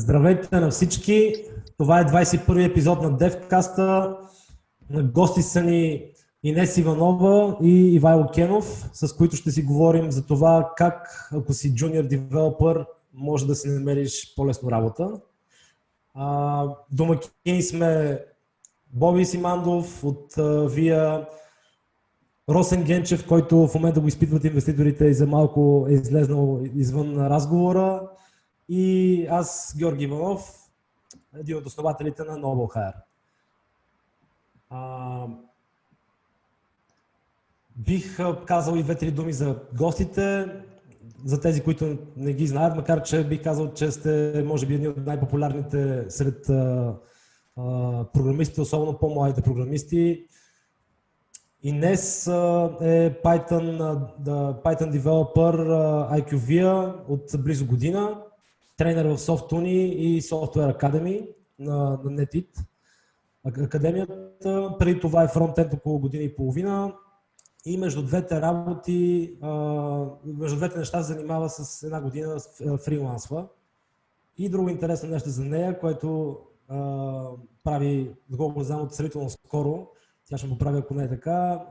Здравейте на всички! Това е 21 епизод на. На гости са ни Инес Иванова и Ивайло Кенов, с които ще си говорим за това как, ако си джуниор девелопър, може да си намериш по-лесно работа. Домакини сме Боби Симандов от Вия, Росен Генчев, който в момента го изпитват инвеститорите и за малко е излезнал извън разговора. И аз, Георги Иванов, един от основателите на Noble Hire. А, бих казал и две-три думи за гостите, за тези, които не ги знаят, макар че бих казал, че сте, може би, едни от най-популярните сред а, а, програмистите, особено по-младите програмисти. Инес е Python, Python Developer IQVIA от близо година, тренер в SoftUni и Software Academy на, на NetIt. Академията преди това е фронтенд около година и половина и между двете работи, между двете неща занимава с една година фрилансва. И друго интересно нещо за нея, което прави, доколко знам, от сравнително скоро, тя ще го прави, ако не е така.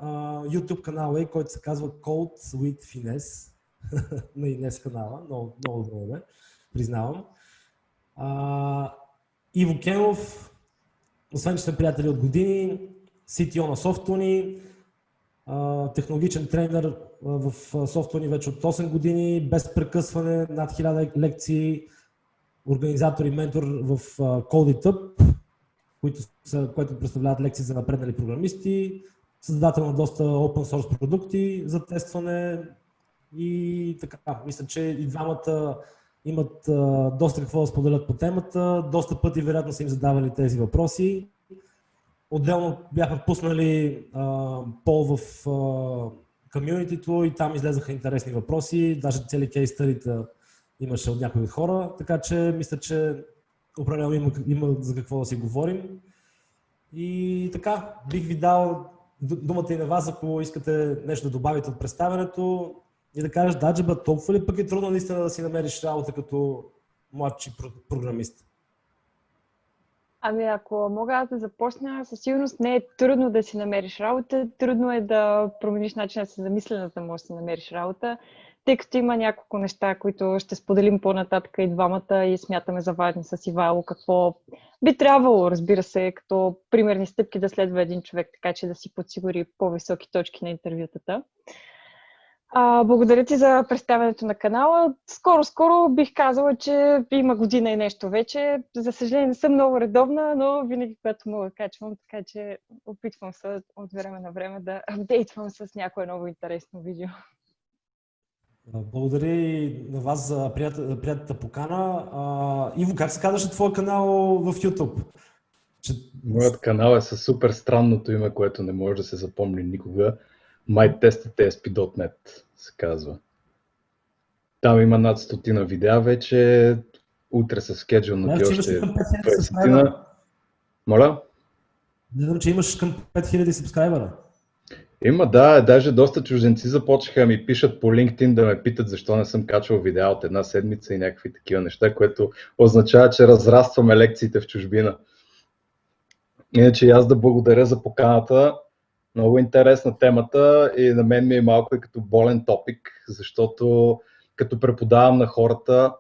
YouTube канала е, който се казва Code with Finesse. на Инес канала. Много, много добро име, признавам. А, Иво Кенов, освен че сме приятели от години, CTO на Softuni, технологичен тренер в Softuni вече от 8 години, без прекъсване, над 1000 лекции, организатор и ментор в CodeItup, които са, което представляват лекции за напреднали програмисти, създател на доста open source продукти за тестване и така. Мисля, че и двамата имат а, доста какво да споделят по темата. Доста пъти вероятно са им задавали тези въпроси. Отделно бяха пуснали а, пол в комьюнитито и там излезаха интересни въпроси. Даже цели кейс стадита имаше от някои хора. Така че мисля, че определено има, има за какво да си говорим. И така, бих ви дал думата и на вас, ако искате нещо да добавите от представянето и да кажеш, да, джеба, толкова ли пък е трудно наистина да си намериш работа като младши програмист? Ами ако мога аз да започна, със сигурност не е трудно да си намериш работа, трудно е да промениш начина си за мислене, да можеш да си намериш работа тъй като има няколко неща, които ще споделим по-нататък и двамата и смятаме за важни с Ивайло, какво би трябвало, разбира се, като примерни стъпки да следва един човек, така че да си подсигури по-високи точки на интервютата. А, благодаря ти за представянето на канала. Скоро-скоро бих казала, че има година и нещо вече. За съжаление не съм много редовна, но винаги, когато мога, качвам, така че опитвам се от време на време да апдейтвам с някое ново интересно видео. Благодаря и на вас за приятната покана. А, Иво, как се казваше твоя канал в YouTube? Че... Моят канал е със супер странното име, което не може да се запомни никога. MyTestTSP.net се казва. Там има над стотина видеа вече. Утре се скеджил на още 20 Моля? Виждам, че имаш към 5000 субскрайбера. Има, да. Даже доста чужденци започнаха да ми пишат по LinkedIn да ме питат защо не съм качвал видеа от една седмица и някакви такива неща, което означава, че разрастваме лекциите в чужбина. Иначе аз да благодаря за поканата. Много интересна темата и на мен ми е малко и като болен топик, защото като преподавам на хората,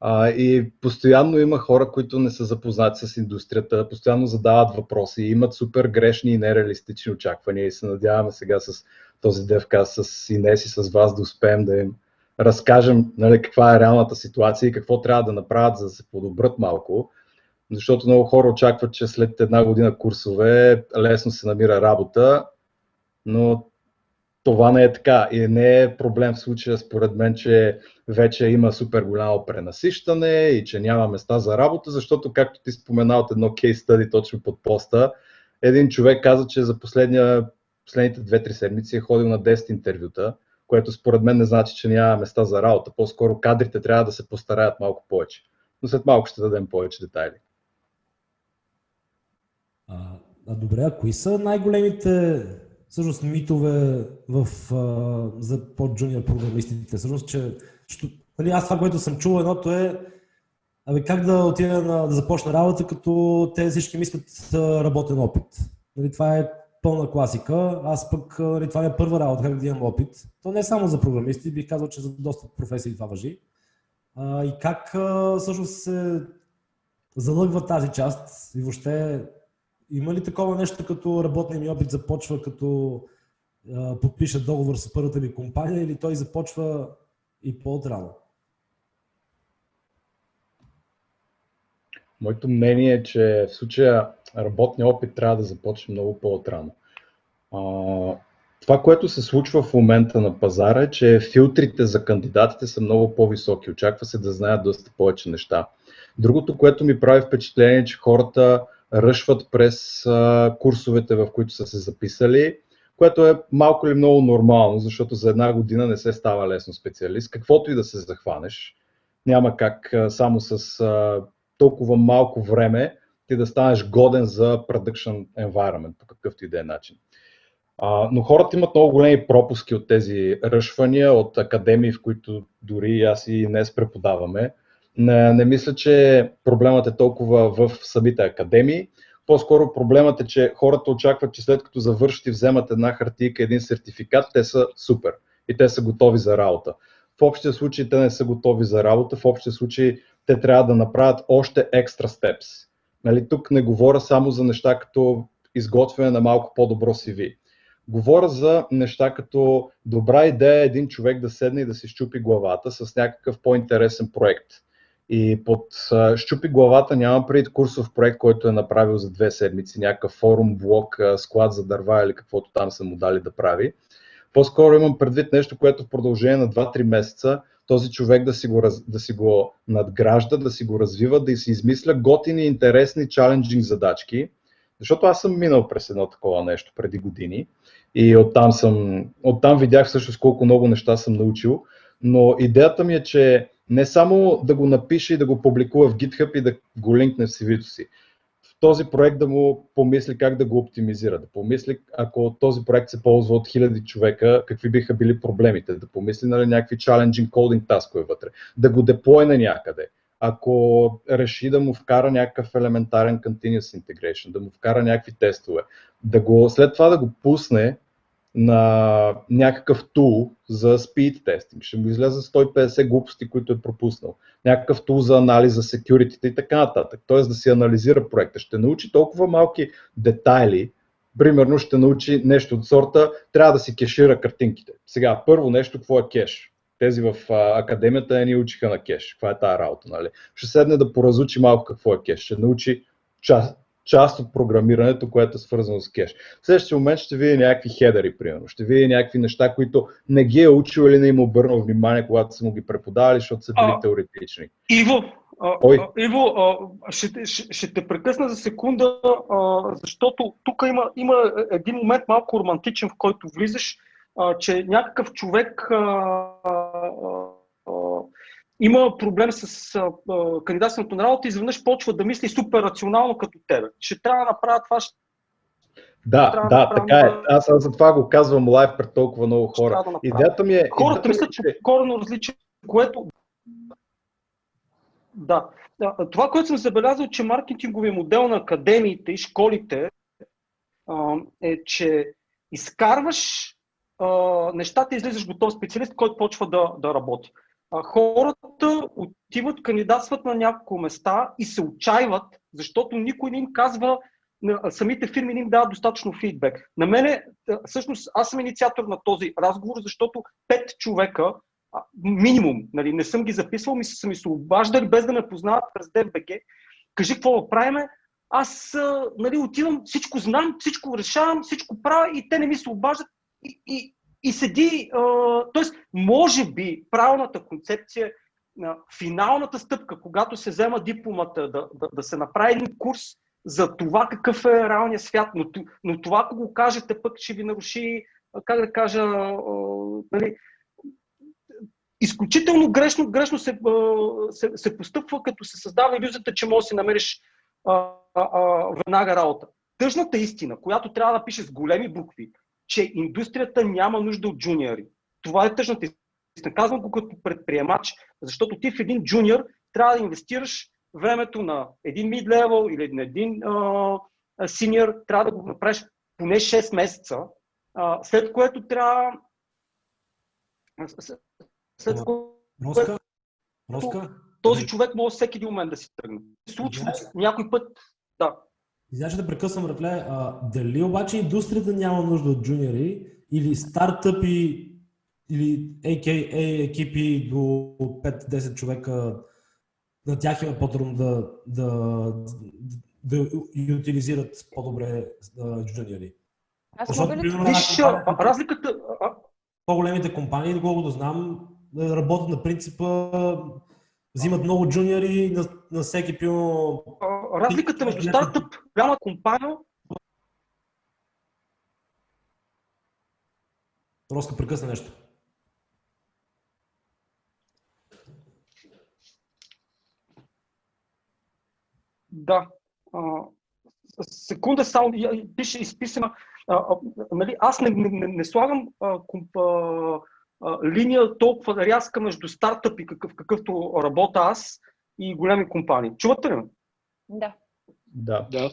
а, и постоянно има хора, които не са запознати с индустрията, постоянно задават въпроси, имат супер грешни и нереалистични очаквания и се надяваме сега с този девказ, с Инес и с вас да успеем да им разкажем нали, каква е реалната ситуация и какво трябва да направят, за да се подобрат малко. Защото много хора очакват, че след една година курсове лесно се намира работа, но това не е така и не е проблем в случая според мен, че вече има супер голямо пренасищане и че няма места за работа, защото както ти спомена от едно кейс стади точно под поста, един човек каза, че за последния, последните 2-3 седмици е ходил на 10 интервюта, което според мен не значи, че няма места за работа. По-скоро кадрите трябва да се постараят малко повече. Но след малко ще дадем повече детайли. А, а добре, а кои са най-големите всъщност митове в, а, за по-джуниор програмистите. Всъщност, че, че нали, аз това, което съм чул, едното е Ами как да отида на, да започна работа, като те всички мислят работен опит. Нали, това е пълна класика. Аз пък, нали, това е първа работа, как да имам опит. То не е само за програмисти, бих казал, че за доста професии това въжи. А, и как а, всъщност се залъгва тази част и въобще има ли такова нещо като работния ми опит започва като а, подпиша договор с първата ми компания или той започва и по-отрано? Моето мнение е, че в случая работния опит трябва да започне много по-отрано. Това, което се случва в момента на пазара е, че филтрите за кандидатите са много по-високи. Очаква се да знаят доста повече неща. Другото, което ми прави впечатление е, че хората ръшват през курсовете, в които са се записали, което е малко или много нормално, защото за една година не се става лесно специалист. Каквото и да се захванеш, няма как само с толкова малко време ти да станеш годен за production environment по какъвто и да е начин. А, но хората имат много големи пропуски от тези ръшвания, от академии, в които дори аз и днес преподаваме. Не, не мисля, че проблемът е толкова в самите академии. По-скоро проблемът е, че хората очакват, че след като завършат и вземат една хартийка, един сертификат, те са супер и те са готови за работа. В общия случай те не са готови за работа, в общия случай те трябва да направят още екстра степс. Нали, тук не говоря само за неща като изготвяне на малко по-добро CV. Говоря за неща като добра идея е един човек да седне и да си щупи главата с някакъв по-интересен проект. И под щупи главата няма преди курсов проект, който е направил за две седмици, някакъв форум, блог, склад за дърва или каквото там са му дали да прави. По-скоро имам предвид нещо, което в продължение на 2-3 месеца този човек да си, го, да си го надгражда, да си го развива, да си измисля готини, интересни, чаленджинг задачки. Защото аз съм минал през едно такова нещо преди години и оттам, съм, оттам видях всъщност колко много неща съм научил. Но идеята ми е, че не само да го напише и да го публикува в GitHub и да го линкне в CV-то си този проект да му помисли как да го оптимизира, да помисли ако този проект се ползва от хиляди човека, какви биха били проблемите, да помисли нали, някакви challenging coding таскове вътре, да го деплойне някъде. Ако реши да му вкара някакъв елементарен continuous integration, да му вкара някакви тестове, да го, след това да го пусне на някакъв тул за speed тестинг. Ще му излезе 150 глупости, които е пропуснал. Някакъв тул за анализ за security и така нататък. Тоест да си анализира проекта. Ще научи толкова малки детайли, примерно ще научи нещо от сорта, трябва да си кешира картинките. Сега, първо нещо, какво е кеш? Тези в а, академията не ни учиха на кеш. Каква е тази работа, нали? Ще седне да поразучи малко какво е кеш. Ще научи част, част от програмирането, което е свързано с кеш. В следващия момент ще види някакви хедери, примерно. Ще види някакви неща, които не ги е учил или не им обърнал внимание, когато са му ги преподавали, защото са били а, теоретични. Иво, Ой. А, Иво, а, ще, ще, ще те прекъсна за секунда, а, защото тук има, има един момент малко романтичен, в който влизаш, а, че някакъв човек а, а, има проблем с кандидатството на работа изведнъж почва да мисли супер рационално като тебе. Ще трябва да направя това. Ще... Да, да, да така е. Аз за това го казвам лайв пред толкова много хора. Да идеята ми е. Хората мислят, че е коренно различен, което. Да. да. Това, което съм забелязал, че маркетинговия модел на академиите и школите а, е, че изкарваш а, нещата и излизаш готов специалист, който почва да, да работи хората отиват, кандидатстват на няколко места и се отчаиват, защото никой не им казва, самите фирми не им дават достатъчно фидбек. На мене, всъщност, аз съм инициатор на този разговор, защото пет човека, минимум, нали, не съм ги записвал, ми са ми се обаждали без да ме познават през DFBG. Кажи какво да правиме, аз нали, отивам, всичко знам, всичко решавам, всичко правя и те не ми се обаждат и, и, и седи, т.е. може би правилната концепция, финалната стъпка, когато се взема дипломата, да, да, да се направи един курс за това какъв е реалният свят, но, но това, ако го кажете, пък ще ви наруши, как да кажа, нали, изключително грешно, грешно се, се, се постъпва, като се създава иллюзията, че можеш да си намериш а, а, веднага работа. Тъжната истина, която трябва да пише с големи букви, че индустрията няма нужда от джуниори. Това е тъжната истина. Казвам го като предприемач, защото ти в един джуниор трябва да инвестираш времето на един mid-level или на един синьор, трябва да го направиш поне 6 месеца, а, след което трябва след Роска? Роска? Този човек може всеки един момент да си тръгне. Случва някой път, да. Значи да прекъсвам, Рафле, а, дали обаче индустрията няма нужда от джуниори или стартъпи или AKA екипи до 5-10 човека, на тях има по-трудно да, да, да, да утилизират по-добре джуниори. Аз мога ли... Виж, разликата... По-големите компании, доколкото знам, работят на принципа взимат много джуниори на, на всеки пио... Разликата между стартъп, голяма компания... Роска прекъсна нещо. Да. А, секунда само, пише изписана. нали, аз не, не, не, не слагам а, комп, а, линия толкова рязка между стартъпи, какъв, какъвто работя аз и големи компании. Чувате ли ме? Да. Да. да.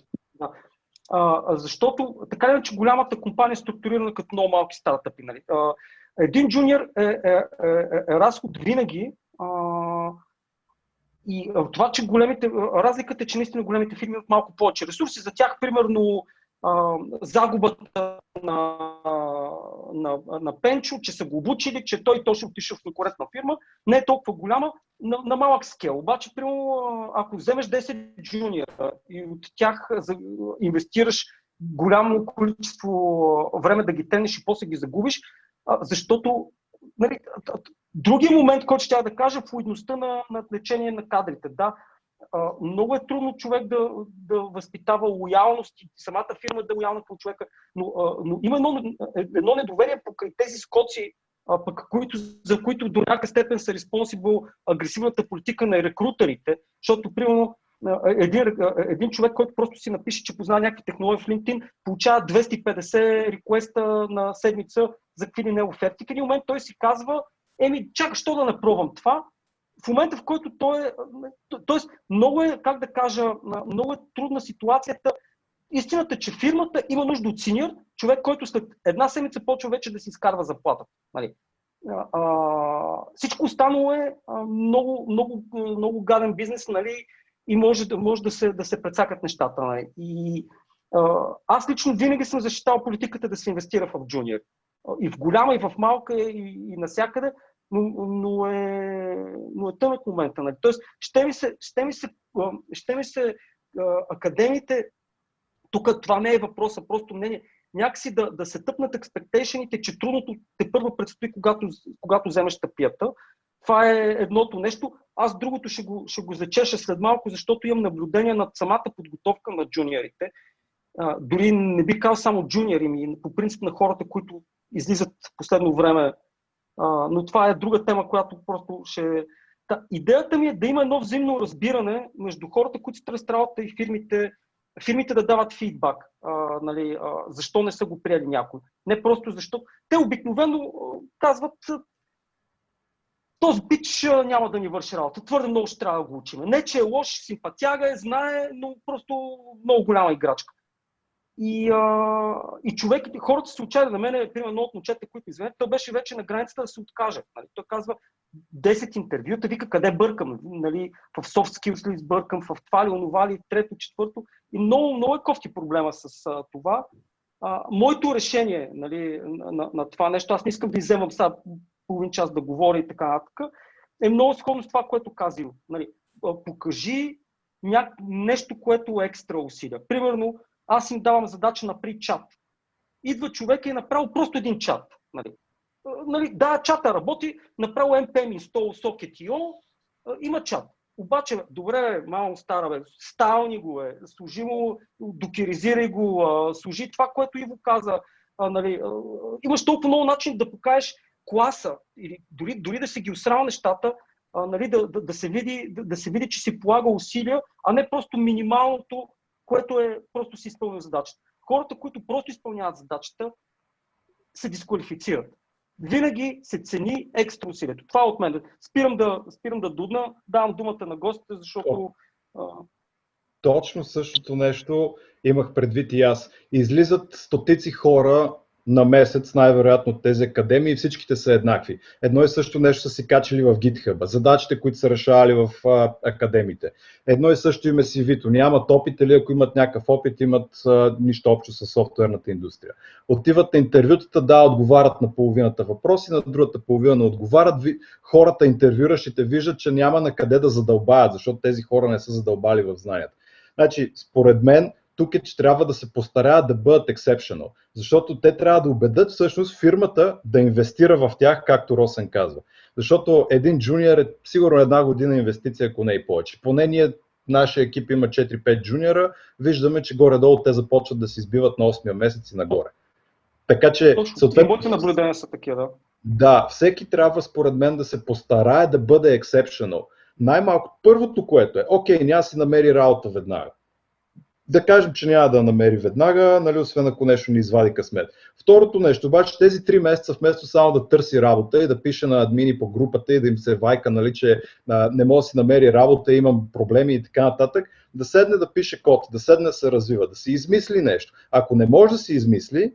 А, защото така ли, че голямата компания е структурирана като много малки стартъпи. Нали? А, един джуниор е, е, е, е разход винаги а, и това, че големите, разликата е, че наистина големите фирми имат малко повече ресурси. За тях, примерно, загубата на, на, на Пенчо, че са го обучили, че той точно отишъл в конкурентна фирма, не е толкова голяма, на, на малък скел. Обаче, примерно, ако вземеш 10 джуниора и от тях инвестираш голямо количество време да ги тенеш и после ги загубиш, защото нали, другия момент, който ще да кажа, флуидността на, на лечение на кадрите. Да, много е трудно човек да, да възпитава лоялност и самата фирма да е лоялна към човека, но, но има едно, едно недоверие покрай тези скоци, пък, които, за които до някакъв степен са респонсибъл агресивната политика на рекрутерите, защото, примерно, един, един човек, който просто си напише, че познава някакви технологии в LinkedIn, получава 250 реквеста на седмица за какви ли не оферти. В един момент той си казва, еми, чакай, що да напробвам това? В момента, в който той е... Тоест, много е, как да кажа, много е трудна ситуацията. Истината е, че фирмата има нужда от синьор, човек, който след една седмица почва вече да си изкарва заплата. Нали? А, всичко останало е много, много, много гаден бизнес нали? и може, може да, се, да се прецакат нещата. Нали? И аз лично винаги съм защитавал политиката да се инвестира в джуниор. И в голяма, и в малка, и, и насякъде, но, но, е, но е тънък момента. Нали? Тоест, ще ми се, ще ми се, ще ми се академите, тук това не е въпроса, просто мнение, някакси да, да се тъпнат експектейшените, че трудното те първо предстои, когато, когато вземеш тъпията. Това е едното нещо. Аз другото ще го, ще го зачеша след малко, защото имам наблюдение над самата подготовка на джуниорите. А, дори не би казал само джуниори ми, по принцип на хората, които излизат в последно време но това е друга тема, която просто ще... Та, идеята ми е да има едно взаимно разбиране между хората, които се работа и фирмите, фирмите да дават фидбак. А, нали, а, защо не са го приели някой. Не просто защо. Те обикновено казват този бич няма да ни върши работа. Твърде много ще трябва да го учим. Не, че е лош, симпатяга е, знае, но просто много голяма играчка. И, а, и човек, хората се отчаяли на мен, примерно от момчета, които извинете, той беше вече на границата да се откаже. Нали? Той казва 10 интервюта, вика къде бъркам, нали? в soft skills ли сбъркам, в това ли, онова ли, трето, четвърто. И много, много е кофти проблема с а, това. А, моето решение нали, на, на, на това нещо, аз не искам да изземам сега половин час да говоря и така нататък, е много сходно с това, което казвам. Нали, покажи ня... нещо, което е екстра усилия. Примерно, аз им давам задача на при чат. Идва човек и е направил просто един чат. Нали. Нали, да, чата работи, направил NPM install socket.io, има чат. Обаче, добре, малко стара, бе, стални го е, служи му, докеризирай го, служи това, което Иво каза. Нали, имаш толкова много начин да покажеш класа, или дори, дори да се ги осрал нещата, нали, да, да, да, се види, да, да се види, че си полага усилия, а не просто минималното което е просто си изпълнил задачата. Хората, които просто изпълняват задачата, се дисквалифицират. Винаги се цени екстра усилието. Това е от мен. Спирам да, спирам да дудна, давам думата на гостите, защото Точно същото нещо имах предвид и аз. Излизат стотици хора на месец, най-вероятно тези академии, всичките са еднакви. Едно и също нещо са си качили в GitHub, задачите, които са решавали в а, академиите. Едно и също име си Вито. Нямат опит или ако имат някакъв опит, имат а, нищо общо с софтуерната индустрия. Отиват на интервютата, да, отговарят на половината въпроси, на другата половина не отговарят. Хората, интервюращите, виждат, че няма на къде да задълбаят, защото тези хора не са задълбали в знанията. Значи, според мен, тук е, че трябва да се постаряват да бъдат exceptional, защото те трябва да убедят всъщност фирмата да инвестира в тях, както Росен казва. Защото един джуниор е сигурно една година инвестиция, ако не и повече. Поне ние, нашия екип има 4-5 джуниора, виждаме, че горе-долу те започват да се избиват на 8 месец и нагоре. Така че, Точно, съответно... наблюдения са такива, да. Да, всеки трябва според мен да се постарае да бъде exceptional. Най-малко първото, което е, окей, няма си намери работа веднага да кажем, че няма да намери веднага, нали, освен ако нещо ни извади късмет. Второто нещо, обаче тези три месеца вместо само да търси работа и да пише на админи по групата и да им се вайка, нали, че а, не може да си намери работа, имам проблеми и така нататък, да седне да пише код, да седне да се развива, да си измисли нещо. Ако не може да си измисли,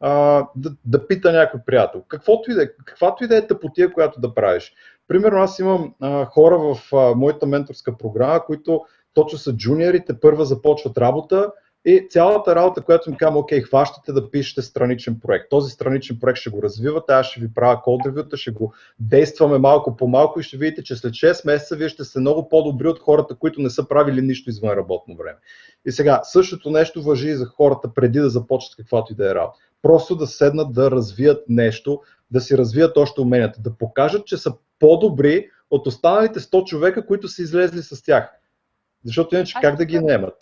а, да, да пита някой приятел. Каквото и да, е, каквато и да е тъпотия, която да правиш. Примерно аз имам а, хора в а, моята менторска програма, които точно са джуниорите, първа започват работа и цялата работа, която им казвам, окей, хващате да пишете страничен проект. Този страничен проект ще го развивате, аз ще ви правя код ревюта, ще го действаме малко по малко и ще видите, че след 6 месеца вие ще сте много по-добри от хората, които не са правили нищо извън работно време. И сега, същото нещо въжи и за хората преди да започнат каквато и да е работа. Просто да седнат да развият нещо, да си развият още уменията, да покажат, че са по-добри от останалите 100 човека, които са излезли с тях. Защото иначе как да ги немат?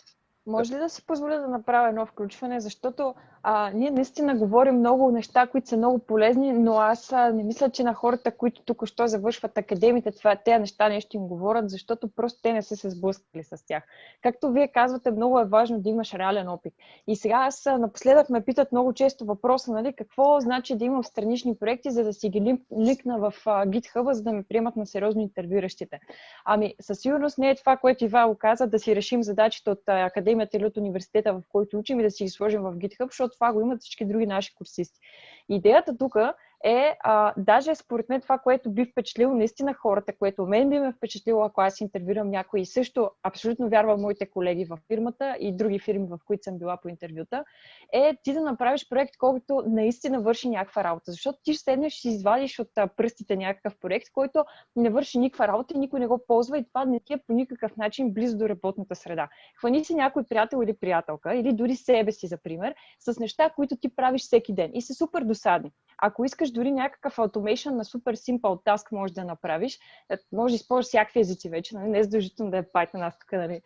Може ли да си позволя да направя едно включване, защото а, ние наистина говорим много неща, които са много полезни, но аз а, не мисля, че на хората, които тук що завършват академите, това, тези неща нещо им говорят, защото просто те не са се сблъскали с тях. Както вие казвате, много е важно да имаш реален опит. И сега аз напоследък ме питат много често въпроса, нали, какво значи да имам странични проекти, за да си ги ликна в GitHub, за да ме приемат на сериозно интервюращите. Ами, със сигурност не е това, което Ивайло каза, да си решим задачите от академията или от университета, в който учим и да си ги сложим в GitHub, защото това го имат всички други наши курсисти. Идеята тук е, а, даже според мен това, което би впечатлило наистина хората, което мен би ме впечатлило, ако аз интервюрам някой и също абсолютно вярвам моите колеги в фирмата и други фирми, в които съм била по интервюта, е ти да направиш проект, който наистина върши някаква работа. Защото ти ще седнеш и извадиш от пръстите някакъв проект, който не върши никаква работа, никой не го ползва и това не ти е по никакъв начин близо до работната среда. Хвани си някой приятел или приятелка, или дори себе си, за пример, с неща, които ти правиш всеки ден и са супер досадни. Ако искаш дори някакъв automation на супер simple task може да направиш, е, може да използваш всякакви езици вече, нали? не е задължително да е Python, аз тук нали,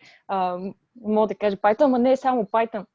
мога да кажа Python, но не е само Python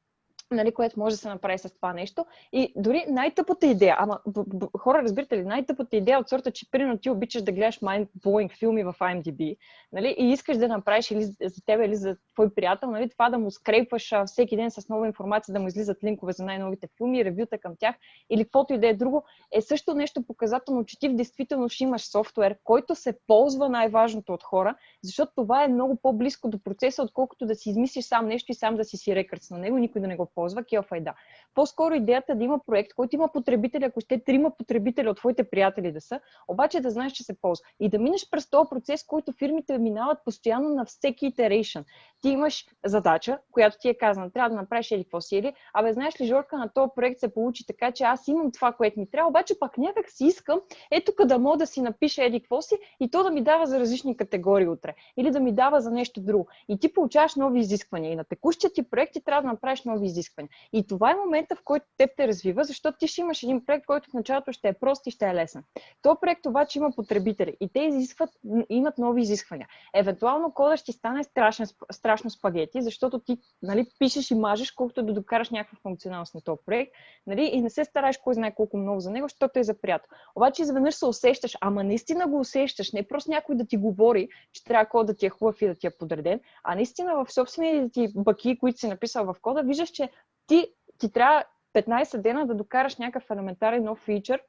нали, което може да се направи с това нещо. И дори най-тъпата идея, ама б- б- хора, разбирате ли, най-тъпата идея от сорта, че примерно ти обичаш да гледаш mind-blowing филми в IMDb нали, и искаш да направиш или за теб, или за твой приятел, нали, това да му скрепваш всеки ден с нова информация, да му излизат линкове за най-новите филми, ревюта към тях или каквото и да е друго, е също нещо показателно, че ти в действителност ще имаш софтуер, който се ползва най-важното от хора, защото това е много по-близко до процеса, отколкото да си измислиш сам нещо и сам да си си рекърц на него, никой да не го ползва, киофайда. По-скоро идеята е да има проект, който има потребители, ако ще трима потребители от твоите приятели да са, обаче да знаеш, че се ползва. И да минеш през този процес, който фирмите минават постоянно на всеки iteration. Ти имаш задача, която ти е казана, трябва да направиш или какво си, или, абе, знаеш ли, Жорка, на този проект се получи така, че аз имам това, което ми трябва, обаче пак някак си искам, ето да мога да си напиша еди какво си и то да ми дава за различни категории утре. Или да ми дава за нещо друго. И ти получаваш нови изисквания. И на текущия ти проект ти трябва да направиш нови изисквания. И това е момента, в който теб те развива, защото ти ще имаш един проект, който в началото ще е прост и ще е лесен. То проект обаче има потребители и те изискват, имат нови изисквания. Евентуално кода ще стане страшен, страшно спагети, защото ти нали, пишеш и мажеш, колкото да докараш някаква функционалност на този проект нали, и не се стараеш кой знае колко много за него, защото е за приятел. Обаче изведнъж се усещаш, ама наистина го усещаш, не просто някой да ти говори, че трябва код да ти е хубав и да ти е подреден, а наистина в собствените ти баки, които си написал в кода, виждаш, че ти, ти трябва 15 дена да докараш някакъв елементарен нов фичър,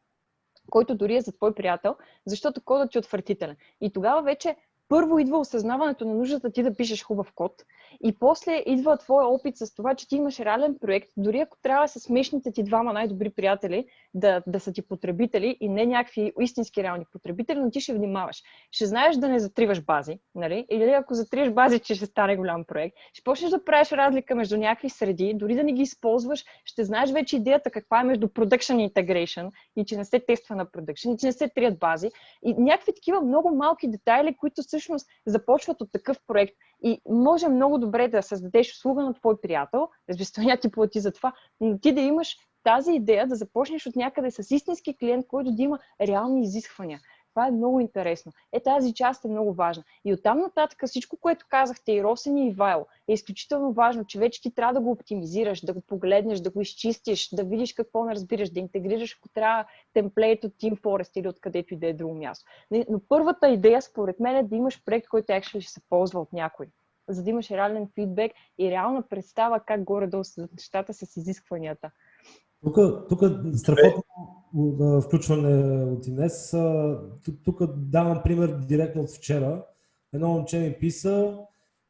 който дори е за твой приятел, защото кодът ти е отвратителен. И тогава вече първо идва осъзнаването на нуждата ти да пишеш хубав код и после идва твоя опит с това, че ти имаш реален проект, дори ако трябва с смешните ти двама най-добри приятели да, да са ти потребители и не някакви истински реални потребители, но ти ще внимаваш. Ще знаеш да не затриваш бази, нали? Или ако затриеш бази, че ще стане голям проект, ще почнеш да правиш разлика между някакви среди, дори да не ги използваш, ще знаеш вече идеята каква е между production integration и че не се тества на production, и че не се трият бази. И някакви такива много малки детайли, които всъщност започват от такъв проект. И може много добре да създадеш услуга на твой приятел, разбира ти плати за това, но ти да имаш тази идея да започнеш от някъде с истински клиент, който да има реални изисквания. Това е много интересно. Е, тази част е много важна. И оттам нататък всичко, което казахте, и Росен и Ивайл, е изключително важно, че вече ти трябва да го оптимизираш, да го погледнеш, да го изчистиш, да видиш какво не разбираш, да интегрираш, ако трябва, темплейт от Team Forest или откъдето и да е друго място. Но първата идея, според мен, е да имаш проект, който actually ще се ползва от някой за да имаш реален фидбек и реална представа как горе-долу са нещата с изискванията. Тук, страхотно включване от Инес. Тук давам пример директно от вчера. Едно момче ми писа,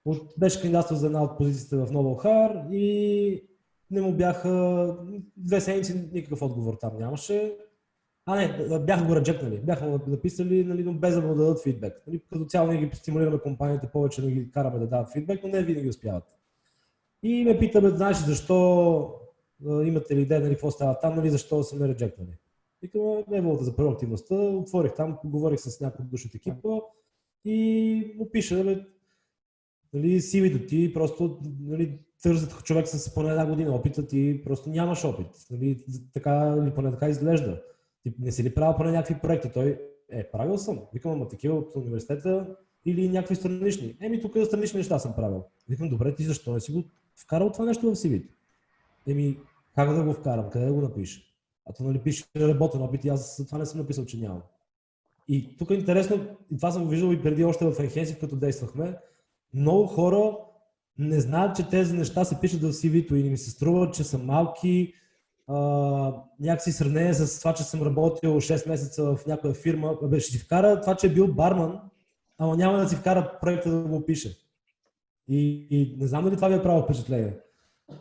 от, беше кандидатствал за една от позициите в Noble Har и не му бяха две седмици, никакъв отговор там нямаше. А, не, бяха го реджектнали. Бяха му написали, нали, но без да му дадат фидбек. Нали, като цяло ние ги стимулираме компаниите повече да ги караме да дават фидбек, но не винаги успяват. И ме питаме, знаеш защо имате ли идея нали, какво става там, нали, защо са ме реджектнали. Викам, не е за проактивността, отворих там, говорих с някой души от екипа и му пиша, нали, нали, CV-то ти просто нали, търсят човек с поне една година опита, ти просто нямаш опит. Нали, така, или поне така изглежда. Ти не си ли правил поне някакви проекти? Той е, правил съм. Викам, ама такива от университета или някакви странични. Еми, тук странични неща съм правил. Викам, добре, ти защо не си го вкарал това нещо в CV-то? Еми, как да го вкарам? Къде да го напиша? А то нали пише работен опит и аз това не съм написал, че нямам. И тук е интересно, и това съм го виждал и преди още в Енхенси, като действахме, много хора не знаят, че тези неща се пишат в CV-то и ми се струва, че са малки, а, някакси сравнение с това, че съм работил 6 месеца в някоя фирма, бе, ще си вкара това, че е бил барман, ама няма да си вкара проекта да го пише. И, и не знам дали това ви е право впечатление.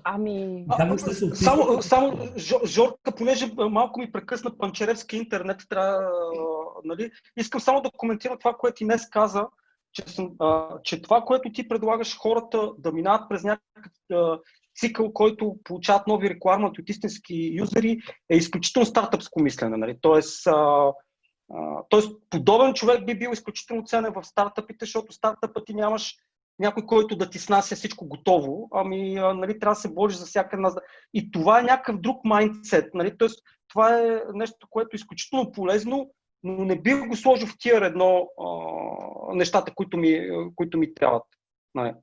Ами... А, само, само, Жорка, понеже малко ми прекъсна Панчеревски интернет, трябва, нали, искам само да коментирам това, което и днес каза, че, съм, а, че това, което ти предлагаш хората да минават през някакъв цикъл, който получават нови рекламати от истински юзери, е изключително стартъпско мислене. Нали? Тоест, а, а, тоест, подобен човек би бил изключително ценен в стартъпите, защото стартъпът ти нямаш някой, който да ти снася всичко готово, ами нали, трябва да се бориш за всяка една. И това е някакъв друг майндсет. Нали? Тоест, това е нещо, което е изключително полезно, но не бих го сложил в тия едно а, нещата, които ми, които ми трябват. Нали?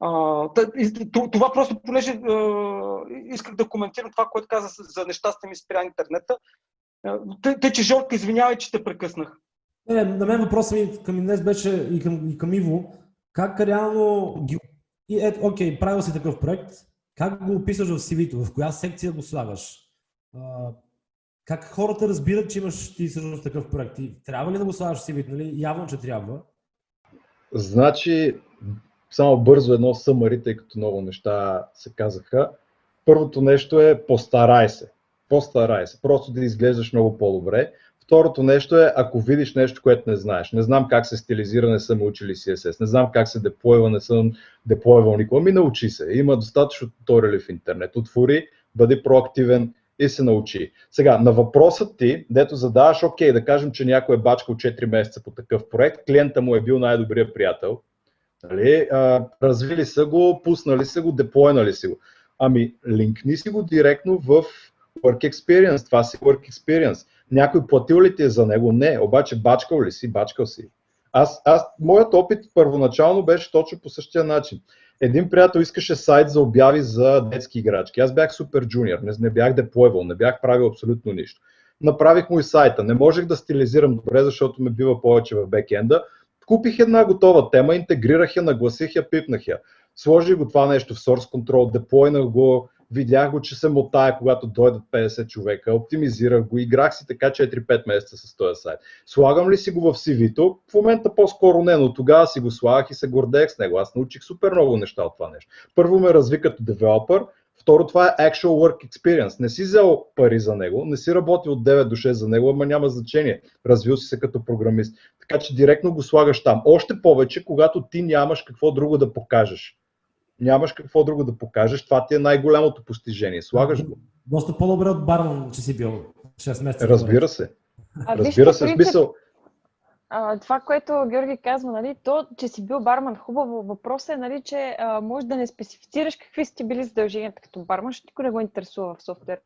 А, това просто, понеже а, исках да коментирам това, което каза за нещастие ми спря интернета. Те, те че Жорка, извинявай, че те прекъснах. Не, на мен въпросът ми към днес беше и към, и към Иво. Как реално ги... И ето, окей, правил си такъв проект, как го описваш в CV-то, в коя секция го слагаш? А, как хората разбират, че имаш ти всъщност такъв проект? И трябва ли да го слагаш в CV-то? Нали? Явно, че трябва. Значи, само бързо едно съмари, тъй като много неща се казаха. Първото нещо е постарай се. Постарай се. Просто да изглеждаш много по-добре. Второто нещо е, ако видиш нещо, което не знаеш. Не знам как се стилизира, не съм учили CSS. Не знам как се деплойва, не съм деплойвал никога. Ми научи се. Има достатъчно туториали в интернет. Отвори, бъди проактивен и се научи. Сега, на въпросът ти, дето задаваш, окей, да кажем, че някой е бачкал 4 месеца по такъв проект, клиента му е бил най-добрият приятел, нали, а, развили са го, пуснали са го, деплойнали си го. Ами, линкни си го директно в Work Experience. Това си Work Experience някой платил ли ти е за него? Не. Обаче бачкал ли си? Бачкал си. Аз, аз, моят опит първоначално беше точно по същия начин. Един приятел искаше сайт за обяви за детски играчки. Аз бях супер джуниор, не, не бях деплойвал, не бях правил абсолютно нищо. Направих му и сайта. Не можех да стилизирам добре, защото ме бива повече в бекенда. Купих една готова тема, интегрирах я, нагласих я, пипнах я. Сложих го това нещо в Source Control, деплойнах го, видях го, че се мотая, когато дойдат 50 човека, оптимизирах го, играх си така 4-5 месеца с този сайт. Слагам ли си го в CV-то? В момента по-скоро не, но тогава си го слагах и се гордех с него. Аз научих супер много неща от това нещо. Първо ме разви като девелопър, Второ, това е actual work experience. Не си взел пари за него, не си работил от 9 до 6 за него, ама няма значение. Развил си се като програмист. Така че директно го слагаш там. Още повече, когато ти нямаш какво друго да покажеш. Нямаш какво друго да покажеш, това ти е най-голямото постижение. Слагаш го. Доста по-добре от барман, че си бил 6 месеца. Разбира се. А, Разбира се, принцип, смисъл. А, това, което Георги казва, нали, то, че си бил барман, хубаво. Въпросът е, нали, че а, може да не специфицираш какви са ти били задълженията като барман, защото никой не го интересува в софтуер.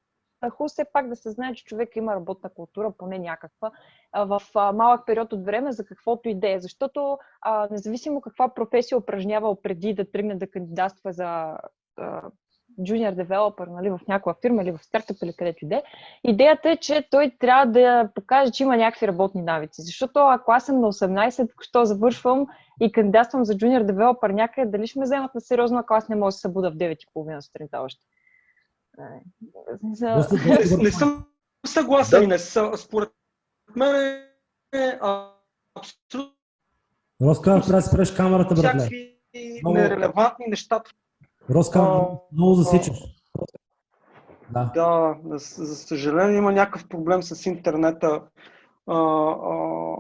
Хубаво все пак да се знае, че човек има работна култура, поне някаква, в малък период от време за каквото идея. Защото независимо каква професия упражнявал преди да тръгне да кандидатства за junior developer нали, в някаква фирма или в стартъп или където иде, идеята е, че той трябва да покаже, че има някакви работни навици. Защото ако аз съм на 18, що завършвам и кандидатствам за junior developer някъде, дали ще ме вземат на сериозно, ако аз не мога да се събуда в 9.30 сутринта още. За- Не, съм съгласен, Да. не са, според мен е абсолютно Роска, трябва да спреш камерата, братле. всякакви Много- нерелевантни неща. Роска, А, много засичаш. Да. Да, за, за съжаление има някакъв проблем с интернета. А, а,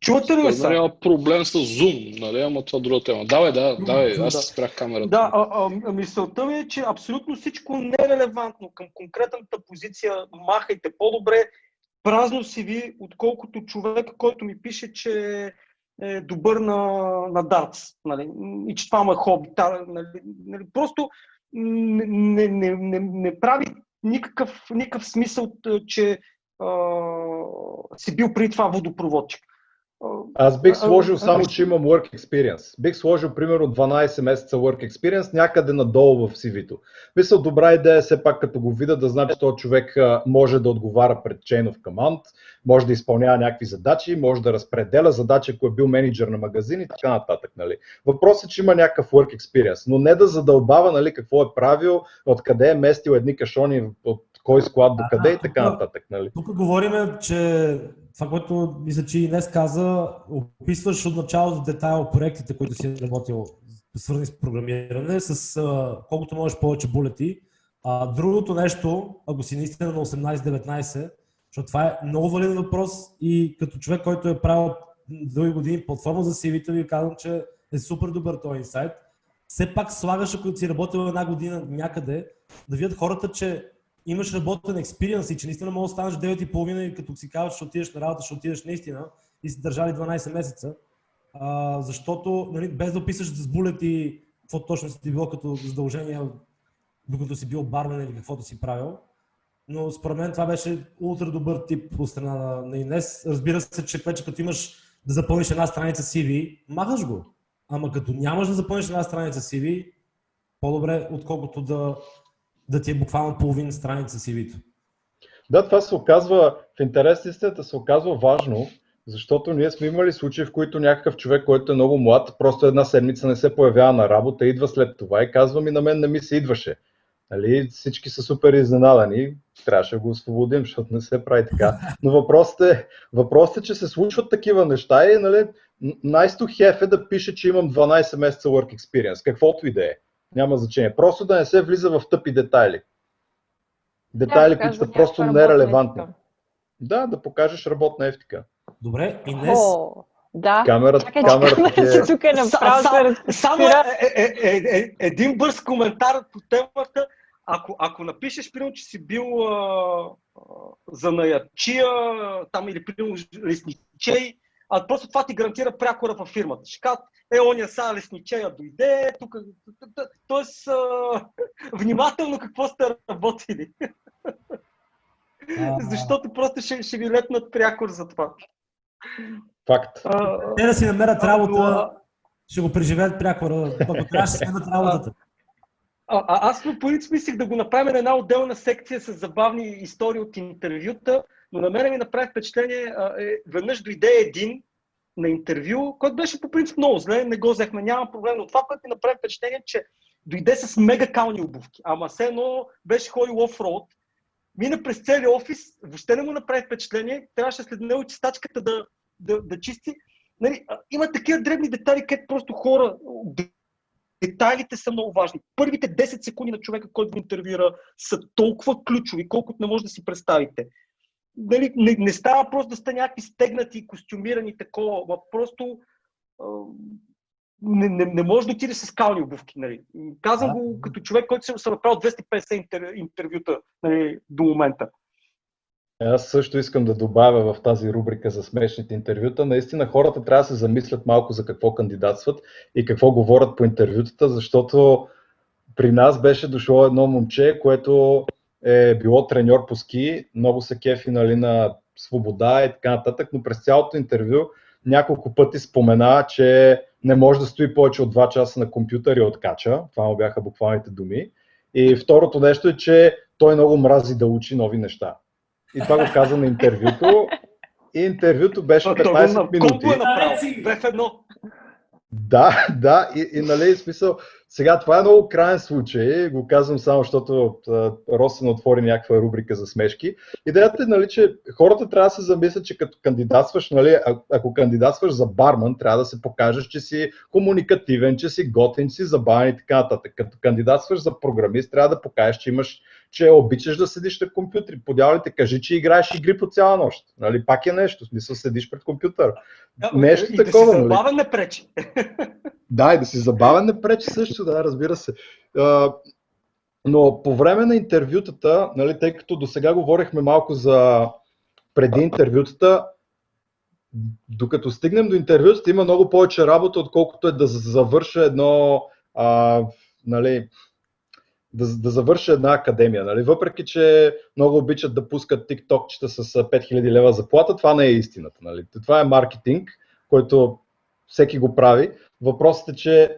чувате ли ме Нали, сега? има проблем с Zoom, нали? Ама това е друга тема. Давай, да, давай, аз Да. спрях камерата. Да, а, а, мисълта ми е, че абсолютно всичко не е към конкретната позиция. Махайте по-добре празно си ви, отколкото човек, който ми пише, че е добър на, на дартс. Нали? И че това му е хоби. Нали? Нали? Просто не, не, не, не, прави никакъв, никакъв смисъл, т- че а, си бил преди това водопроводчик. Аз бих сложил само, че имам work experience. Бих сложил примерно 12 месеца work experience някъде надолу в CV-то. Мисля, добра идея е все пак като го видя да знае, че този човек може да отговаря пред Chain of Command, може да изпълнява някакви задачи, може да разпределя задачи, ако е бил менеджер на магазин и така нататък. Нали. Въпросът е, че има някакъв work experience, но не да задълбава нали, какво е правил, откъде е местил едни кашони, от кой склад до къде и така нататък. Нали. Тук говорим, че това, което мисля, че и днес каза, описваш от начало до детайл проектите, които си работил, свързани с програмиране, с а, колкото можеш повече булети. А, другото нещо, ако си наистина на 18-19, защото това е много валиден въпрос и като човек, който е правил дълги години платформа за CV-та, ви казвам, че е супер добър този инсайт. Все пак слагаш, ако си работил една година някъде, да видят хората, че имаш работен експириенс и че наистина може да станеш 9.30 и като си казваш, ще отидеш на работа, ще отидеш наистина и си държали 12 месеца. А, защото, нали, без да описаш с булети какво точно си ти било като задължение, докато си бил бармен или каквото си правил. Но според мен това беше ултра добър тип от страна на, на Инес. Разбира се, че вече като имаш да запълниш една страница CV, махаш го. Ама като нямаш да запълниш една страница CV, по-добре, отколкото да, да ти е буквално половин страница CV-то. Да, това се оказва, в интерес на истината се оказва важно, защото ние сме имали случаи, в които някакъв човек, който е много млад, просто една седмица не се появява на работа, идва след това и казва ми на мен не ми се идваше. Нали, всички са супер изненадани, трябваше да го освободим, защото не се прави така. Но въпросът е, въпросът е че се случват такива неща и нали, nice to have е да пише, че имам 12 месеца work experience, каквото и да е. Няма значение. Просто да не се влиза в тъпи детайли. Детайли, които са просто нерелевантни. Да, да покажеш работна ефтика. Добре, Инес, О, да. Камерата, Чакай, че камерата ти е... тук е направо Са- се са- Само разпира. е, е, е, е, един бърз коментар по темата. Ако, ако напишеш, примерно, че си бил а, а, занаятчия, там или примерно лесничей, а просто това ти гарантира прякора във фирмата. Ще кажат, е, оня са лесничея дойде, тук... Тоест, а, внимателно какво сте работили. а, Защото просто ще, ще ви летнат прякор за това. Факт. А, те да си намерят работа, а, ще го преживеят прякора, ако трябва ще сменят работата. А, а, аз по принцип мислих да го направим на една отделна секция с забавни истории от интервюта, но на мен ми направи впечатление, а, е, веднъж дойде един на интервю, който беше по принцип много зле, не го взехме, няма проблем, но това, което ми направи впечатление, че дойде с мега кални обувки. Ама все едно беше ходил офроуд, мина през целия офис, въобще не му направи впечатление, трябваше след него чистачката да, да, да чисти. Нали, има такива дребни детайли, където просто хора, детайлите са много важни. Първите 10 секунди на човека, който го интервюира, са толкова ключови, колкото не може да си представите. Нали, не, не става просто да сте някакви стегнати, костюмирани, такова, просто не, не, не може да отиде с кални обувки. Нали. Казвам а? го като човек, който съм, съм направил 250 интер, интервюта нали, до момента. Аз също искам да добавя в тази рубрика за смешните интервюта. Наистина хората трябва да се замислят малко за какво кандидатстват и какво говорят по интервютата, защото при нас беше дошло едно момче, което е било треньор по ски, много се кефи нали, на свобода и така нататък, но през цялото интервю няколко пъти спомена, че не може да стои повече от 2 часа на компютър и откача. Това му бяха буквалните думи. И второто нещо е, че той много мрази да учи нови неща. И това го каза на интервюто. И интервюто беше 15 минути. Колко е направил? В едно. Да, да, и, и нали, смисъл, сега това е много крайен случай, го казвам само, защото Росен отвори някаква рубрика за смешки. Идеята е, нали, че хората трябва да се замислят, че като кандидатстваш, нали, ако кандидатстваш за барман, трябва да се покажеш, че си комуникативен, че си готин, че си забавен и така нататък. Като кандидатстваш за програмист, трябва да покажеш, че имаш че обичаш да седиш на компютри. Подявалите, кажи, че играеш игри по цяла нощ. Нали, пак е нещо, в смисъл седиш пред компютър. Да, нещо и такова. Да си нали? забавен не пречи. Да, и да си забавен не пречи също, да, разбира се. Но по време на интервютата, нали, тъй като до сега говорихме малко за преди интервютата, докато стигнем до интервютата, има много повече работа, отколкото е да завърша едно а, нали, да, да завърша една академия. Нали? Въпреки, че много обичат да пускат тиктокчета с 5000 лева заплата, това не е истината. Нали? Това е маркетинг, който всеки го прави. Въпросът е, че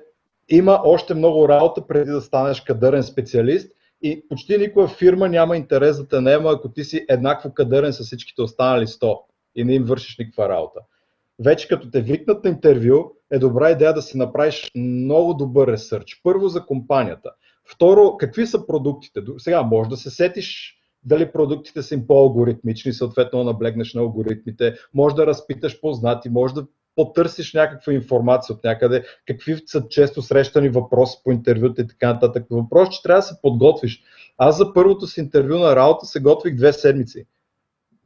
има още много работа преди да станеш кадърен специалист и почти никоя фирма няма интерес да те наема, ако ти си еднакво кадърен с всичките останали 100 и не им вършиш никаква работа. Вече като те викнат на интервю, е добра идея да си направиш много добър ресърч. Първо за компанията. Второ, какви са продуктите? Сега може да се сетиш дали продуктите са им по-алгоритмични, съответно наблегнеш на алгоритмите, може да разпиташ познати, може да потърсиш някаква информация от някъде, какви са често срещани въпроси по интервюта и така нататък. Въпрос, че трябва да се подготвиш. Аз за първото си интервю на работа се готвих две седмици.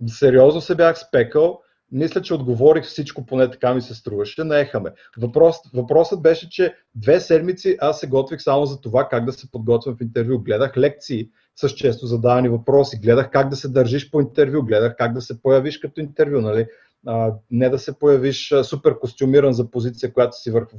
Сериозно се бях спекал, мисля, че отговорих всичко, поне така ми се струваше. Наехаме. Въпрос, въпросът беше, че две седмици аз се готвих само за това как да се подготвям в интервю. Гледах лекции с често задавани въпроси, гледах как да се държиш по интервю, гледах как да се появиш като интервю. Нали? А, не да се появиш супер костюмиран за позиция, която си върху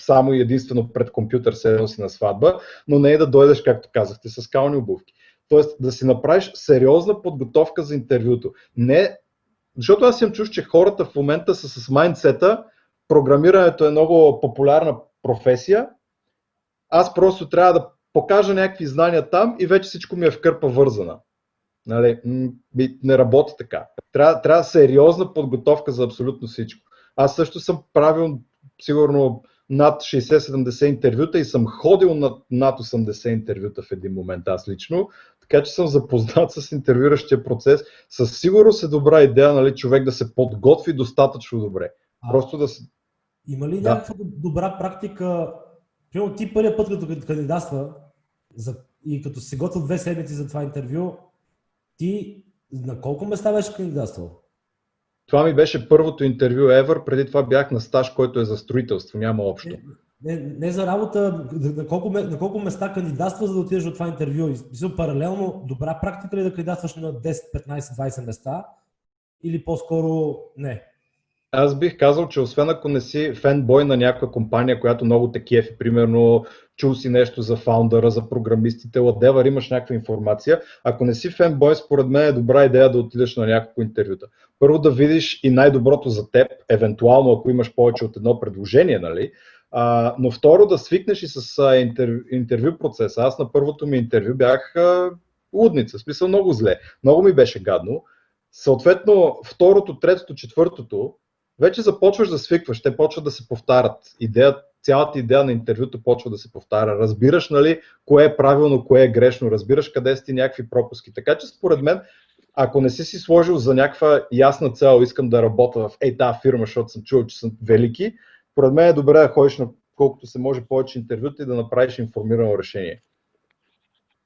само и единствено пред компютър се си на сватба, но не е да дойдеш, както казахте, с кални обувки. Тоест да си направиш сериозна подготовка за интервюто. Не защото аз съм чуш, че хората в момента са с майндсета, програмирането е много популярна професия, аз просто трябва да покажа някакви знания там и вече всичко ми е в кърпа вързана. Нали, не работи така. Трябва, трябва сериозна подготовка за абсолютно всичко. Аз също съм правил сигурно над 60-70 интервюта и съм ходил над, над 80 интервюта в един момент аз лично, така че съм запознат с интервюращия процес. Със сигурност е добра идея нали, човек да се подготви достатъчно добре. А, Просто да се... Има ли да. някаква добра практика? Примерно ти първият път като кандидатства за, и като се готвил две седмици за това интервю, ти на колко места беше кандидатствал? Това ми беше първото интервю ever, преди това бях на стаж, който е за строителство, няма общо. Не, не, за работа, на колко, на колко места кандидатства, за да отидеш от това интервю. Мисля, паралелно, добра практика ли да кандидатстваш на 10, 15, 20 места или по-скоро не? Аз бих казал, че освен ако не си фенбой на някаква компания, която много те кефи, примерно чул си нещо за фаундъра, за програмистите, ладевър, имаш някаква информация. Ако не си фенбой, според мен е добра идея да отидеш на някакво интервюта. Първо да видиш и най-доброто за теб, евентуално ако имаш повече от едно предложение, нали? А, но второ да свикнеш и с а, интервю, интервю процеса. Аз на първото ми интервю бях а, лудница, в смисъл много зле. Много ми беше гадно. Съответно, второто, третото, четвъртото, вече започваш да свикваш, те почват да се повтарят. Идеят, цялата идея на интервюто почва да се повтаря. Разбираш, нали, кое е правилно, кое е грешно, разбираш къде си някакви пропуски. Така че според мен, ако не си си сложил за някаква ясна цел, искам да работя в ей тази фирма, защото съм чувал, че съм велики, според мен е добре да ходиш на колкото се може повече интервюта и да направиш информирано решение.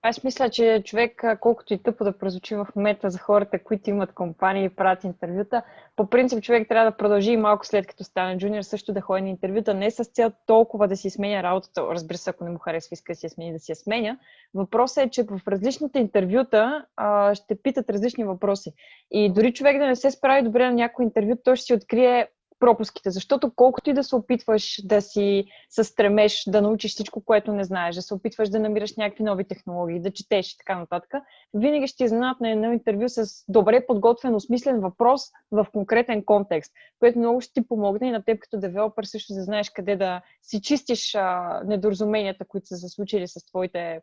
Аз мисля, че човек, колкото и тъпо да прозвучи в момента за хората, които имат компании и правят интервюта, по принцип човек трябва да продължи и малко след като стане джуниор също да ходи на интервюта, не с цел толкова да си сменя работата, разбира се, ако не му харесва, иска да си я смени, да си я сменя. Въпросът е, че в различните интервюта а, ще питат различни въпроси. И дори човек да не се справи добре на някой интервю, той ще си открие пропуските, защото колкото и да се опитваш да си се стремеш да научиш всичко, което не знаеш, да се опитваш да намираш някакви нови технологии, да четеш и така нататък, винаги ще изненадат на едно интервю с добре подготвен, осмислен въпрос в конкретен контекст, което много ще ти помогне и на теб като девелопър също да знаеш къде да си чистиш а, недоразуменията, които са се случили с твоите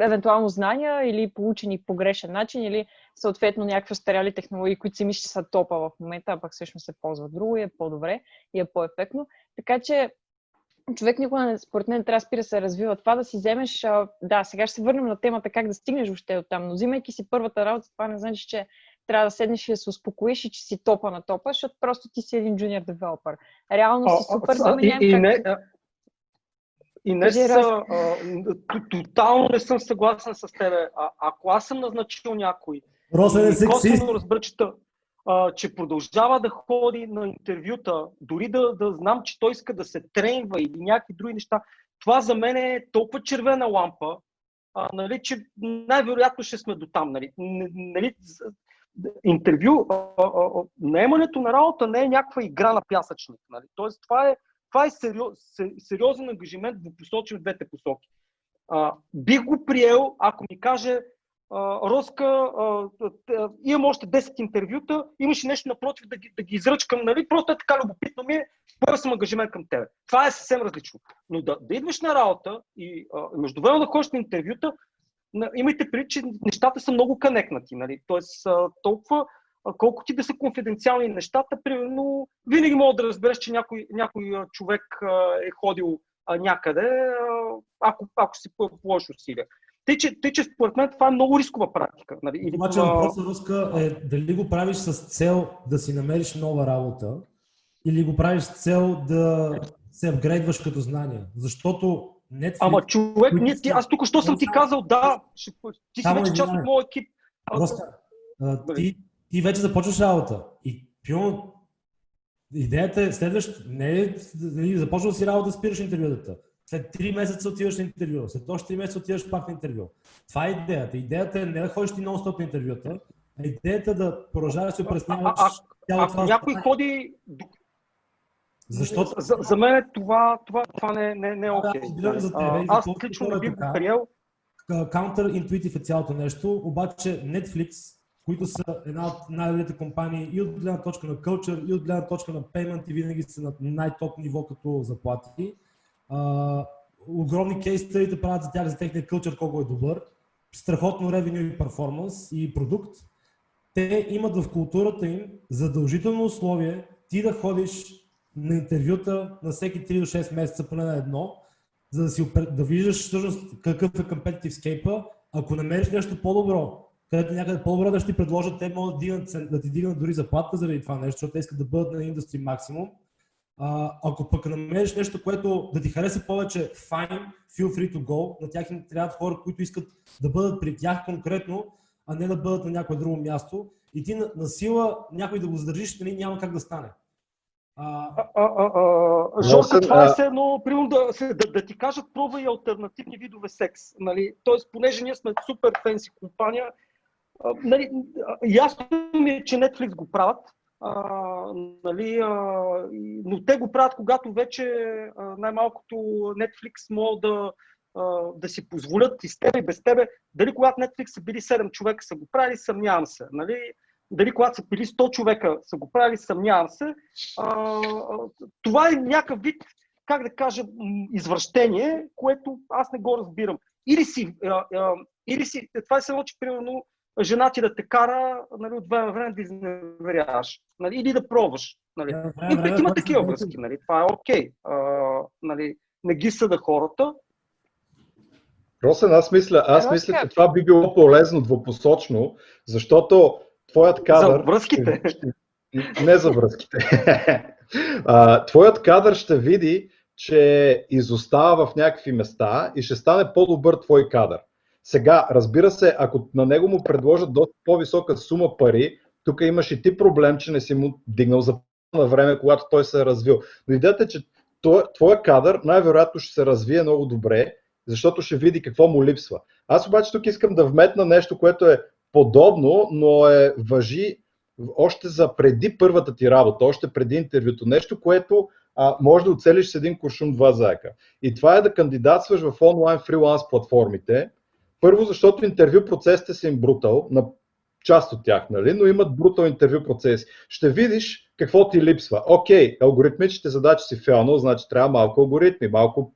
евентуално знания или получени по грешен начин, или съответно някакви старяли технологии, които си мислиш, че са топа в момента, а пък всъщност се ползват друго и е по-добре и е по-ефектно. Така че човек никога, не, според мен, трябва да спира да се развива. Това да си вземеш, да, сега ще се върнем на темата как да стигнеш въобще от там, но взимайки си първата работа, това не значи, че трябва да седнеш и да се успокоиш и че си топа на топа, защото просто ти си един джуниор девелопър. Реално си супер, а, и, и, не, и не са, а, тотално не съм съгласен с тебе. А, ако аз съм назначил някой, Росен е сексист. разбра, че, а, че продължава да ходи на интервюта, дори да, да знам, че той иска да се тренва или някакви други неща, това за мен е толкова червена лампа, а, нали, че най-вероятно ще сме до там. Нали. Нали, интервю, а, а, наемането на работа не е някаква игра на пясъчник. Нали. Тоест, това е това е сериоз, сериозен ангажимент в посочим в двете посоки. Бих го приел, ако ми каже Роска, имам още 10 интервюта, имаше нещо напротив да ги, да ги изръчкам, нали? Просто е така любопитно ми е, поел съм ангажимент към тебе. Това е съвсем различно. Но да, да идваш на работа и междувременно да ходиш на интервюта, имайте предвид, че нещата са много канекнати. Нали? Тоест, толкова колко ти да са конфиденциални нещата, примерно, винаги мога да разбереш, че някой, някой човек е ходил някъде, ако, ако си положиш усилия. Тъй че, тъй, че според мен това е много рискова практика. Нали? Обаче въпросът Руска е дали го правиш с цел да си намериш нова работа или го правиш с цел да се апгрейдваш като знания. Защото Netflix... Ама човек, не, ти, аз тук що съм ти казал, да, ще, ти си вече част от моят екип. Руска, ти ти вече започваш работа. И пион, идеята е следващ, не е, нали, започваш си работа, спираш интервютата. След 3 месеца отиваш на интервю, след още 3 месеца отиваш пак на интервю. Това е идеята. Идеята е не да ходиш ти нон-стоп на интервюта, а идеята е да продължаваш да се опресняваш. А, а, ако някой ходи защото... За, за мен това, това, това не, не, не е окей. Okay. за тебе, аз лично не бих го приел. Counter-intuitive е цялото нещо, обаче Netflix които са една от най-добрите компании и от гледна точка на culture, и от гледна точка на payment и винаги са на най-топ ниво като заплати. А, огромни кейстърите правят за тях, за техния culture колко е добър. Страхотно ревеню и перформанс и продукт. Те имат в културата им задължително условие ти да ходиш на интервюта на всеки 3 до 6 месеца, поне на едно, за да, си, да виждаш всъщност какъв е competitive scape Ако намериш нещо по-добро, където някъде по-добре да ще ти предложат, те могат да, дигнат, да ти дигнат дори заплата заради това нещо, защото те искат да бъдат на индустри максимум. А, ако пък намериш нещо, което да ти хареса повече, fine, feel free to go. На тях им трябват хора, които искат да бъдат при тях конкретно, а не да бъдат на някое друго място. И ти на, на сила някой да го задържиш, нали, няма как да стане. Жорка, това е все едно, примерно да, да, да ти кажат, пробвай альтернативни видове секс. Нали? Тоест, понеже ние сме супер фенси компания, нали, ясно ми е, че Netflix го правят, а, нали, а, но те го правят, когато вече а, най-малкото Netflix могат да, а, да си позволят и с тебе и без тебе. Дали когато Netflix са били 7 човека са го правили, съмнявам се. Нали? Дали когато са били 100 човека са го правили, съмнявам се. А, това е някакъв вид, как да кажа, извращение, което аз не го разбирам. Или си, а, а, или си това е само, че примерно жена ти да те кара нали, от време на време да изневеряваш. Нали, или да пробваш. Нали. Време, И време, пък има такива връзки. Нали. Това е окей. Okay. Нали, не ги съда хората. Росен, аз мисля, аз Росен. мисля, че това би било полезно двупосочно, защото твоят кадър... За връзките. Не за връзките. а, твоят кадър ще види, че изостава в някакви места и ще стане по-добър твой кадър. Сега, разбира се, ако на него му предложат доста по-висока сума пари, тук имаш и ти проблем, че не си му дигнал за на време, когато той се е развил. Но идеята е, че твоя кадър най-вероятно ще се развие много добре, защото ще види какво му липсва. Аз обаче тук искам да вметна нещо, което е подобно, но е въжи още за преди първата ти работа, още преди интервюто. Нещо, което а, може да оцелиш с един куршум два заека. И това е да кандидатстваш в онлайн фриланс платформите. Първо, защото интервю процесите са им брутал, на част от тях, нали? но имат брутал интервю процеси. Ще видиш какво ти липсва. Окей, алгоритмичните задачи си фейлнал, значи трябва малко алгоритми, малко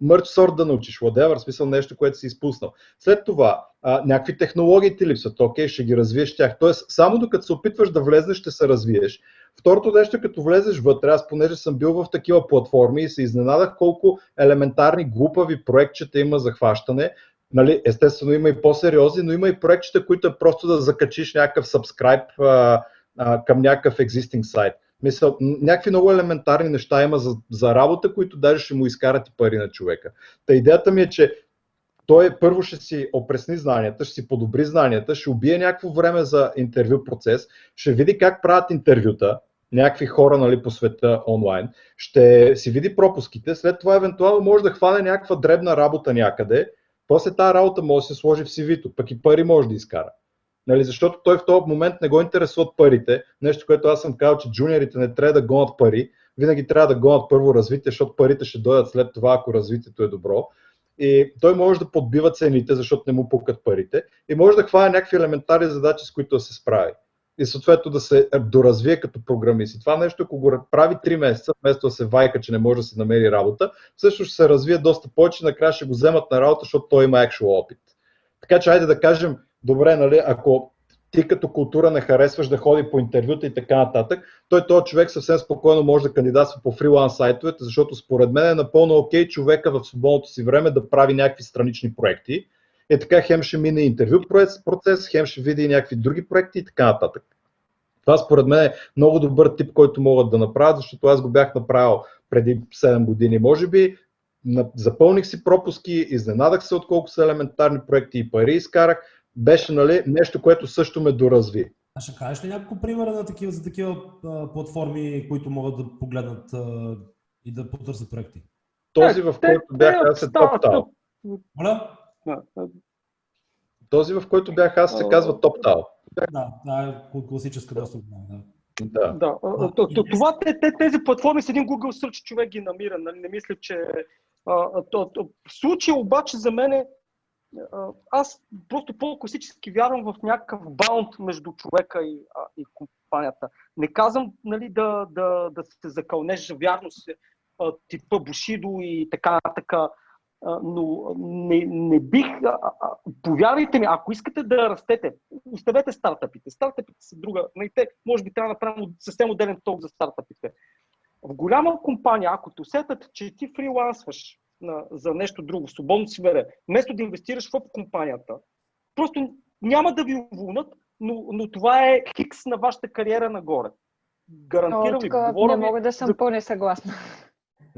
мърч сорт да научиш, whatever, смисъл нещо, което си изпуснал. След това, а, някакви технологии ти липсват, окей, ще ги развиеш тях. Тоест, само докато се опитваш да влезнеш, ще се развиеш. Второто нещо, като влезеш вътре, аз понеже съм бил в такива платформи и се изненадах колко елементарни, глупави проектчета има за хващане. Нали, естествено има и по-сериозни, но има и проектчета, които е просто да закачиш някакъв subscribe към някакъв existing сайт. Мисля, някакви много елементарни неща има за, за работа, които даже ще му изкарат и пари на човека. Та идеята ми е, че той първо ще си опресни знанията, ще си подобри знанията, ще убие някакво време за интервю процес, ще види как правят интервюта, някакви хора нали, по света онлайн, ще си види пропуските, след това евентуално може да хване някаква дребна работа някъде, после тази работа може да се сложи в CV-то, пък и пари може да изкара. Нали, защото той в този момент не го интересуват парите, нещо, което аз съм казал, че джуниорите не трябва да гонят пари, винаги трябва да гонят първо развитие, защото парите ще дойдат след това, ако развитието е добро. И той може да подбива цените, защото не му пукат парите. И може да хване някакви елементарни задачи, с които да се справи. И съответно да се доразвие като програмист. И това нещо, ако го прави 3 месеца, вместо да се вайка, че не може да си намери работа, също ще се развие доста повече, накрая ще го вземат на работа, защото той има actual опит. Така че, айде да кажем, добре, нали, ако ти като култура не харесваш да ходи по интервюта и така нататък, той този човек съвсем спокойно може да кандидатства по фриланс сайтовете, защото според мен е напълно окей okay човека в свободното си време да прави някакви странични проекти. И така хем ще мине интервю процес, хем ще види някакви други проекти и така нататък. Това според мен е много добър тип, който могат да направят, защото аз го бях направил преди 7 години, може би. Запълних си пропуски, изненадах се от колко са елементарни проекти и пари изкарах беше нали, нещо, което също ме доразви. А ще кажеш ли няколко примера на такива, за такива а, платформи, които могат да погледнат а, и да потърсят проекти? Този, в който бях аз е TopTal. Моля? Този, в който бях аз, се казва TopTal. Да, да, е класическа доста. Да. да. да. Това, тези платформи с един Google Search човек ги намира. Нали? Не мисля, че... В случая обаче за мен е аз просто по-класически вярвам в някакъв баунд между човека и, а, и компанията. Не казвам нали, да, да, да се закълнеш вярност типа Бушидо и така така, но не, не бих. А, а, повярвайте ми, ако искате да растете, оставете стартъпите. Стартъпите са друга. Нали, те, може би трябва да направим съвсем отделен толк за стартъпите. В голяма компания, ако те усетят, че ти фрилансваш на, за нещо друго, свободно си време, вместо да инвестираш в компанията, просто няма да ви уволнят, но, но това е хикс на вашата кариера нагоре. Гарантирам ви. Не мога да съм за... по-несъгласна.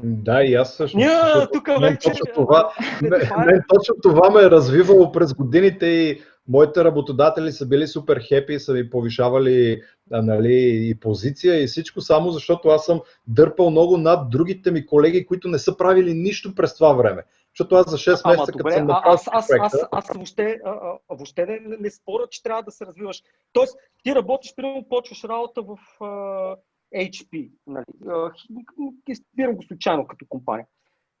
Да, и аз също. Ня, тук вече... Точно това, не, не, точно това ме е развивало през годините и моите работодатели са били супер хепи и са ми повишавали нали, и позиция и всичко, само защото аз съм дърпал много над другите ми колеги, които не са правили нищо през това време. Защото аз за 6 Ама, месеца, като съм аз, аз, аз, аз, аз въобще, а, а, въобще не, не споря, че трябва да се развиваш. Тоест, ти работиш, примерно, почваш работа в а, HP. Нали? Спирам го случайно като компания.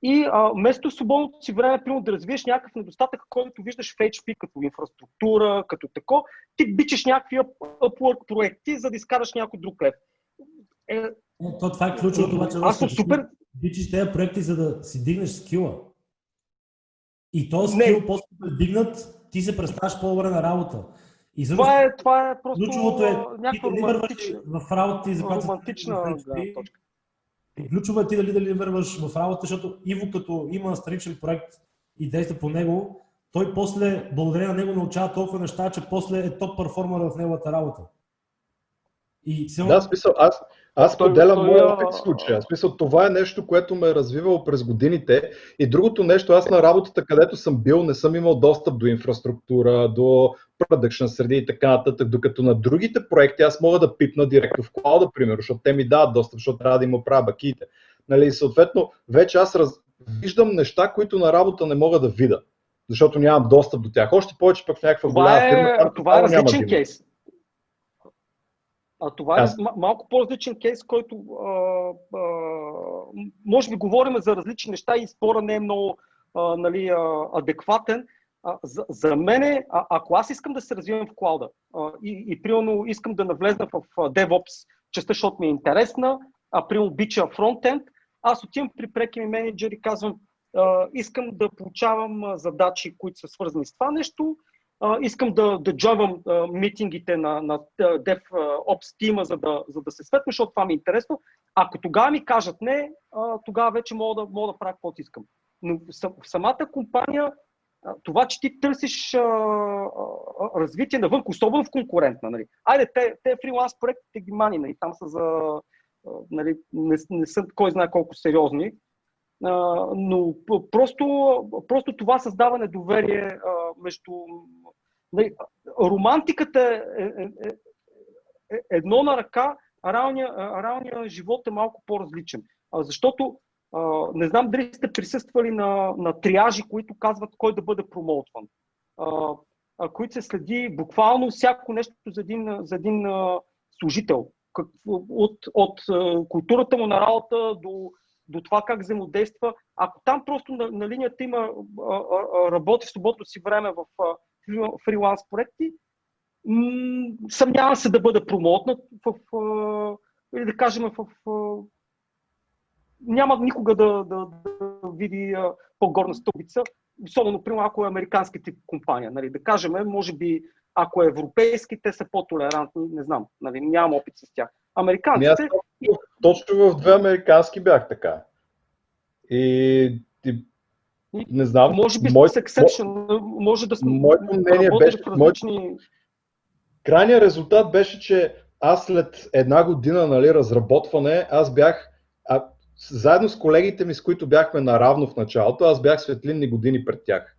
И а, вместо свободното си време, примерно, да развиеш някакъв недостатък, който виждаш в HP като инфраструктура, като тако, ти бичеш някакви Upwork проекти, за да изкараш някой друг лев. Е, то, това е ключовото, обаче. Аз съм супер... Бичиш тези проекти, за да си дигнеш скила. И този скил, после да дигнат, ти се представяш по-добре на работа. И всъщност, Това е, това е просто ключовото е, ти някаква върваш романтична, в работа, за която романтична гледна точка. Ключово е ти дали дали върваш в работа, защото Иво като има страничен проект и действа по него, той после, благодарение на него, научава толкова неща, че после е топ перформер в неговата работа. И силно... Да, смисъл, аз, аз поделям моя опит в случая. Смисъл, това е нещо, което ме е развивало през годините. И другото нещо, аз на работата, където съм бил, не съм имал достъп до инфраструктура, до продъкшн среди и така нататък, докато на другите проекти аз мога да пипна директно в клауда, примерно, защото те ми дават достъп, защото трябва да им оправя бакиите. Нали, съответно, вече аз раз... виждам неща, които на работа не мога да видя, защото нямам достъп до тях. Още повече пък в някаква Това голяма фирма. е, там това е различен кейс. А това е Аз- ма- малко по-различен кейс, който а, а, може би говорим за различни неща и спора не е много а, нали, а, адекватен. А, за, за мен, а, ако аз искам да се развивам в клауда а, и, и примерно искам да навлезна в а, DevOps частта, защото ми е интересна, а примерно обича фронтенд, аз отивам при преки ми менеджер и казвам, а, искам да получавам а, задачи, които са свързани с това нещо, искам да, да джойвам а, митингите на, на DevOps тима, за да, за да се светна, защото това ми е интересно. Ако тогава ми кажат не, а, тогава вече мога да, мога да правя каквото искам. Но в сам- в самата компания, а, това, че ти търсиш а, а, развитие навън, особено в конкурентна, нали? Айде, те, те фриланс проектите ги мани, нали? там са за... Нали, не, не са кой знае колко сериозни, но просто, просто това създава недоверие между... Нали, романтиката е, е, е, е едно на ръка, а реалния, реалния живот е малко по-различен. Защото не знам дали сте присъствали на, на триажи, които казват кой да бъде промоутван. Които се следи буквално всяко нещо за един, за един служител. От, от културата му на работа до, до това как взаимодейства. Ако там просто на, на линията има работи в свободното си време в фриланс проекти, м- съмнявам се да бъде промотнат в, или да кажем в, а, няма никога да, да, да види по-горна стълбица, особено, примерно, ако е американски тип компания. Нали, да кажем, може би, ако е европейски, те са по-толерантни, не знам, нали, нямам опит с тях. Ами аз Американците, точно- в две американски бях така. И, и не знам, може би мой- с exception, може да сме моето мнение беше- в различни... крайният резултат беше, че аз след една година нали, разработване, аз бях, а, заедно с колегите ми, с които бяхме наравно в началото, аз бях светлинни години пред тях.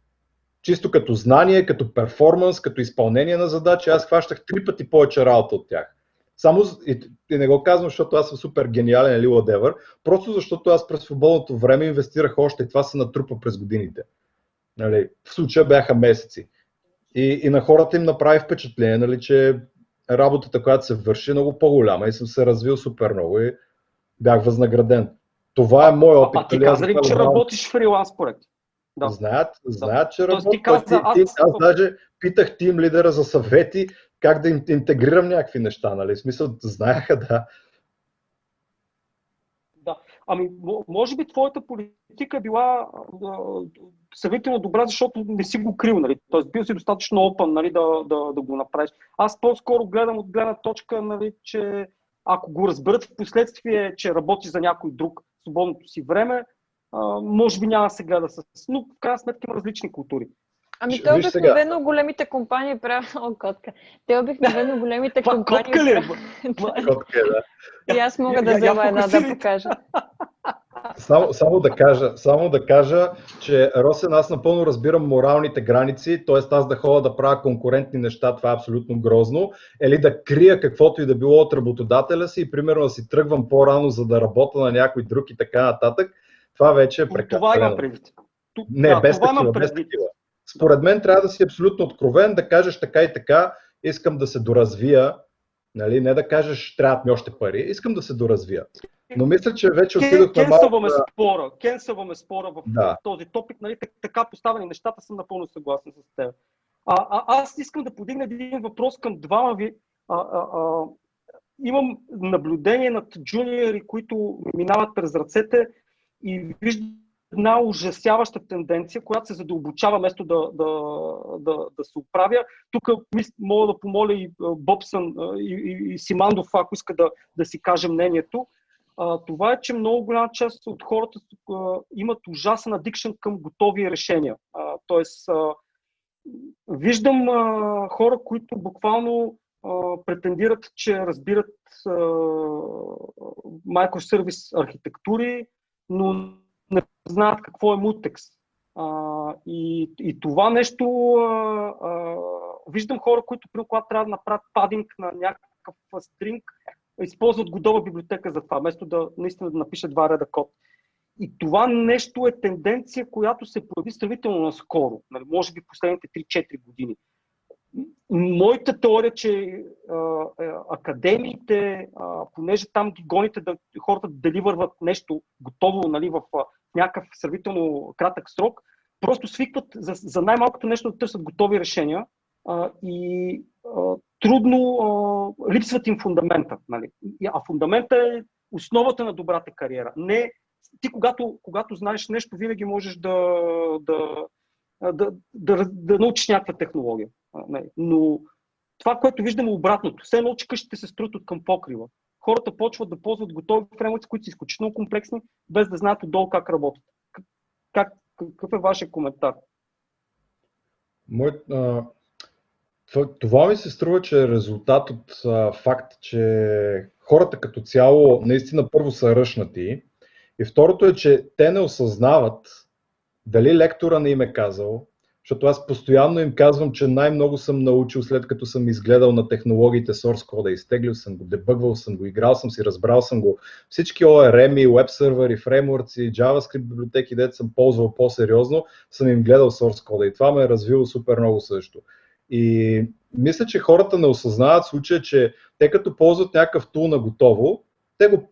Чисто като знание, като перформанс, като изпълнение на задачи, аз хващах три пъти повече работа от тях. Само, и, и не го казвам, защото аз съм супер гениален или whatever, просто защото аз през свободното време инвестирах още и това се натрупа през годините. Нали, в случая бяха месеци. И, и на хората им направи впечатление, нали, че работата, която се върши, е много по-голяма и съм се развил супер много и бях възнаграден. Това е мой опит. А ти нали, аз каза ли, че работиш фриланс проект? Да. Знаят, знаят, че Тоест работя. ти каза, аз- ти- аз даже питах тим лидера за съвети, как да интегрирам някакви неща, нали? В смисъл, знаеха, да. Да. Ами, мо- може би твоята политика е била а, съвително добра, защото не си го крил, нали? Тоест бил си достатъчно опън, нали, да, да, да го направиш. Аз по-скоро гледам от гледна точка, нали, че ако го разберат в последствие, че работи за някой друг свободното си време, а, може би няма да се гледа с... Но в крайна сметка има различни култури. Ами те сега. обикновено големите компании правят... О, котка. Те обикновено големите Това компании котка ли е? Котка е, да. И аз мога да взема една да покажа. Само, само, да кажа, само да кажа, че Росен, аз напълно разбирам моралните граници, т.е. аз да ходя да правя конкурентни неща, това е абсолютно грозно, или да крия каквото и да било от работодателя си и примерно да си тръгвам по-рано, за да работя на някой друг и така нататък, това вече е Това прекалено. имам предвид. Не, да, без това такива, без такива. Според мен трябва да си абсолютно откровен, да кажеш така и така, искам да се доразвия, нали? не да кажеш трябват ми още пари, искам да се доразвия. Но мисля, че вече отидохме малко... Кенсълваме спора. Кенсълваме спора в Да. този топик. Нали, так- така поставени нещата съм напълно съгласен с теб. А, а, аз искам да подигна един въпрос към двама ви. А, а, а, имам наблюдение над джуниори, които минават през ръцете и виждам една ужасяваща тенденция, която се задълбочава вместо да, да, да, да се оправя. Тук мога да помоля и Бобсън и, и, и Симандов, ако иска да, да си каже мнението. А, това е, че много голяма част от хората а, имат ужасен адикшен към готови решения. А, тоест, а, виждам а, хора, които буквално а, претендират, че разбират а, microservice архитектури, но не знаят какво е Mutex. А, и, и това нещо, а, а, виждам хора, които при когато трябва да направят падинг на някакъв стринг, използват годова библиотека за това, вместо да наистина да напише два реда код. И това нещо е тенденция, която се прояви сравнително наскоро, нали, може би последните 3-4 години. Моята теория, че а, академиите, понеже там ги гоните да, хората да деливърват нещо готово нали, в а, някакъв сравнително кратък срок, просто свикват за, за най-малкото нещо да търсят готови решения а, и а, трудно а, липсват им фундамента. Нали? А фундамента е основата на добрата кариера. Не, ти когато, когато знаеш нещо, винаги можеш да, да, да, да, да научиш някаква технология. Но това, което виждаме обратното, все едно, че къщите се строят от към покрива. Хората почват да ползват готови фреймворци, които са изключително комплексни, без да знаят отдолу как работят. Как, какъв е вашия коментар? Мой, а, това ми се струва, че е резултат от а, факт, че хората като цяло наистина първо са ръшнати и второто е, че те не осъзнават дали лектора не им е казал, защото аз постоянно им казвам, че най-много съм научил след като съм изгледал на технологиите source кода, изтеглил съм го, дебъгвал съм го, играл съм си, разбрал съм го. Всички ORM, веб сервери, фреймворци, JavaScript библиотеки, дете съм ползвал по-сериозно, съм им гледал source кода и това ме е развило супер много също. И мисля, че хората не осъзнават случая, че те като ползват някакъв тул на готово, те го,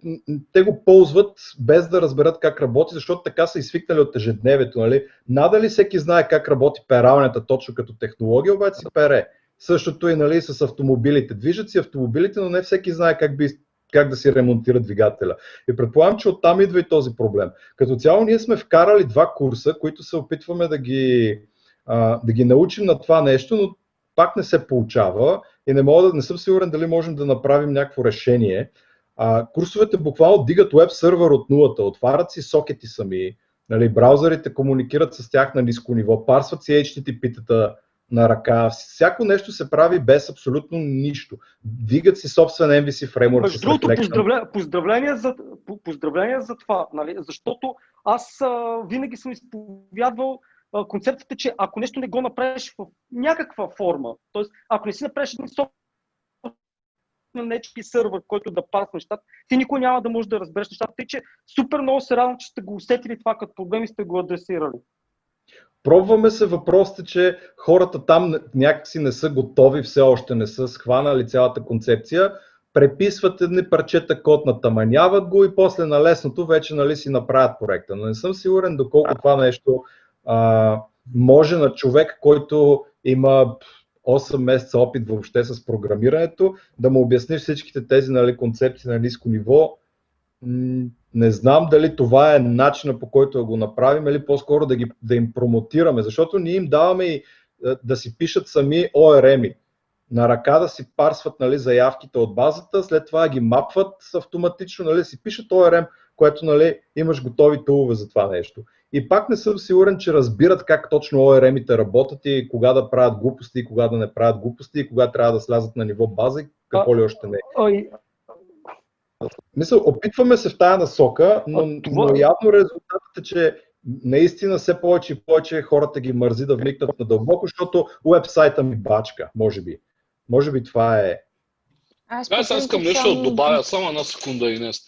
те го ползват без да разберат как работи, защото така са изсвикнали от ежедневието. Нали? Надали всеки знае как работи пералнята точно като технология, обаче си пере. Същото и нали, с автомобилите. Движат си автомобилите, но не всеки знае как, би, как да си ремонтира двигателя. И предполагам, че оттам идва и този проблем. Като цяло ние сме вкарали два курса, които се опитваме да ги, да ги научим на това нещо, но пак не се получава и не, мога не съм сигурен дали можем да направим някакво решение. А, курсовете буквално дигат веб сервер от нулата, отварят си сокети сами, нали, браузърите комуникират с тях на ниско ниво, парсват си HTTP-тата на ръка. Всяко нещо се прави без абсолютно нищо. Дигат си собствен MVC фреймворк. Между другото, поздравления, поздравления, за, поздравления за това, нали? защото аз а, винаги съм изповядвал концепцията, че ако нещо не го направиш в някаква форма, т.е. ако не си направиш един на нечки сървър, който да пасва нещата, ти никой няма да можеш да разбереш нещата. Тъй, че супер много се радвам, че сте го усетили това като проблем и сте го адресирали. Пробваме се въпросите, че хората там някакси не са готови, все още не са схванали цялата концепция, преписват едни парчета код, натаманяват го и после на лесното вече нали, си направят проекта. Но не съм сигурен доколко това нещо а, може на човек, който има 8 месеца опит въобще с програмирането, да му обясни всичките тези нали, концепции на ниско ниво. Не знам дали това е начина по който да го направим или по-скоро да, ги, да им промотираме, защото ние им даваме и да си пишат сами ORM-и. На ръка да си парсват нали, заявките от базата, след това ги мапват автоматично, нали, си пишат ORM, което нали, имаш готови тулове за това нещо. И пак не съм сигурен, че разбират как точно ORM-ите работят и кога да правят глупости, и кога да не правят глупости, и кога трябва да слязат на ниво база и какво ли още не. Ой. Мисля, опитваме се в тая насока, но, това... но явно резултатът е, че наистина все повече и повече хората ги мързи да вникнат надълбоко, защото уебсайта ми бачка, може би. Може би това е. Аз, аз искам нещо да добавя, само една секунда, Инес.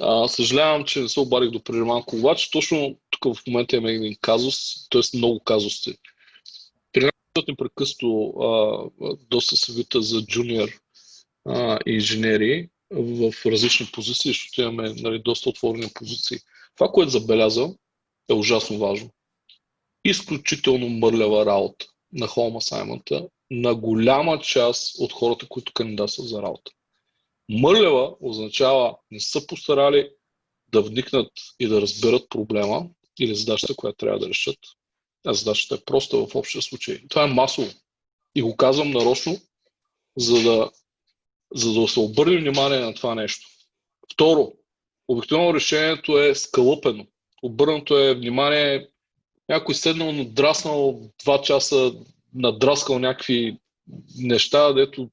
А, съжалявам, че не се обадих до преди малко, обаче точно тук в момента имаме един казус, т.е. много казуси. При нас непрекъснато доста съвета за джуниор инженери в различни позиции, защото имаме нали, доста отворени позиции. Това, което забелязал, е ужасно важно. Изключително мърлява работа на Home Assignment на голяма част от хората, които кандидатстват за работа. Мърлява означава не са постарали да вникнат и да разберат проблема, или задачата, която трябва да решат. А задачата е проста в общия случай. Това е масово. И го казвам нарочно, за да, за да се обърне внимание на това нещо. Второ, обикновено решението е скалъпено. Обърнато е внимание, някой седнал, надраснал два часа, надраскал някакви неща, дето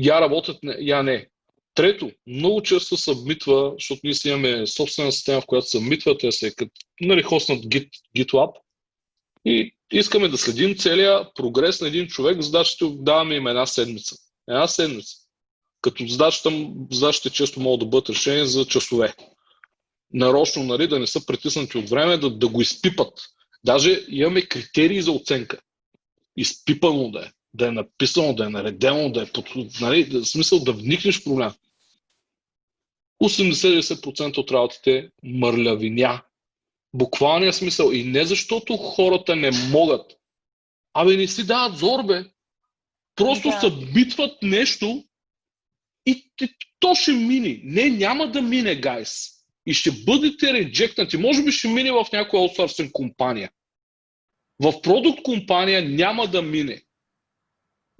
я работят, я не. Трето, много често събмитва, защото ние си имаме собствена система, в която събмитва, те се като нали, хоснат Git, GitLab и искаме да следим целия прогрес на един човек, задачата даваме им една седмица. Една седмица. Като задачата, задачите често могат да бъдат решени за часове. Нарочно, нали, да не са притиснати от време, да, да го изпипат. Даже имаме критерии за оценка. Изпипано да е да е написано, да е наредено, да е под, нали, в смисъл да вникнеш в проблем. 80-90% от работите мърлявиня. Буквалния смисъл. И не защото хората не могат. Абе не си дават зор, бе. Просто да. събитват нещо и, и то ще мини. Не, няма да мине, гайс. И ще бъдете реджекнати. Може би ще мине в някоя аутсорсинг компания. В продукт компания няма да мине.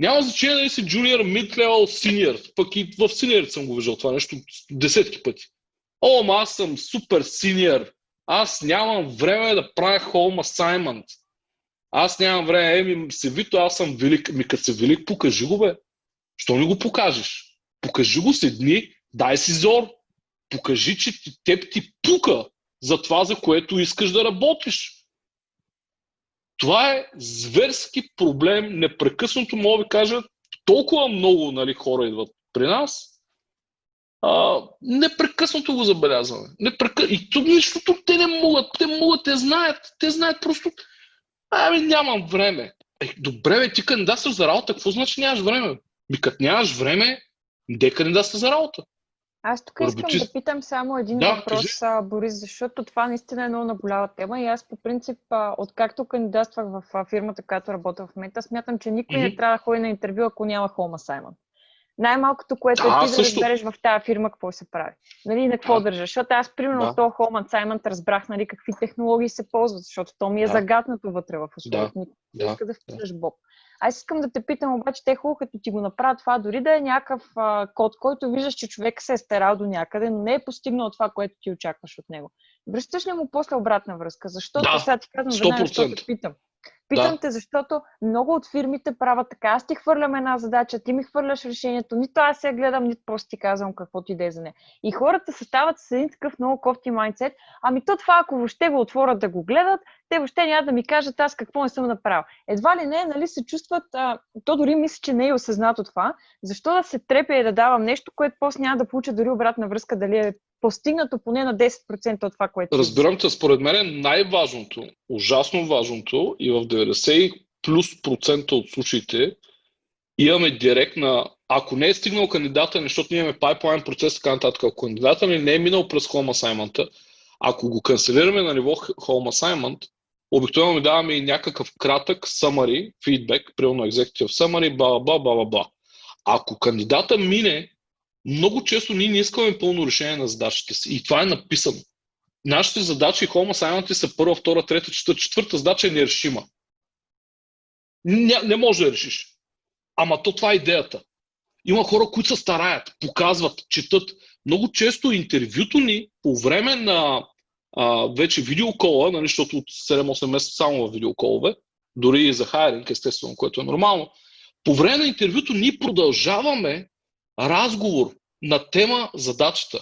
Няма значение дали си junior, mid-level, senior. Пък и в senior съм го виждал това нещо десетки пъти. О, ама аз съм супер senior. Аз нямам време да правя home assignment. Аз нямам време. Еми, се вито, аз съм велик. Ми като си велик, покажи го, бе. Що не го покажеш? Покажи го, седни, дай си зор. Покажи, че теб ти пука за това, за което искаш да работиш. Това е зверски проблем, непрекъснато мога да кажа, толкова много нали, хора идват при нас, а, непрекъснато го забелязваме. Непрекъ... И тук нищото те не могат, те могат, те знаят, те знаят просто, ами нямам време. Е, добре, бе, ти кандидатстваш за работа, какво значи нямаш време? Ми като нямаш време, де кандидатстваш за работа? Аз тук искам Работи... да питам само един да, въпрос, кажи. Борис, защото това наистина е много наболява тема и аз по принцип, откакто кандидатствах в фирмата, която работя в момента, смятам, че никой mm-hmm. не трябва да ходи на интервю, ако няма Home Assignment. Най-малкото, което да, е ти да разбереш в тази фирма какво се прави. Нали, на какво да. държа. Защото аз, примерно, да. от този Home Assignment разбрах нали, какви технологии се ползват, защото то ми е да. загатнато вътре в условието. Да. Не иска да впиташ Боб. Аз искам да те питам, обаче те хубаво, като ти го направят това, дори да е някакъв а, код, който виждаш, че човек се е старал до някъде, но не е постигнал това, което ти очакваш от него. Връщаш ли му после обратна връзка? Защото да, сега ти казвам, веднага, защото питам. Питам да. те, защото много от фирмите правят така. Аз ти хвърлям една задача, ти ми хвърляш решението, нито аз се гледам, нито просто ти казвам какво ти да е за не. И хората се стават с един такъв много кофти майндсет. Ами то това, ако въобще го отворят да го гледат, те въобще няма да ми кажат аз какво не съм направил. Едва ли не, нали се чувстват, а, то дори мисля, че не е осъзнато това, защо да се трепя и да давам нещо, което после няма да получа дори обратна връзка, дали е постигнато поне на 10% от това, което... Разбирам те, според мен е най-важното, ужасно важното и в 90 плюс процента от случаите имаме директна, ако не е стигнал кандидата, защото ние имаме пайплайн процес, така нататък, ако кандидата ни не е минал през Home Assignment, ако го канцелираме на ниво Home Assignment, обикновено ми даваме и някакъв кратък summary, feedback, примерно executive summary, бла, бла, бла, бла, бла. Ако кандидата мине много често ние не искаме пълно решение на задачите си. И това е написано. Нашите задачи, Home Assignment са първа, втора, трета, четвърта. Четвърта задача е нерешима. Не, не може да решиш. Ама то това е идеята. Има хора, които се стараят, показват, четат. Много често интервюто ни по време на а, вече видеокола, нали, защото от 7-8 месеца само в видеоколове, дори и за хайринг, естествено, което е нормално, по време на интервюто ние продължаваме разговор на тема задачата.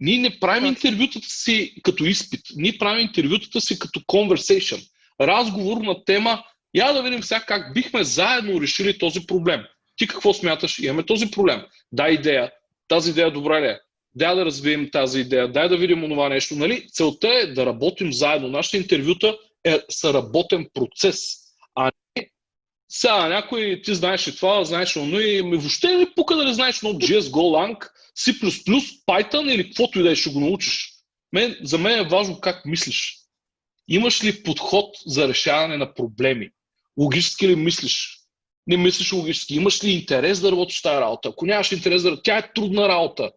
Ние не правим интервютата си като изпит, ние правим интервютата си като conversation. Разговор на тема, я да видим сега как бихме заедно решили този проблем. Ти какво смяташ? Имаме този проблем. Дай идея. Тази идея добра ли е? Дай да развием тази идея, дай да видим онова нещо. Нали? Целта е да работим заедно. Нашите интервюта е, са процес, а не сега някой, ти знаеш и това, знаеш но и ми въобще не пука да не знаеш но JS, Golang, C++, Python или каквото и да е, ще го научиш. Мен, за мен е важно как мислиш. Имаш ли подход за решаване на проблеми? Логически ли мислиш? Не мислиш логически. Имаш ли интерес да работиш тази работа? Ако нямаш интерес да тя е трудна работа.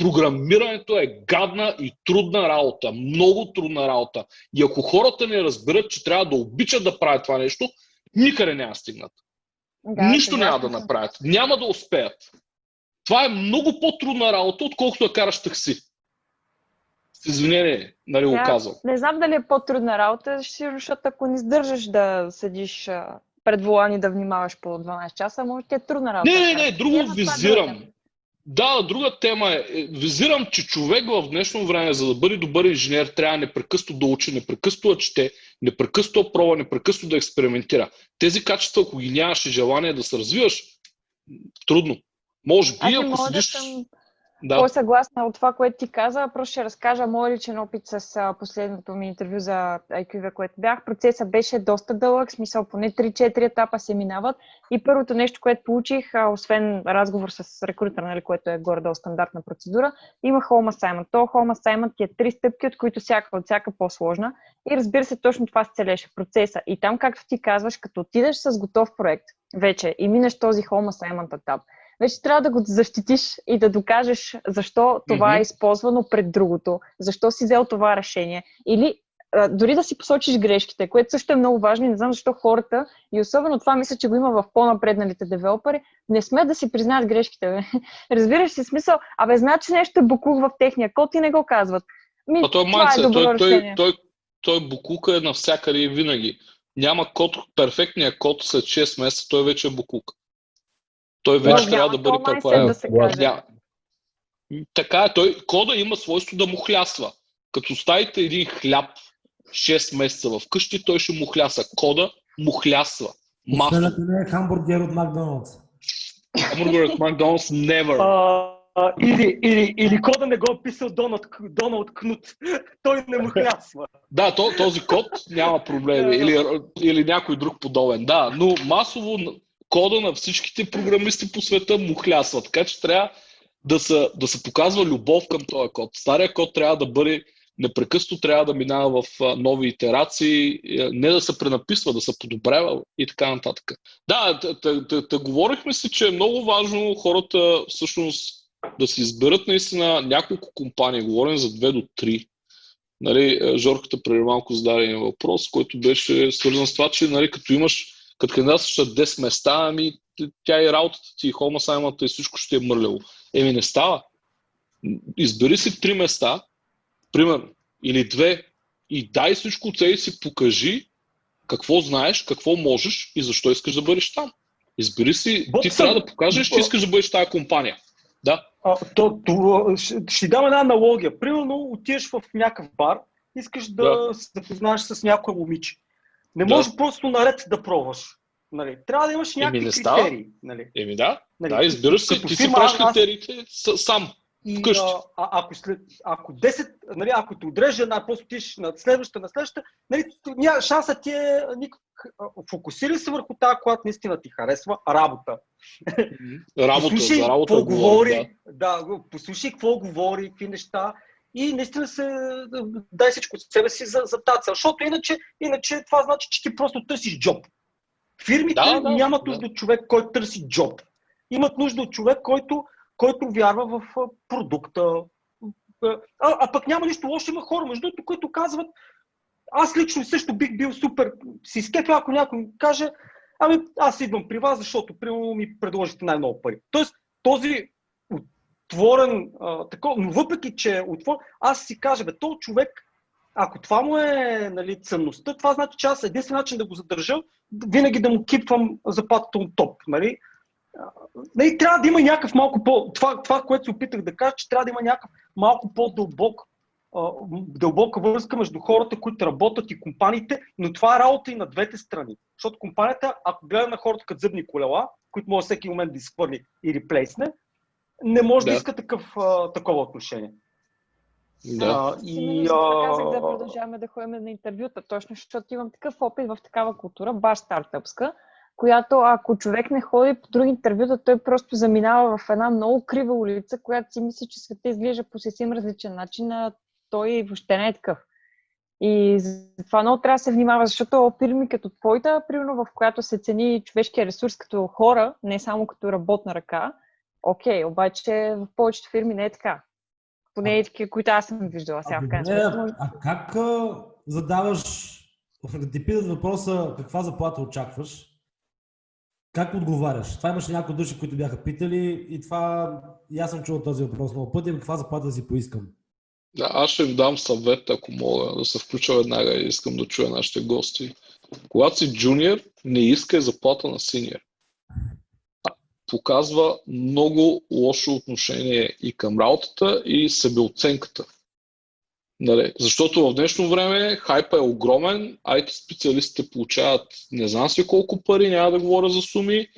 Програмирането е гадна и трудна работа. Много трудна работа. И ако хората не разберат, че трябва да обичат да правят това нещо, никъде няма стигнат. Да, Нищо няма да направят. Няма да успеят. Това е много по-трудна работа, отколкото да караш такси. С извинение, нали го казвам. Не знам дали е по-трудна работа, защото ако не издържаш да седиш пред волани да внимаваш по 12 часа, може да е трудна работа. Не, не, не, друго визирам. Да, друга тема е. е. Визирам, че човек в днешно време, за да бъде добър инженер, трябва непрекъсто да учи, непрекъсто да чете, непрекъсто да пробва, непрекъсто да експериментира. Тези качества, ако ги нямаш и желание да се развиваш, трудно. Може би, ако седиш... Да съм да. По-съгласна от това, което ти каза, просто ще разкажа моят личен опит с последното ми интервю за IQV, което бях. Процесът беше доста дълъг, смисъл поне 3-4 етапа се минават. И първото нещо, което получих, освен разговор с рекрутер, нали, което е горе-долу стандартна процедура, има Home Assignment. То Home Assignment ти е три стъпки, от които всяка от всяка по-сложна. И разбира се, точно това се целеше процеса. И там, както ти казваш, като отидеш с готов проект вече и минеш този Home Assignment етап, вече трябва да го защитиш и да докажеш защо това mm-hmm. е използвано пред другото, защо си взел това решение. Или а, дори да си посочиш грешките, което също е много важно и не знам защо хората, и особено това мисля, че го има в по-напредналите девелопери, не сме да си признаят грешките. Бе. Разбираш си смисъл, абе, значи нещо е буклук в техния код и не го казват. Ми, а той, това майце, е добро той, той, той, той буклука е навсякъде и винаги. Няма код, перфектния код след 6 месеца, той вече е буклук. Той вече да, трябва да бъде препариран. Да се каже. Така е, той, кода има свойство да му хлясва. Като ставите един хляб 6 месеца в къщи, той ще му хляса. Кода му хлясва. Ако не е хамбургер от Макдоналдс. Хамбургер от Макдоналдс never. Uh, или, или, или кода не го е писал Доналд, Доналд Кнут. Той не му хлясва. Да, то, този код няма проблеми. Или, или някой друг подобен. Да, но масово кода на всичките програмисти по света му хлясва. Така че трябва да се, да се показва любов към този код. Стария код трябва да бъде непрекъснато трябва да минава в нови итерации, е, не да се пренаписва, да се подобрява и така нататък. Да, да говорихме си, че е много важно хората всъщност да си изберат наистина няколко компании, говорим за две до три. Нали, е, Жорката преди малко зададе въпрос, който беше свързан с това, че нали, като имаш като кандидатстваш 10 места, ами тя и работата ти, и хома саймата и всичко ще е мърлево. Еми не става. Избери си три места, примерно, или две, и дай всичко от себе си, покажи какво знаеш, какво можеш и защо искаш да бъдеш там. Избери си, ти трябва да покажеш, че искаш да бъдеш тази компания. Да. А, то, то, ще, ще дам една аналогия. Примерно отиваш в някакъв бар, искаш да, да. се запознаеш с някое момиче. Не можеш да. просто наред да пробваш. Нали. Трябва да имаш някакви Еми, критерии. Нали. Еми да, нали. да, избираш си, ти си правиш критериите аз... сам. Вкъщи. а, ако, след, ако 10, нали, ако те отрежа една, после отидеш на следващата, на следващата, нали, ня, шансът ти е никак. Фокусирай се върху тази, която наистина ти харесва, работа. Работа, послушай, за работа какво говори, да. да, послушай какво говори, какви неща и наистина се дай всичко от себе си за, за тази цел. Защото иначе, иначе това значи, че ти просто търсиш джоб. Фирмите да, да, нямат нужда да. от човек, който търси джоб. Имат нужда от човек, който, който вярва в продукта. А, а пък няма нищо лошо, има хора, между другото, които казват, аз лично също бих бил супер, си скепя, ако някой ми каже, ами аз идвам при вас, защото примерно ми предложите най-много пари. Тоест, този отворен, а, такова, но въпреки, че е отворен, аз си кажа, бе, този човек, ако това му е нали, ценността, това значи, че аз единствен начин да го задържа, винаги да му кипвам заплатата от топ. Нали? Нали, трябва да има някакъв малко по... Това, това, което се опитах да кажа, че трябва да има някакъв малко по-дълбок дълбока връзка между хората, които работят и компаниите, но това е работа и на двете страни. Защото компанията, ако гледа на хората като зъбни колела, които може всеки момент да изхвърли и реплейсне, не може да, да иска такъв, а, такова отношение. Да. А, и, а... казах да продължаваме да ходим на интервюта, точно защото имам такъв опит в такава култура, баш стартъпска, която ако човек не ходи по други интервюта, той просто заминава в една много крива улица, която си мисли, че света изглежда по съвсем различен начин, а той въобще не е такъв. И това много трябва да се внимава, защото фирми като твоята, примерно в която се цени човешкия ресурс като хора, не само като работна ръка, окей, okay, обаче в повечето фирми не е така. Поне такива, които аз съм виждала сега в крайна сметка. А как а, задаваш, да ти питат въпроса каква заплата очакваш, как отговаряш? Това имаше някои души, които бяха питали и това, и аз съм чувал този въпрос много пъти, каква заплата да си поискам. Да, аз ще им дам съвет, ако мога да се включа веднага и искам да чуя нашите гости. Когато си джуниор, не искай заплата на синьор. Показва много лошо отношение и към работата, и себеоценката. Нали? Защото в днешно време хайпа е огромен, IT специалистите получават не знам си колко пари, няма да говоря за суми,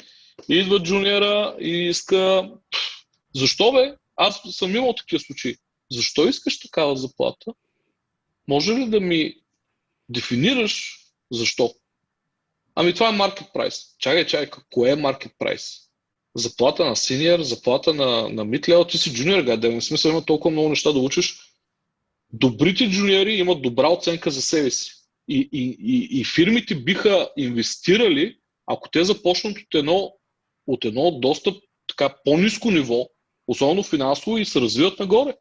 идва джуниора и иска... Защо бе? Аз съм имал такива случаи. Защо искаш такава заплата? Може ли да ми дефинираш защо? Ами това е market price. Чакай, чакай, кое е market price? Заплата на синьор, заплата на, на mid ти си джуниор, гаде, в смисъл има толкова много неща да учиш. Добрите джуниори имат добра оценка за себе си. И, и, и, и фирмите биха инвестирали, ако те започнат от едно, от едно доста така по-низко ниво, особено финансово, и се развиват нагоре.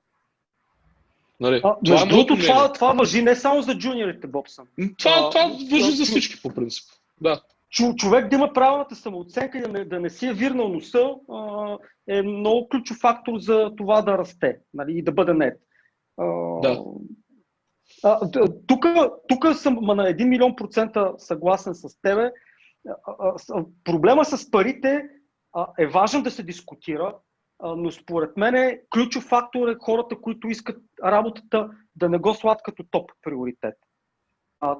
Нали, а, това, е другото, това, това въжи не само за джуниорите, Бобсън. Това, а, това въжи за всички, по принцип. Да. Човек да има правилната самооценка и да не, да не си е вирнал носа а, е много ключов фактор за това да расте нали, и да бъде нет. А, да. Тук съм на 1 милион процента съгласен с тебе. А, а, проблема с парите а, е важен да се дискутира, но според мен е ключов фактор е хората, които искат работата да не го слагат като топ приоритет.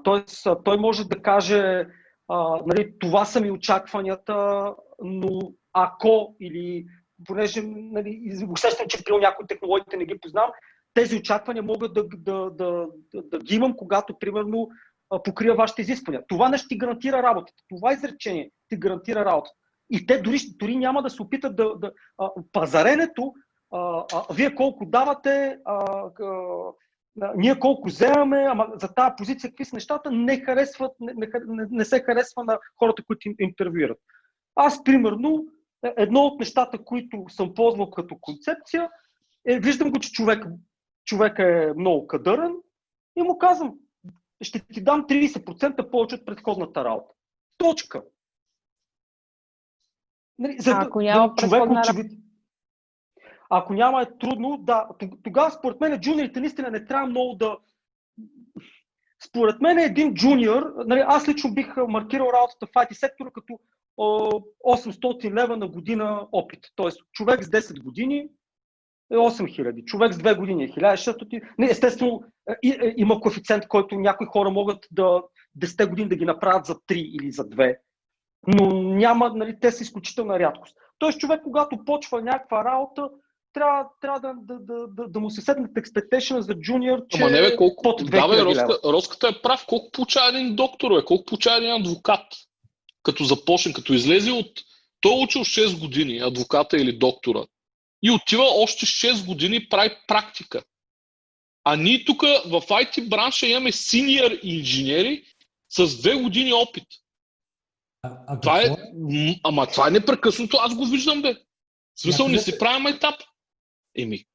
тоест, той може да каже, а, нали, това са ми очакванията, но ако или понеже нали, усещам, че при някои технологиите не ги познавам, тези очаквания могат да, да, да, да, да ги имам, когато, примерно, покрия вашите изисквания. Това не ще ти гарантира работата. Това изречение ти гарантира работата. И те дори, дори няма да се опитат да. да а, пазаренето, а, а, вие колко давате, а, а, ние колко вземаме, ама за тази позиция какви са нещата, не, харесват, не, не, не се харесва на хората, които интервюират. Аз, примерно, едно от нещата, които съм ползвал като концепция, е, виждам го, че човек, човек е много кадърен и му казвам, ще ти дам 30% повече от предходната работа. Точка. Нали, за, ако няма да, човек очевид... Ако няма е трудно, да. Тогава според мен джуниорите наистина не трябва много да... Според мен един джуниор, нали, аз лично бих маркирал работата в IT сектора като 800 лева на година опит. Тоест човек с 10 години е 8000, човек с 2 години е 1600. Не, естествено, има коефициент, който някои хора могат да 10 години да ги направят за 3 или за 2 но няма, нали, те са изключителна рядкост. Тоест човек, когато почва някаква работа, трябва, трябва да, да, да, да, да му се седнат expectation за джуниор, че Ама не бе, колко, под 2000 да, бе, Роска, Роската е прав. Колко получава един доктор, бе? колко получава един адвокат? Като започне, като излезе от... Той е учил 6 години, адвоката или доктора. И отива още 6 години прави практика. А ние тук в IT бранша имаме синьор инженери с 2 години опит. А, а това е, ама това е непрекъснато, аз го виждам, бе. В смисъл, не си правим етап. Еми,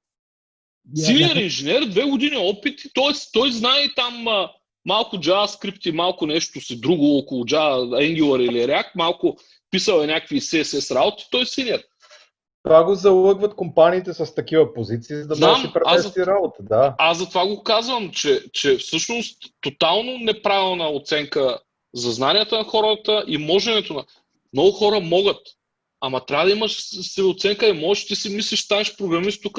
силен инженер, две години опит, т.е. той знае там а, малко JavaScript и малко нещо си друго около Java, Angular или React, малко писал е някакви CSS работи, той е синьор. Това го залъгват компаниите с такива позиции, за да Знам, си премести работа. Да. Аз за това го казвам, че, че всъщност тотално неправилна оценка за знанията на хората и моженето на... Много хора могат, ама трябва да имаш си оценка и можеш ти си мислиш, станеш програмист тук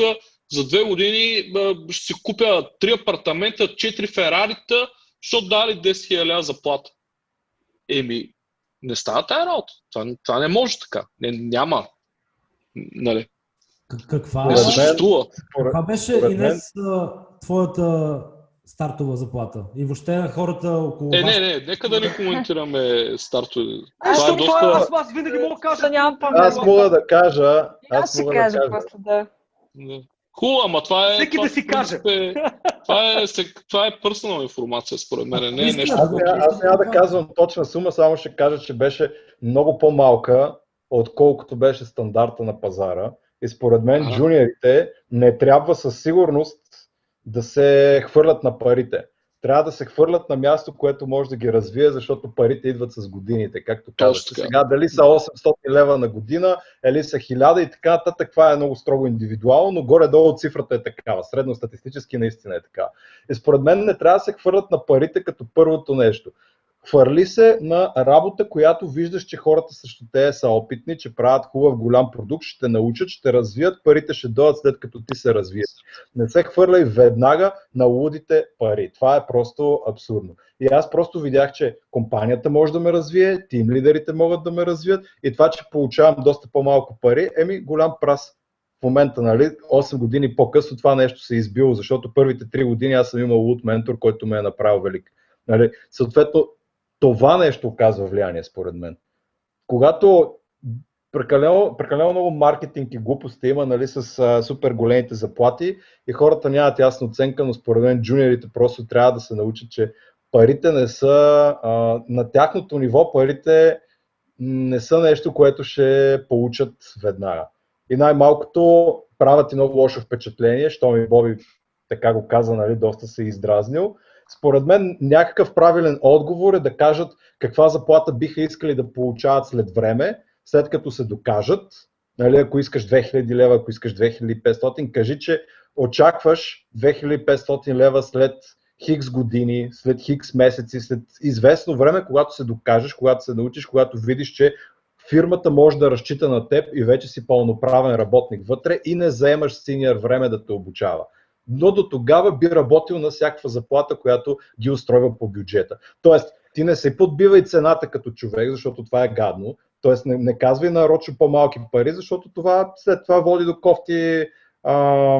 за две години ще си купя три апартамента, четири Ферарита, защото дали 10 000 заплата. Еми, не става тая работа. Това, това не може така. Не, няма. Нали? Каква, не съществува. Каква беше, Инес, твоята стартова заплата. И въобще хората около. Е, не, не, нека да не коментираме стартови. Е, това е доста... аз, аз винаги мога да кажа. Нямам аз мога да кажа. Аз, аз мога да кажа. После, да. Хубаво, ама това е. Всеки това, да си каже. Е, това е, това е персонал информация, според мен. Не е нещо. Аз, аз няма да казвам точна сума, само ще кажа, че беше много по-малка, отколкото беше стандарта на пазара. И според мен Ага. джуниорите не трябва със сигурност да се хвърлят на парите. Трябва да се хвърлят на място, което може да ги развие, защото парите идват с годините, както казах. така. Сега дали са 800 лева на година, или са 1000 и така нататък, това е много строго индивидуално, но горе-долу цифрата е такава. Средностатистически наистина е така. И според мен не трябва да се хвърлят на парите като първото нещо. Хвърли се на работа, която виждаш, че хората срещу те са опитни, че правят хубав голям продукт, ще те научат, ще развият, парите ще дойдат след като ти се развиеш. Не се хвърляй веднага на лудите пари. Това е просто абсурдно. И аз просто видях, че компанията може да ме развие, тим лидерите могат да ме развият и това, че получавам доста по-малко пари, еми голям прас. В момента, нали, 8 години по-късно това нещо се е избило, защото първите 3 години аз съм имал луд ментор, който ме е направил велик. Нали, съответно, това нещо оказва влияние, според мен. Когато прекалено, прекалено много маркетинг и глупости има нали, с а, супер големите заплати и хората нямат ясна оценка, но според мен джуниорите просто трябва да се научат, че парите не са а, на тяхното ниво, парите не са нещо, което ще получат веднага. И най-малкото правят и много лошо впечатление, що ми Боби така го каза, нали, доста се е издразнил. Според мен някакъв правилен отговор е да кажат каква заплата биха искали да получават след време, след като се докажат. Нали, ако искаш 2000 лева, ако искаш 2500, кажи, че очакваш 2500 лева след хикс години, след хикс месеци, след известно време, когато се докажеш, когато се научиш, когато видиш, че фирмата може да разчита на теб и вече си пълноправен работник вътре и не заемаш синьор време да те обучава. Но до тогава би работил на всякаква заплата, която ги устройва по бюджета. Тоест, ти не се подбивай цената като човек, защото това е гадно. Тоест, не, не казвай нарочно по-малки пари, защото това след това води до кофти, а,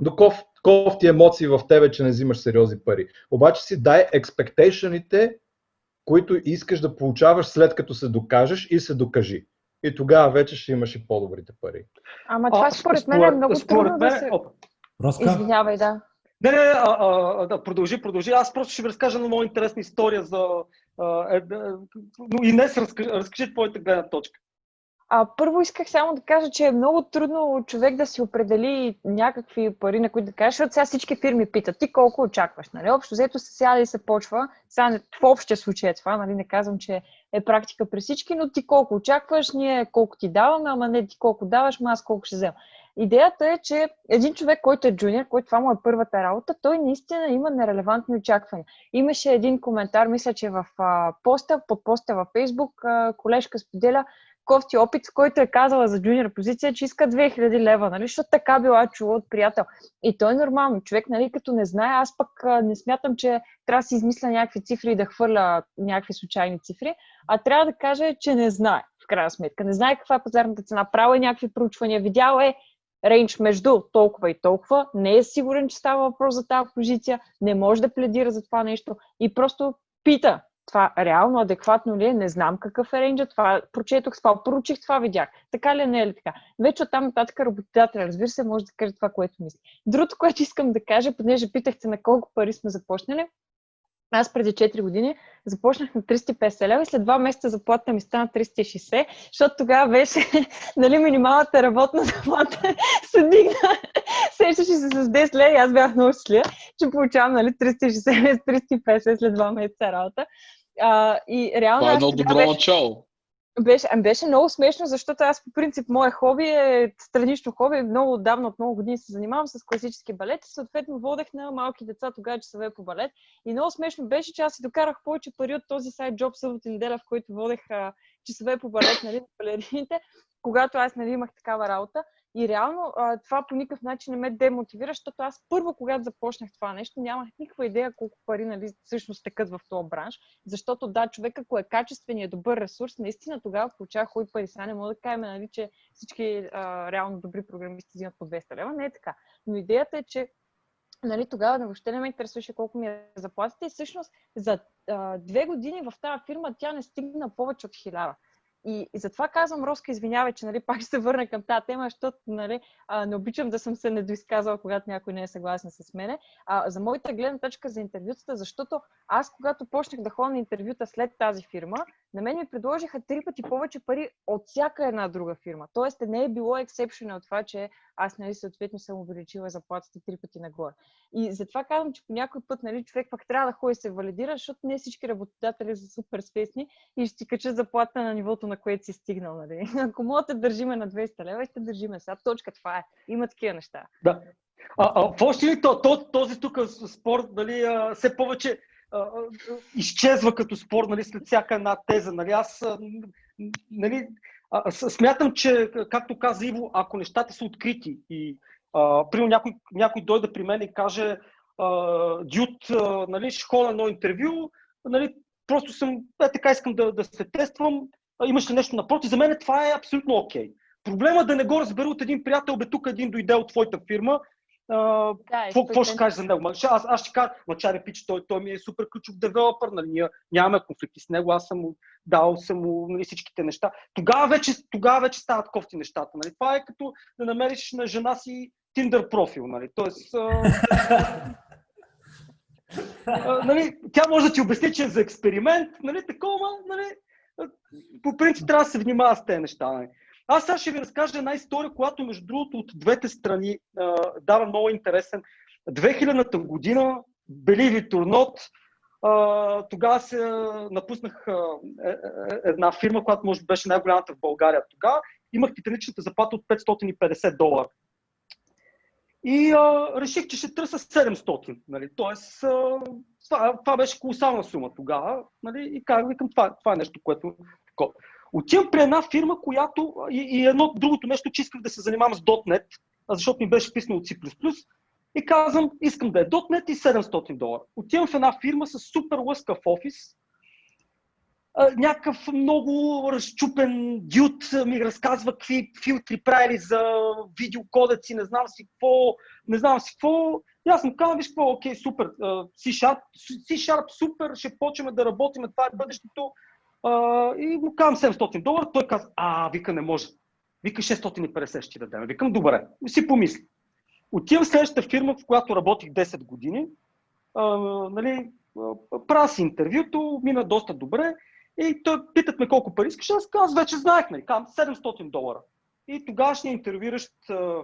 до коф, кофти емоции в тебе, че не взимаш сериозни пари. Обаче си дай expectation които искаш да получаваш след като се докажеш и се докажи. И тогава вече ще имаш и по-добрите пари. Ама това според мен е много трудно да се... Оп. Роска, Извинявай, да. Не, не, не, а, а, да, продължи, продължи. Аз просто ще ви разкажа една много интересна история за... А, е, да, но и днес разкажи, разкажи твоята гледна точка. А, първо исках само да кажа, че е много трудно човек да си определи някакви пари, на които да кажеш, защото сега всички фирми питат ти колко очакваш. Нали? Общо взето се сяда и се почва. Сега в общия случай е това, нали? не казвам, че е практика при всички, но ти колко очакваш, ние колко ти даваме, ама не ти колко даваш, ама аз колко ще взема. Идеята е, че един човек, който е джуниор, който това му е първата работа, той наистина има нерелевантни очаквания. Имаше един коментар, мисля, че в а, поста, под поста във Фейсбук, а, колежка споделя кофти опит, който е казала за джуниор позиция, че иска 2000 лева, нали? защото така била чула от приятел. И то е нормално. Човек, нали, като не знае, аз пък а, не смятам, че трябва да си измисля някакви цифри и да хвърля някакви случайни цифри, а трябва да каже, че не знае, в крайна сметка. Не знае каква е пазарната цена, правил е някакви проучвания, видял е рейндж между толкова и толкова, не е сигурен, че става въпрос за тази позиция, не може да пледира за това нещо и просто пита това реално, адекватно ли е, не знам какъв е рейнджа, това прочетох, това поручих, това видях. Така ли е, не е ли така? Вече оттам нататък работодателя, разбира се, може да каже това, което мисли. Другото, което искам да кажа, понеже питахте на колко пари сме започнали, аз преди 4 години започнах на 350 лева и след 2 месеца заплата ми стана 360, защото тогава беше, нали, минималната работна заплата се дигна. Сещаше се с 10 лева и аз бях много щастлива, че получавам, нали, 360 350 след 2 месеца работа. А, и реално Това е едно добро беше- начало. Беше, ами беше много смешно, защото аз по принцип мое хоби е странично хоби. Много отдавна, от много години се занимавам с класически балет и съответно водех на малки деца тогава часове по балет. И много смешно беше, че аз си докарах повече пари от този сайт Job събота неделя, в който водех а, часове по балет нали, на балерините, когато аз нали, имах такава работа. И реално това по никакъв начин не ме демотивира, защото аз първо, когато започнах това нещо, нямах никаква идея колко пари нали, всъщност текат в този бранш. Защото да, човек, ако е качествен и е добър ресурс, наистина тогава получава хубави пари. Сега не мога да кажем, нали, че всички а, реално добри програмисти взимат по 200 лева. Не е така. Но идеята е, че нали, тогава въобще не ме интересуваше колко ми е заплатите и всъщност за а, две години в тази фирма тя не стигна повече от хиляда. И, и затова казвам, Роска, извинявай, че нали, пак ще се върна към тази тема, защото нали, а, не обичам да съм се недоизказала, когато някой не е съгласен с мене. А, за моята гледна точка за интервютата, защото аз, когато почнах да ходя на интервюта след тази фирма, на мен ми предложиха три пъти повече пари от всяка една друга фирма. Тоест не е било ексепшена от това, че аз нали, съответно съм увеличила заплатата три пъти нагоре. И затова казвам, че по някой път нали, човек пък трябва да ходи се валидира, защото не всички работодатели са супер спесни и ще ти качат заплата на нивото, на което си стигнал. Нали. Ако мога да държиме на 200 лева, ще държиме сега. Точка, това е. Има такива неща. Да. А, а, още ли то, то, този тук спорт, нали, все повече изчезва като спор нали, след всяка една теза. Нали, аз нали, смятам, че, както каза Иво, ако нещата са открити и примерно някой, някой дойде при мен и каже Дюд, нали, ще ходя едно интервю, нали, просто съм, е, така искам да, да се тествам, имаш ли нещо напротив, за мен това е абсолютно окей. Okay. Проблема да не го разбера от един приятел, бе тук един дойде от твоята фирма какво ще кажеш за него? Аз, аз ще кажа, ма чаре пич, той, той ми е супер ключов девелопър, нали, ние нямаме конфликти с него, аз съм му дал съм му нали, всичките неща. Тогава вече, тогава вече стават кофти нещата. Нали. Това е като да намериш на жена си Tinder профил. Нали. Тоест, а... а, нали, тя може да ти обясни, че е за експеримент, нали, такова, нали, по принцип трябва да се внимава с тези неща. Нали. Аз сега ще ви разкажа една история, която между другото от двете страни а, дава много интересен. 2000-та година, Believe it or not, а, тогава се напуснах а, е, е, една фирма, която може би беше най-голямата в България тогава. Имах титаничната заплата от 550 долара. И а, реших, че ще търся 700. Нали? Тоест, а, това, това беше колосална сума тогава. Нали? И казах, викам, това, това е нещо, което... Отивам при една фирма, която и, и едно другото нещо, че исках да се занимавам с .NET, защото ми беше писано от C++, и казвам, искам да е .NET и 700 долара. Отивам в една фирма с супер лъскав офис, някакъв много разчупен дюд ми разказва какви филтри правили за видеокодеци, не знам си какво, не знам си какво. И аз му казвам, виж какво, окей, супер, C-Sharp, C-Sharp, супер, ще почнем да работим, това е бъдещето. А, и му казвам 700 долара, той каза, а, вика, не може. Вика 650 ще дадем. Викам, добре, си помисли. Отивам в следващата фирма, в която работих 10 години. А, нали, правя си интервюто, мина доста добре. И той питат ме колко пари искаш, аз казвам, вече знаех, нали, казвам 700 долара. И тогашният интервюиращ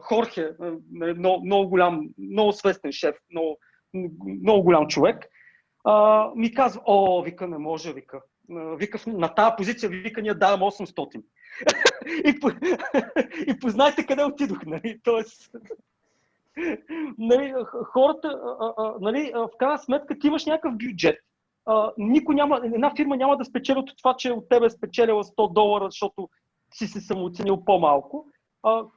Хорхе, нали, много, много голям, много свестен шеф, много, много голям човек, ми казва, о, вика, не може, вика вика, на тази позиция вика, ние давам 800. и, по, и познайте къде отидох, нали? Тоест, нали, хората, нали, в крайна сметка ти имаш някакъв бюджет. Никой няма, една фирма няма да спечели от това, че от тебе е спечелила 100 долара, защото си се самооценил по-малко.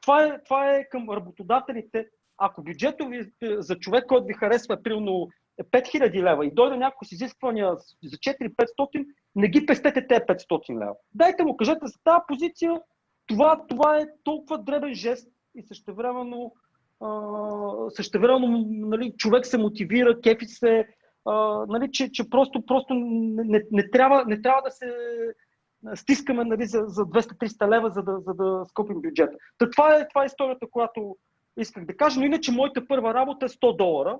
Това, е, това е към работодателите. Ако бюджетът ви за човек, който ви харесва, е примерно 5000 лева и дойде някой с изисквания за 4-500, не ги пестете те 500 лева. Дайте му, кажете за тази позиция, това, това е толкова дребен жест и същевременно, а, същевременно нали, човек се мотивира, кефи се, а, нали, че, че просто, просто не, не, трябва, не трябва да се стискаме нали, за, за 200-300 лева, за да, за да скъпим бюджета. Та, това, е, това е историята, която исках да кажа, но иначе моята първа работа е 100 долара.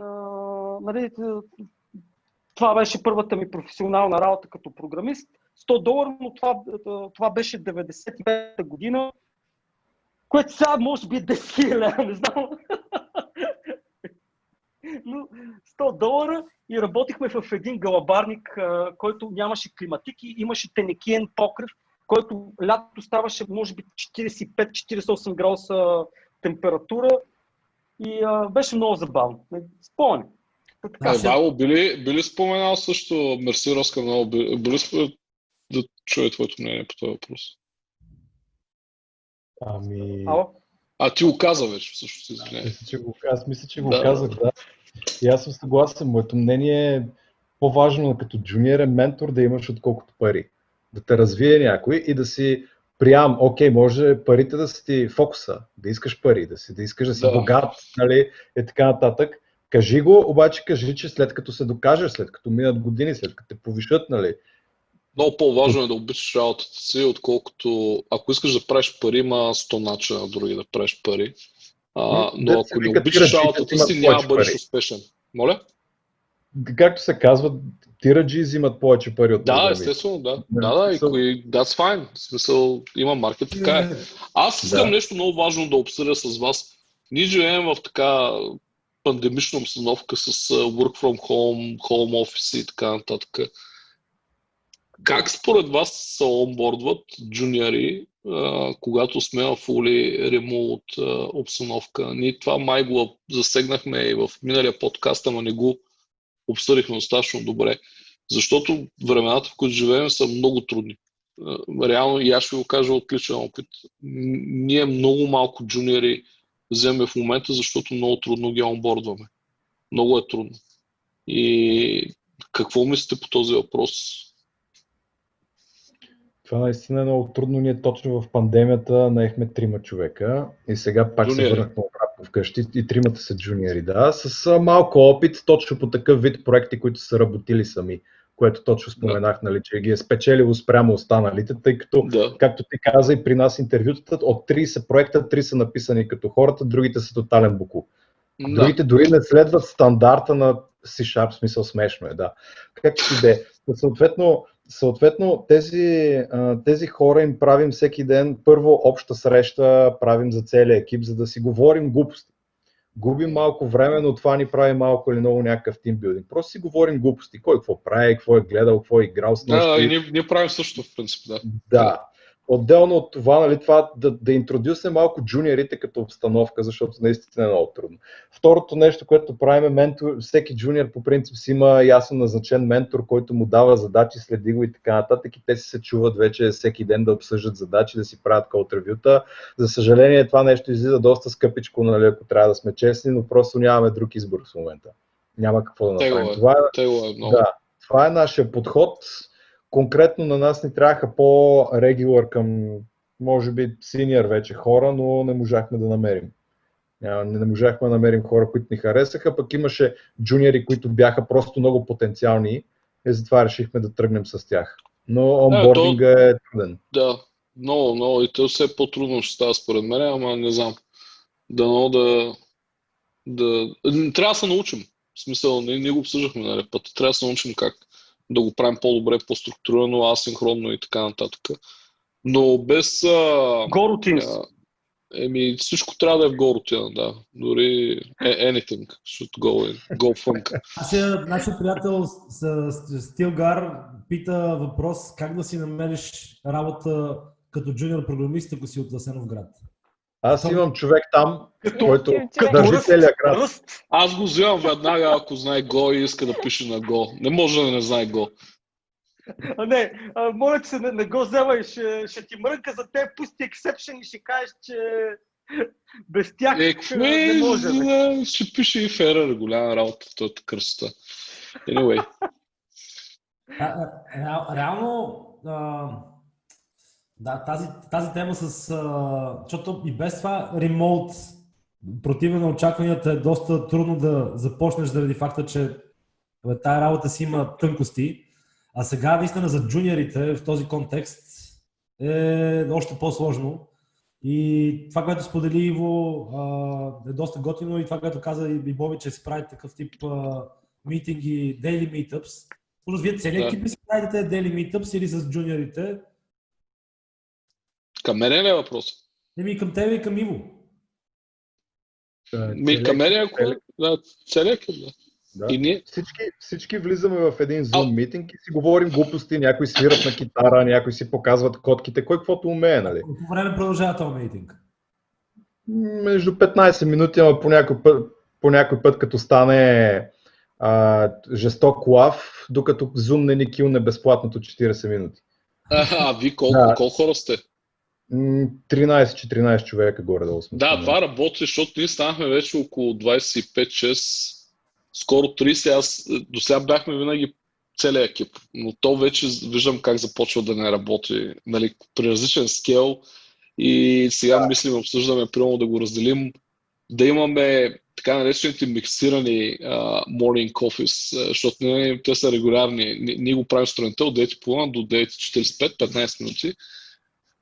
А, нали, това беше първата ми професионална работа като програмист. 100 долара, но това, това беше 95-та година, което сега може би е 10 хиляди, не знам. Но 100 долара и работихме в един галабарник, който нямаше климатики, имаше тенекиен покрив, който лятото ставаше може би 45-48 градуса температура и а, беше много забавно. Спомням. Така, не, Вало, били, били споменал също Мерси Роска много, били, били да чуя твоето мнение по този въпрос? Ами... А ти го каза вече, също си извиняй. Мисля, че го, аз мисля, че го да. казах, да. И аз съм съгласен. Моето мнение е по-важно като джуниор ментор да имаш отколкото пари. Да те развие някой и да си приям, окей, може парите да са ти фокуса, да искаш пари, да, си, да искаш да си да. богат, нали, и така нататък. Кажи го, обаче кажи, че след като се докажеш, след като минат години, след като те повишат, нали? Много по-важно е да обичаш работата си, отколкото ако искаш да правиш пари, има 100 начина други да правиш пари. А, но ако не обичаш работата си, няма да бъдеш успешен. Моля? Както се казва, тираджи взимат повече пари от Да, програми. естествено, да. Да, Да, да, и кои, that's fine. В смисъл, има маркет, така е. Аз искам Да. нещо много важно да обсъдя с вас. Ние живеем в така пандемична обстановка с work from home, home office и така нататък. Как според вас се онбордват джуниори, когато сме в remote а, обстановка? Ние това май го засегнахме и в миналия подкаст, ама не го обсъдихме достатъчно добре. Защото времената, в които живеем, са много трудни. Реално, и аз ще го кажа от личен опит. Ние много малко джуниори вземе в момента, защото много трудно ги онбордваме. Много е трудно. И какво мислите по този въпрос? Това наистина е много трудно. Ние точно в пандемията наехме трима човека и сега пак Джуниори. се върнахме обратно вкъщи и тримата са джуниори, да, с малко опит точно по такъв вид проекти, които са работили сами, което точно споменах, нали, че ги е спечелило спрямо останалите, тъй като Да. както ти каза и при нас интервютата, от 30 проекта, 3 са написани като хората, другите са тотален буклук. да. Другите дори не следват стандарта на C-Sharp, смисъл смешно е, да. Както и да е. Съответно, съответно тези, тези хора им правим всеки ден първо обща среща, правим за целия екип, за да си говорим глупости. Губим малко време, но това ни прави малко или много някакъв тимбилдинг. Просто си говорим глупости. Кой какво прави, какво е гледал, какво е играл с Да, нощи. и ние, ние правим също, в принцип, да. Да. Отделно от това, нали, това да, да интродюсне малко джуниорите като обстановка, защото наистина е много трудно. Второто нещо, което правим е ментор. Всеки джуниор по принцип си има ясно назначен ментор, който му дава задачи, следи го и така нататък. И те си се чуват вече всеки ден да обсъждат задачи, да си правят код ревюта. За съжаление, това нещо излиза доста скъпичко, нали, ако трябва да сме честни, но просто нямаме друг избор в момента. Няма какво да Тегло направим. е. Това е Тегло е много. да, това е нашия подход. Конкретно на нас ни трябваха по-регулър към, може би, синьор вече хора, но не можахме да намерим. Не можахме да намерим хора, които ни харесаха, пък имаше джуниори, които бяха просто много потенциални и затова решихме да тръгнем с тях. Но онбординга е труден. Да, много, много. И то все по-трудно ще става според мен, ама не знам. Дано да, да... Трябва да се научим. В смисъл, ние, ние го обсъждахме нали, път. Трябва да се научим как да го правим по-добре, по-структурирано, асинхронно и така нататък. Но без... А, еми, всичко трябва да е в Go рутина, да. Дори е- anything should go in. Go funk. Нашия, нашия приятел Стилгар пита въпрос как да си намериш работа като джуниор програмист, ако си от Асеновград. Аз имам човек там, Като, който Като държи целия град. Аз го вземам веднага, ако знае Go и иска да пише на Go. Не може да не знае Go. А, не, а, моля ти се, не, не го вземай, ще, ще ти мрънка за те, пусти ексепшен и ще кажеш, че без тях Е, не е? може. Да, ще пише и Ферър, голяма работа, той е кръста. Anyway, А, а, реал, реално, а, да, тази, тази тема с... А, защото и без това ремоут, противно на очакванията, е доста трудно да започнеш заради факта, че бе, тая работа си има тънкости. А сега, наистина, за джуниорите в този контекст е още по-сложно. И това, което сподели Иво, а, е доста готино и това, което каза и Боби, че си прави такъв тип а, митинги, daily meetups. Всъщност, вие целият Да. екип ли си правите daily meetups или с джуниорите? Към мен ли е въпрос? Не ми към тебе и към Иво. Ми, към мен е, Да, целият екип, да. Да. И ние... Всички, всички влизаме в един Zoom митинг и си говорим глупости, някои свират на китара, някои си показват котките, кой каквото умее, нали? Колко време продължава този митинг? Между 15 минути, ама по някой път, по някой път като стане а, жесток лав, докато Zoom не ни килне безплатното 40 минути. А, а вие колко, Да. колко хора сте? М, 13-14 човека горе-долу сме. Да, това работи, защото ние станахме вече около 25-6, скоро 30. Аз е, до сега бяхме винаги целият екип, но то вече виждам как започва да не работи. Нали, при различен скел и сега да. мислим, обсъждаме, примерно да го разделим, да имаме така наречените миксирани uh, morning coffees, uh, защото не, те са регулярни. Ние, ние го правим сутринта от 9.30 до 9.45, 15 минути.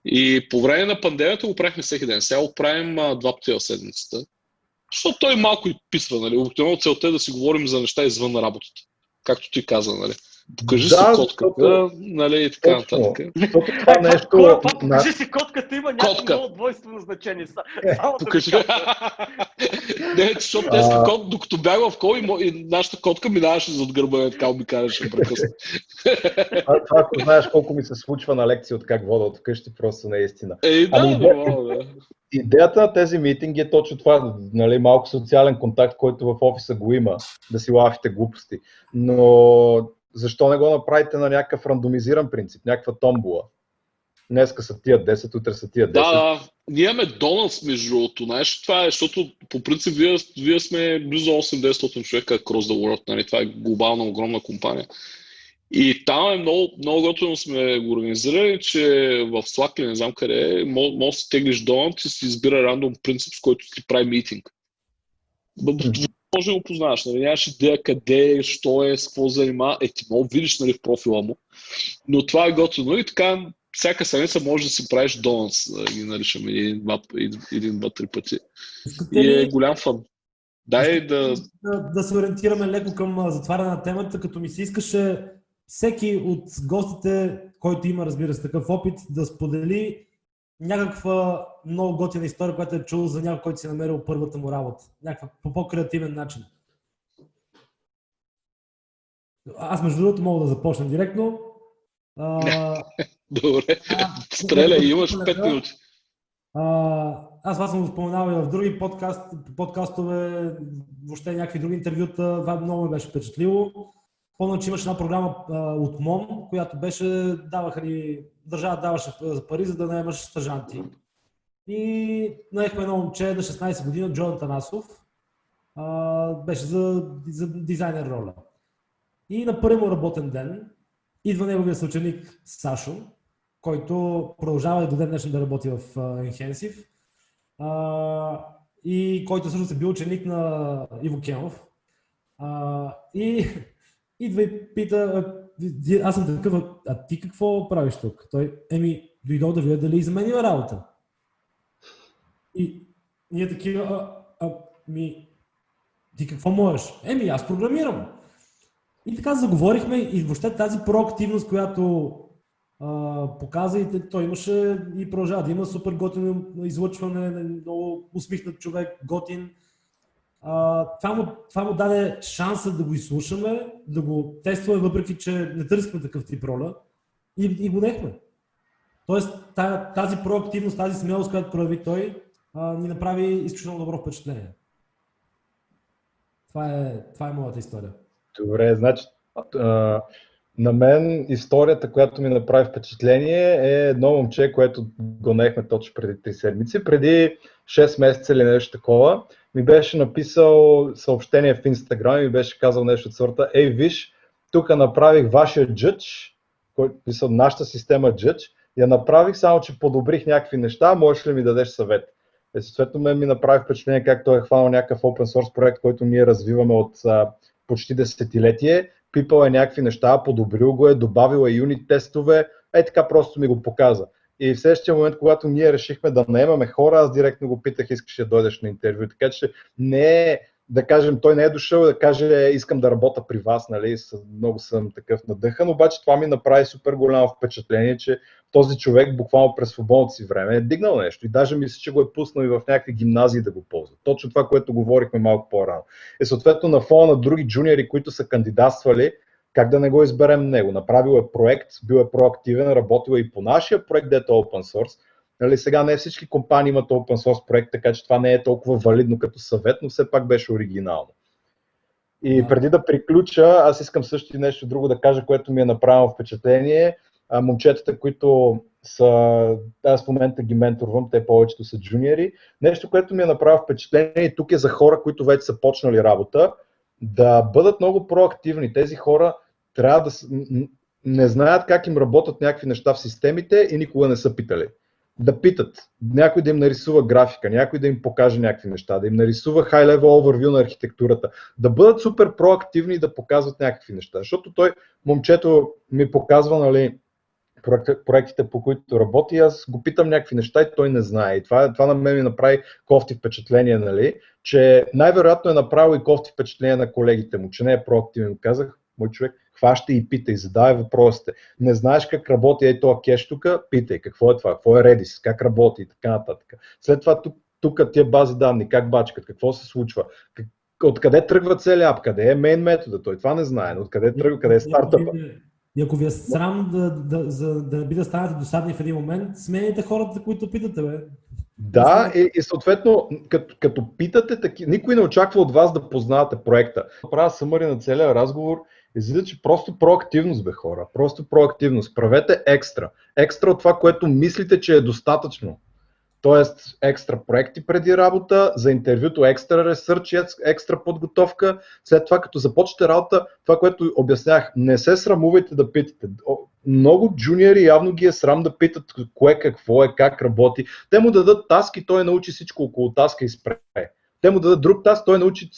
И по време на пандемията го правихме всеки ден. Сега го правим а, два пъти в седмицата. Защото той малко и писва, нали? Обикновено целта е да си говорим за неща извън работата. Както ти каза, нали? Покажи Да, си защото- котката, нали, и така Точно. нататък. Защото това нещо... Пак на- покажи си котката, има някакво Котка. много двойствено значение. Са- Е, да Покажи. Не, защото днес А. кот, докато бях в кол и, мо- и нашата котка минаваше зад гърба, и така обикаляше прекъснато. Това, това, ако знаеш колко ми се случва на лекции от как вода от вкъщи, просто наистина. Ей, да, Ами, нормално, да. Идеята на тези митинги е точно това, нали, малко социален контакт, който в офиса го има, да си лафите глупости. Но защо не го направите на някакъв рандомизиран принцип, някаква томбула? Днеска са тия 10, утре са тия 10. Да, да. Ние имаме Доналдс, между другото. Знаеш, това е, защото по принцип вие, вие сме близо 8-900 човека across the world. Нали? Това е глобална, огромна компания. И там е много, много готово сме го организирали, че в Slack или не знам къде е, може да си теглиш Donuts и си избира рандом принцип, с който ти прави митинг. Може да го познаваш, нали? нямаш идея къде е, що е, с какво занимава. Е, ти мога видиш нали, в профила му. Но това е готино и така всяка седмица може да си правиш донатс, да ги наричаме един, два, един, един, два, три пъти. Искате И е голям фан. Дай да... да, да се ориентираме леко към затваряне на темата, като ми се искаше всеки от гостите, който има, разбира се, такъв опит, да сподели някаква много готина история, която е чул за някой, който си е намерил първата му работа. Някаква по по-креативен начин. Аз, между другото, мога да започна директно. А, Добре, а, стреляй, имаш 5 минути. А, аз това съм го споменал и в други подкаст, подкастове, въобще някакви други интервюта. Това много ме беше впечатлило. Помня, че имаше една програма а, от МОН, която беше, даваха ни, държава даваше пари, за да наемаш стъжанти. И наехме едно момче на 16 години, Джон Танасов. А, беше за, за дизайнер роля. И на първи му работен ден идва неговия съученик Сашо, който продължава и до ден днешен да работи в Enhensive а, и който всъщност е бил ученик на Иво Кенов. А, и идва и пита, «А, ви- аз съм такъв, «А- ти какво правиш тук? Той, еми, дойдох да видя дали изменила работа. И ние такива, а, а, ми, ти какво можеш? Еми, аз програмирам. И така заговорихме и въобще тази проактивност, която а, показа и той имаше и продължава да има супер готино излъчване, много усмихнат човек, готин. А, това, му, това му даде шанса да го изслушаме, да го тестваме, въпреки че не търсихме такъв тип роля и, и го нехме. Тоест та- тази проактивност, тази смелост, която прояви той, а, ни направи изключително добро впечатление. Това е, това е моята история. Добре, значи а, на мен историята, която ми направи впечатление е едно момче, което го наехме точно преди 3 седмици. Преди 6 месеца или нещо такова, ми беше написал съобщение в Инстаграм и ми беше казал нещо от сорта Ей, виж, тук направих вашия джъдж, който писал нашата система джъдж, я направих, само че подобрих някакви неща, можеш ли ми дадеш съвет? Е, съответно, мен ми направи впечатление как той е хванал някакъв open source проект, който ние развиваме от а, почти десетилетие, пипал е някакви неща, подобрил го е, добавил е юнит тестове, е така просто ми го показа. И в следващия момент, когато ние решихме да наемаме хора, аз директно го питах, искаш да дойдеш на интервю. Така че не е, да кажем, той не е дошъл да каже, искам да работя при вас, нали, много съм такъв надъхан, обаче това ми направи супер голямо впечатление, че този човек буквално през свободното си време е дигнал нещо и даже мисля, че го е пуснал и в някакви гимназии да го ползва. Точно това, което говорихме малко по-рано. И съответно на фона на други джуниори, които са кандидатствали, как да не го изберем него? Направил е проект, бил е проактивен, работил е и по нашия проект, дето е open source. Нали, сега не всички компании имат open source проект, така че това не е толкова валидно като съвет, но все пак беше оригинално. И преди да приключа, аз искам също и нещо друго да кажа, което ми е направило впечатление. А, момчетата, които са, аз в момента ги менторвам, те повечето са джуниори. Нещо, което ми е направило впечатление и тук е за хора, които вече са почнали работа, да бъдат много проактивни. Тези хора трябва да не знаят как им работят някакви неща в системите и никога не са питали. Да питат, някой да им нарисува графика, някой да им покаже някакви неща, да им нарисува high-level overview на архитектурата, да бъдат супер проактивни и да показват някакви неща. Защото той, момчето, ми показва, нали, проект- проектите, по които работи, аз го питам някакви неща и той не знае. И това, това на мен ми направи кофти впечатление, нали, че най-вероятно е направил и кофти впечатление на колегите му, че не е проактивен. Казах, мой човек, Хващай и питай, задавай въпросите. Не знаеш как работи ей това кеш тук, питай какво е това, какво е Redis, как работи и така нататък. След това тук, тук тия бази данни, как бачкат, какво се случва, как, откъде тръгва целият ап, къде е мейн метода, той това не знае, откъде тръгва, къде е стартъпа. И ако ви е срам да, да, за, да не би да станете досадни в един момент, смените хората, които питате, бе. Да, и, и съответно, като, като питате, таки, никой не очаква от вас да познавате проекта. Правя съмъри на целия разговор, излиза, че просто проактивност, бе хора. Просто проактивност. Правете екстра. Екстра от това, което мислите, че е достатъчно. Тоест, екстра проекти преди работа, за интервюто екстра ресърч, екстра подготовка. След това, като започнете работа, това, което обяснях, не се срамувайте да питате. Много джуниори явно ги е срам да питат кое какво е, как работи. Те му дадат таски, той научи всичко около таска и спре. Те му дадат друг таск, той научи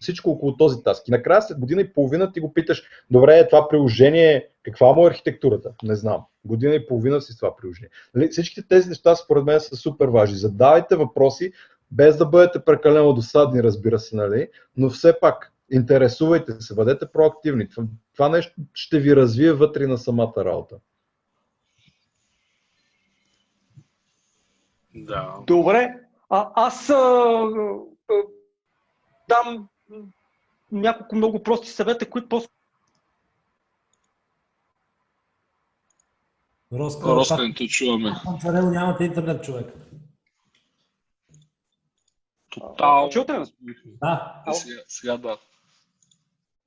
всичко около този таск. И накрая след година и половина ти го питаш, добре, е това приложение, каква му е архитектурата? Не знам. Година и половина си с това приложение. Нали, всичките тези неща според мен са супер важни. Задавайте въпроси, без да бъдете прекалено досадни, разбира се, нали? но все пак интересувайте се, бъдете проактивни. Това, това нещо ще ви развие вътре на самата работа. Да. Добре. А, аз а, дам няколко много прости съвета, които по Роско, Роско, не те чуваме. Панчарел, нямате интернет, човек. Тотално. Чувате ме? Да. Сега, сега да.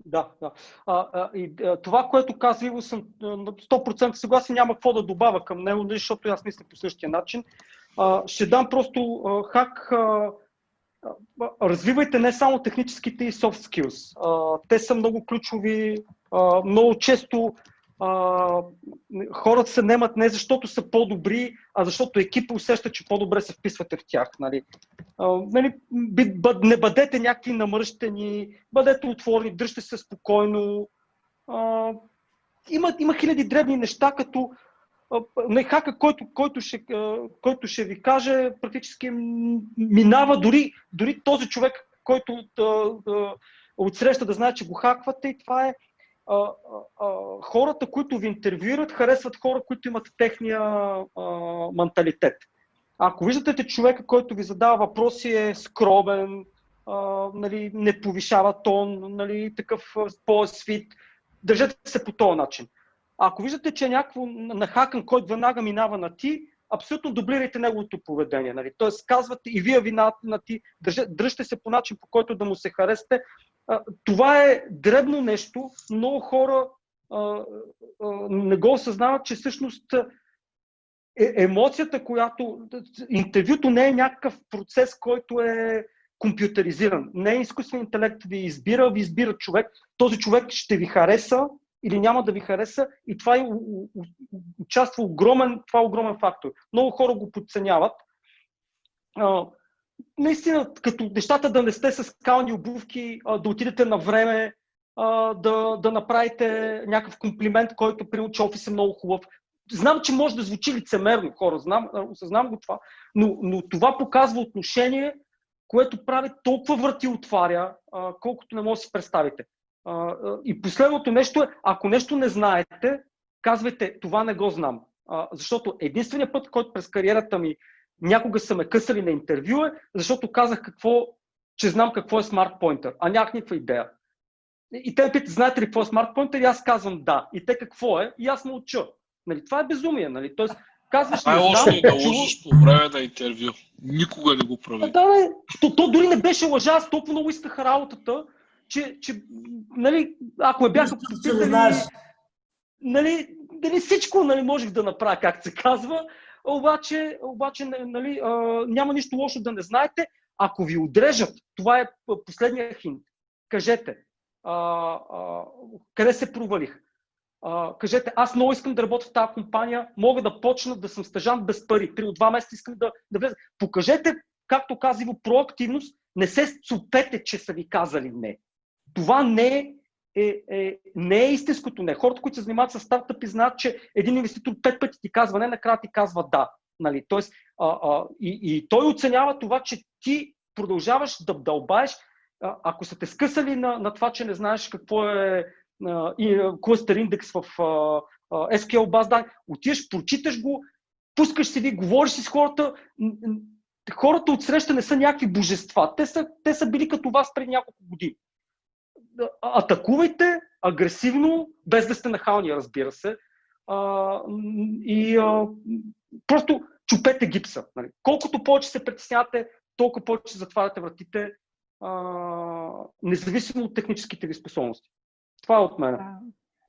Да, да. А, а, и а, това, което казва Иво, съм на 100% съгласен, няма какво да добавя към него, защото аз мисля по същия начин. А, ще дам просто а, хак. А, развивайте не само техническите и soft skills. А, те са много ключови. А, много често а, хората се немат не защото са по-добри, а защото екипа усеща, че по-добре се вписвате в тях. Нали? А, нали, не бъдете някакви намръщени, бъдете отворени, дръжте се спокойно. А, има, има хиляди дребни неща, като не хака, който, който, ще, който ще ви каже, практически минава дори, дори този човек, който отсреща да знае, че го хаквате и това е хората, които ви интервюират, харесват хора, които имат техния менталитет. Ако виждате, човека, който ви задава въпроси е скромен, нали, не повишава тон, нали, такъв по-свит, държете се по този начин. Ако виждате, че е някакво нахакан, който веднага минава на ти, абсолютно дублирайте неговото поведение. Нали? Тоест, казвате и вие вината на ти, дръжте се по начин, по който да му се харесате. Това е дребно нещо. Много хора не го осъзнават, че всъщност е, емоцията, която... Интервюто не е някакъв процес, който е компютъризиран. Не е изкуствен интелект ви избира, ви избира човек. Този човек ще ви хареса или няма да ви хареса и това е, участва огромен, това е огромен фактор. Много хора го подценяват. Наистина, като нещата да не сте с скални обувки, да отидете на време, да, да направите някакъв комплимент, който при че офис е много хубав. Знам, че може да звучи лицемерно, хора, знам, осъзнам го това, но, но това показва отношение, което прави толкова врати отваря, колкото не може да си представите. И последното нещо е, ако нещо не знаете, казвайте, това не го знам. Защото единственият път, който през кариерата ми някога са ме късали на интервю е, защото казах какво, че знам какво е Smart Pointer, а нямах никаква идея. И те ме питат, знаете ли какво е Smart Pointer? И аз казвам да. И те какво е? И аз мълча. Нали, това е безумие. Нали? Тоест, казваш, не лошо е да лъжеш по време на интервю. Никога не го прави. Да, бе. То, то дори не беше лъжа, аз толкова много исках работата, че, че нали, ако ме бяха попитали, нали, нали, всичко нали, можех да направя, както се казва, обаче, обаче нали, а, няма нищо лошо да не знаете. Ако ви отрежат, това е последния хинт, кажете, а, а, къде се провалих. А, кажете, аз много искам да работя в тази компания, мога да почна да съм стъжан без пари. Три от два месеца искам да, да влеза. Покажете, както казва, проактивност, не се супете, че са ви казали не това не е, е, е, не е истинското не. Хората, които се занимават с стартъпи, знаят, че един инвеститор пет пъти ти казва не, накрая ти казва да. Нали? Тоест, а, а, и, и той оценява това, че ти продължаваш да дълбаеш. Ако са те скъсали на, на това, че не знаеш какво е а, индекс в а, а, SQL баз данни, отиваш, прочиташ го, пускаш се ви, говориш си с хората. Хората от среща не са някакви божества. Те са, те са били като вас преди няколко години. Атакувайте агресивно, без да сте нахални, разбира се. А, и а, просто чупете гипса. Нали. Колкото повече се притеснявате, толкова повече затваряте вратите, а, независимо от техническите ви способности. Това е от мен.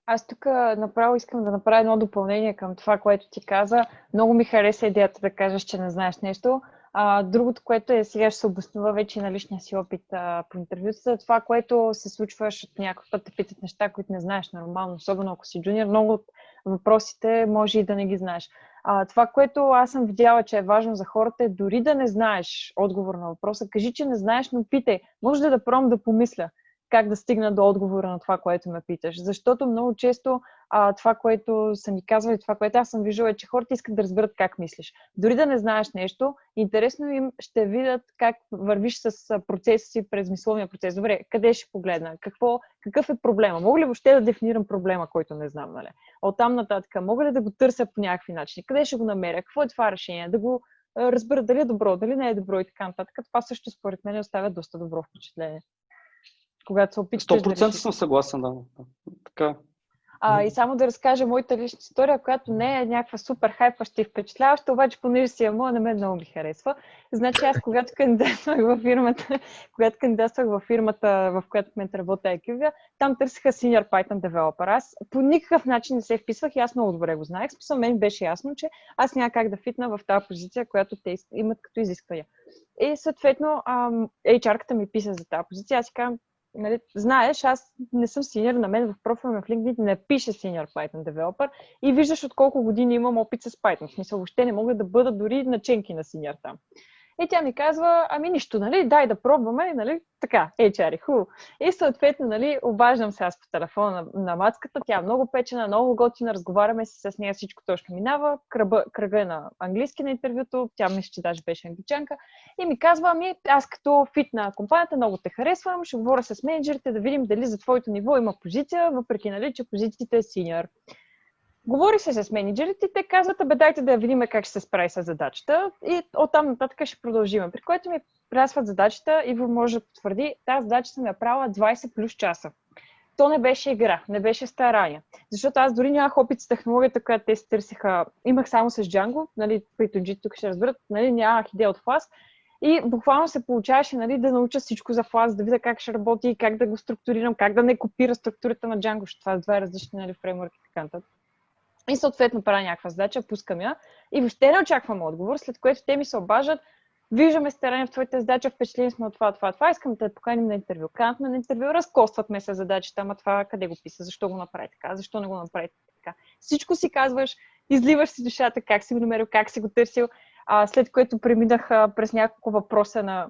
Аз тук направо искам да направя едно допълнение към това, което ти каза. Много ми хареса идеята да кажеш, че не знаеш нещо. А, другото, което е, сега ще се обоснува вече на личния си опит а, по интервюта, това, което се случва, от някой път те питат неща, които не знаеш нормално, особено ако си джуниор, много от въпросите може и да не ги знаеш. А, това, което аз съм видяла, че е важно за хората е дори да не знаеш отговор на въпроса, кажи, че не знаеш, но питай. Може да да пробвам да помисля как да стигна до отговора на това, което ме питаш. Защото много често а, това, което са ми казвали, това, което аз съм виждала, е, че хората искат да разберат как мислиш. Дори да не знаеш нещо, интересно им ще видят как вървиш с процеса си през мисловния процес. Добре, къде ще погледна? Какво, какъв е проблема? Мога ли въобще да дефинирам проблема, който не знам? Нали? От там нататък, мога ли да го търся по някакви начини? Къде ще го намеря? Какво е това решение? Да го разбера дали е добро, дали не е добро и така нататък. Това също според мен оставя доста добро впечатление когато се опиташ. 100% да съм съгласен, да. Така. А, и само да разкажа моята лична история, която не е някаква супер хайпаща и впечатляваща, обаче понеже си е моя, на мен много ми харесва. Значи аз, когато кандидатствах във фирмата, когато кандидатствах във фирмата, в която в момента работя IQVIA, там търсиха Senior Python Developer. Аз по никакъв начин не се вписвах и аз много добре го знаех. Смисъл, мен беше ясно, че аз няма как да фитна в тази позиция, която те имат като изисквания. И съответно, HR-ката ми писа за тази позиция. Аз си казвам, нали, знаеш, аз не съм синьор, на мен в профила ми в LinkedIn не пише Senior Python Developer и виждаш от колко години имам опит с Python. В смисъл, въобще не могат да бъдат дори наченки на синьор там. И тя ми казва, ами нищо, нали, дай да пробваме, нали, така, HR, хубаво. И съответно, нали, обаждам се аз по телефона на, на мацката, тя е много печена, много готина, разговаряме си с нея, всичко точно минава, кръга, кръга е на английски на интервюто, тя мисля, че даже беше англичанка, и ми казва, ами аз като фит на компанията много те харесвам, ще говоря с менеджерите да видим дали за твоето ниво има позиция, въпреки, нали, че позицията е синьор. Говори се с менеджерите те казват, бе дайте да видим как ще се справи с задачата и оттам нататък ще продължим. При което ми прясват задачата и може да потвърди, тази задача съм я правила 20 плюс часа. То не беше игра, не беше старание. Защото аз дори нямах опит с технологията, която те се търсиха. Имах само с Django, нали, Python тук ще разберат, нали, нямах идея от Flask. И буквално се получаваше нали, да науча всичко за Flask, да видя как ще работи, как да го структурирам, как да не копира структурата на Django, защото това са два различни нали, фреймворки и така нататък. И съответно правя някаква задача, пускам я и въобще не очаквам отговор, след което те ми се обажат, виждаме старание в твоята задача, впечатлени сме от това, това, това, искам да те поканим на интервю. Канахме на интервю, разкоствахме се задачата, ама това къде го писа, защо го направи така, защо не го направи така. Всичко си казваш, изливаш си душата, как си го намерил, как си го търсил, а, след което преминах през няколко въпроса на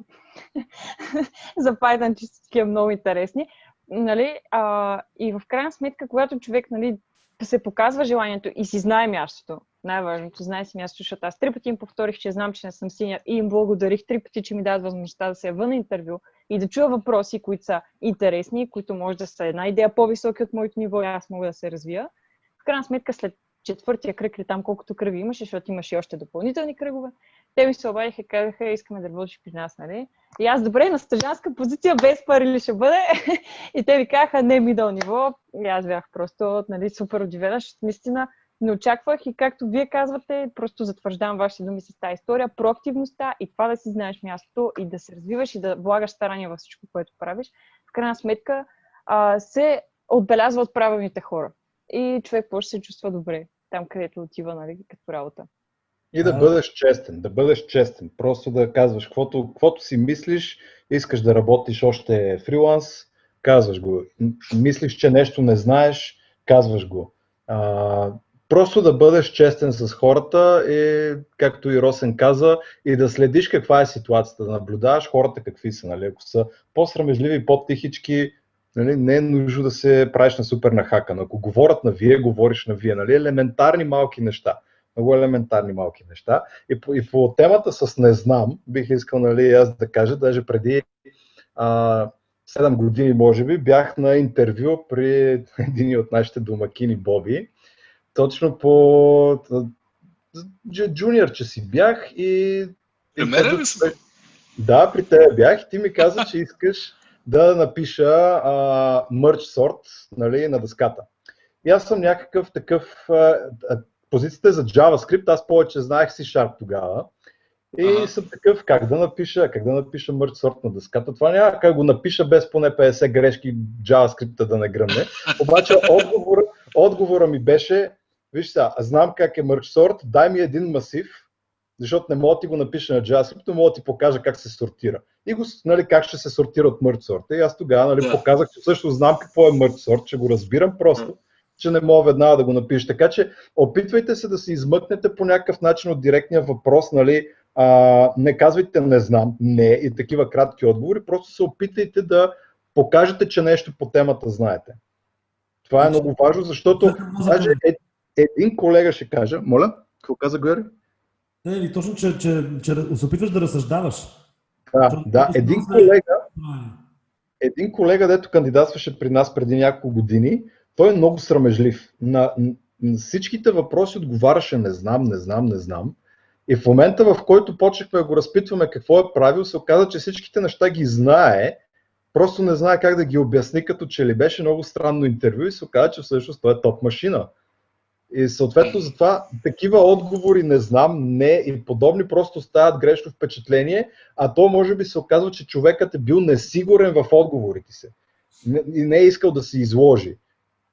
за Python, че са много интересни. Нали? А, и в крайна сметка, когато човек нали, се показва желанието и си знае мястото. Най-важното, знае си мястото, защото аз три пъти им повторих, че знам, че не съм синя и им благодарих три пъти, че ми дадат възможността да се на интервю и да чуя въпроси, които са интересни, които може да са една идея по-високи от моето ниво и аз мога да се развия. В крайна сметка, след четвъртия кръг или там колкото кръги имаше, защото имаше и още допълнителни кръгове, те ми се обадиха и казаха, искаме да работиш при нас, нали? И аз, добре, на стъжанска позиция без пари ли ще бъде? и те ми казаха, не мидъл ниво. И аз бях просто нали, супер удивена, защото наистина не очаквах и както вие казвате, просто затвърждавам вашите думи с тази история, проактивността и това да си знаеш мястото и да се развиваш и да влагаш старания във всичко, което правиш, в крайна сметка а, се отбелязва от правилните хора. И човек може се чувства добре там, където отива, нали, като работа. И да бъдеш честен, да бъдеш честен. Просто да казваш, каквото, каквото си мислиш, искаш да работиш още фриланс, казваш го. Мислиш, че нещо не знаеш, казваш го. А, просто да бъдеш честен с хората и, както и Росен каза, и да следиш каква е ситуацията, да наблюдаваш хората какви са. Нали? Ако са по-срамежливи, по-тихички, нали, не е нужно да се правиш на супер нахака. Но ако говорят на вие, говориш на вие. Нали? Елементарни малки неща много елементарни малки неща. И по, и по темата с не знам, бих искал нали, аз да кажа, даже преди а, 7 години, може би, бях на интервю при един от нашите домакини Боби. Точно по джуниор, че си бях и... При мен ли си? Да, при теб бях и ти ми каза, че искаш да напиша мърч сорт нали, на дъската. И аз съм някакъв такъв... А, позицията е за JavaScript, аз повече знаех си Sharp тогава. И ага. съм такъв, как да напиша, как да напиша мърч сорт на дъската. Това няма как го напиша без поне 50 грешки JavaScript да не гръмне. Обаче отговора, отговора ми беше, виж сега, знам как е мърч сорт, дай ми един масив, защото не мога да ти го напиша на JavaScript, но мога да ти покажа как се сортира. И го, нали, как ще се сортира от мърч сорта. И аз тогава нали, показах, че също знам какво е мърч сорт, че го разбирам просто че не мога веднага да го напиша. Така че опитвайте се да се измъкнете по някакъв начин от директния въпрос, нали, а, не казвайте не знам, не и такива кратки отговори, просто се опитайте да покажете, че нещо по темата знаете. Това е много важно, защото даже е, един колега ще каже, моля, какво каза Гори? Не, или точно, че, че, че се опитваш да разсъждаваш. Да, да, един колега, един колега, дето кандидатстваше при нас преди няколко години, той е много срамежлив. На, на всичките въпроси отговаряше не знам, не знам, не знам. И в момента, в който почнахме да го разпитваме какво е правил, се оказа, че всичките неща ги знае, просто не знае как да ги обясни, като че ли беше много странно интервю и се оказа, че всъщност той е топ машина. И съответно затова такива отговори не знам, не и подобни просто стават грешно впечатление, а то може би се оказва, че човекът е бил несигурен в отговорите си и не е искал да се изложи.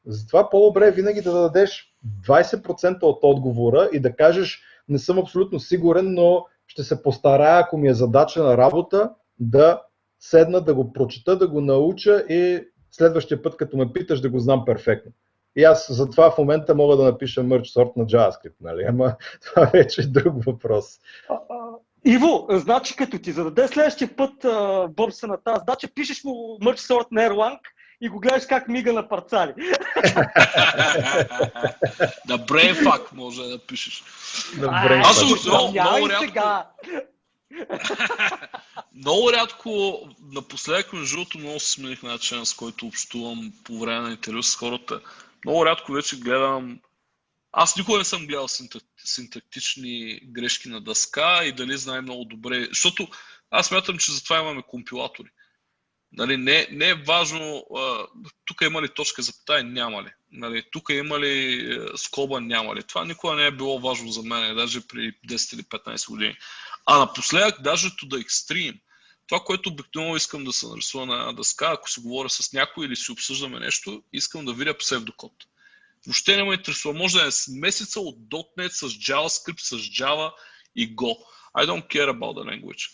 Затова по-добре е винаги да дадеш 20% от отговора и да кажеш не съм абсолютно сигурен, но ще се постарая, ако ми е задача на работа, да седна, да го прочета, да го науча и следващия път, като ме питаш, да го знам перфектно. И аз затова в момента мога да напиша мърч сорт на JavaScript, нали? Ама това вече е друг въпрос. Иво, значи като ти зададе следващия път бобса на тази задача, пишеш му мърч сорт на Erlang и го гледаш как мига на парцали. Да брейнфак може да пишеш. Добре. Аз много, много рядко... много рядко, напоследък между другото много се смених начина с който общувам по време на интервю с хората. Много рядко вече гледам аз никога не съм гледал синтактични грешки на дъска и дали знае много добре, защото аз мятам, че затова имаме компилатори. Нали, не, не е важно, тук има ли точка за запитая, няма ли. Нали, тук има ли е, скоба, няма ли. Това никога не е било важно за мен, даже при 10 или 15 години. А напоследък, даже to extreme, това, което обикновено искам да се нарисува на една дъска, ако си говоря с някой или си обсъждаме нещо, искам да видя псевдокод. Въобще не ме интересува. Може да е с месеца от .NET, с JavaScript, с Java и Go. I don't care about the language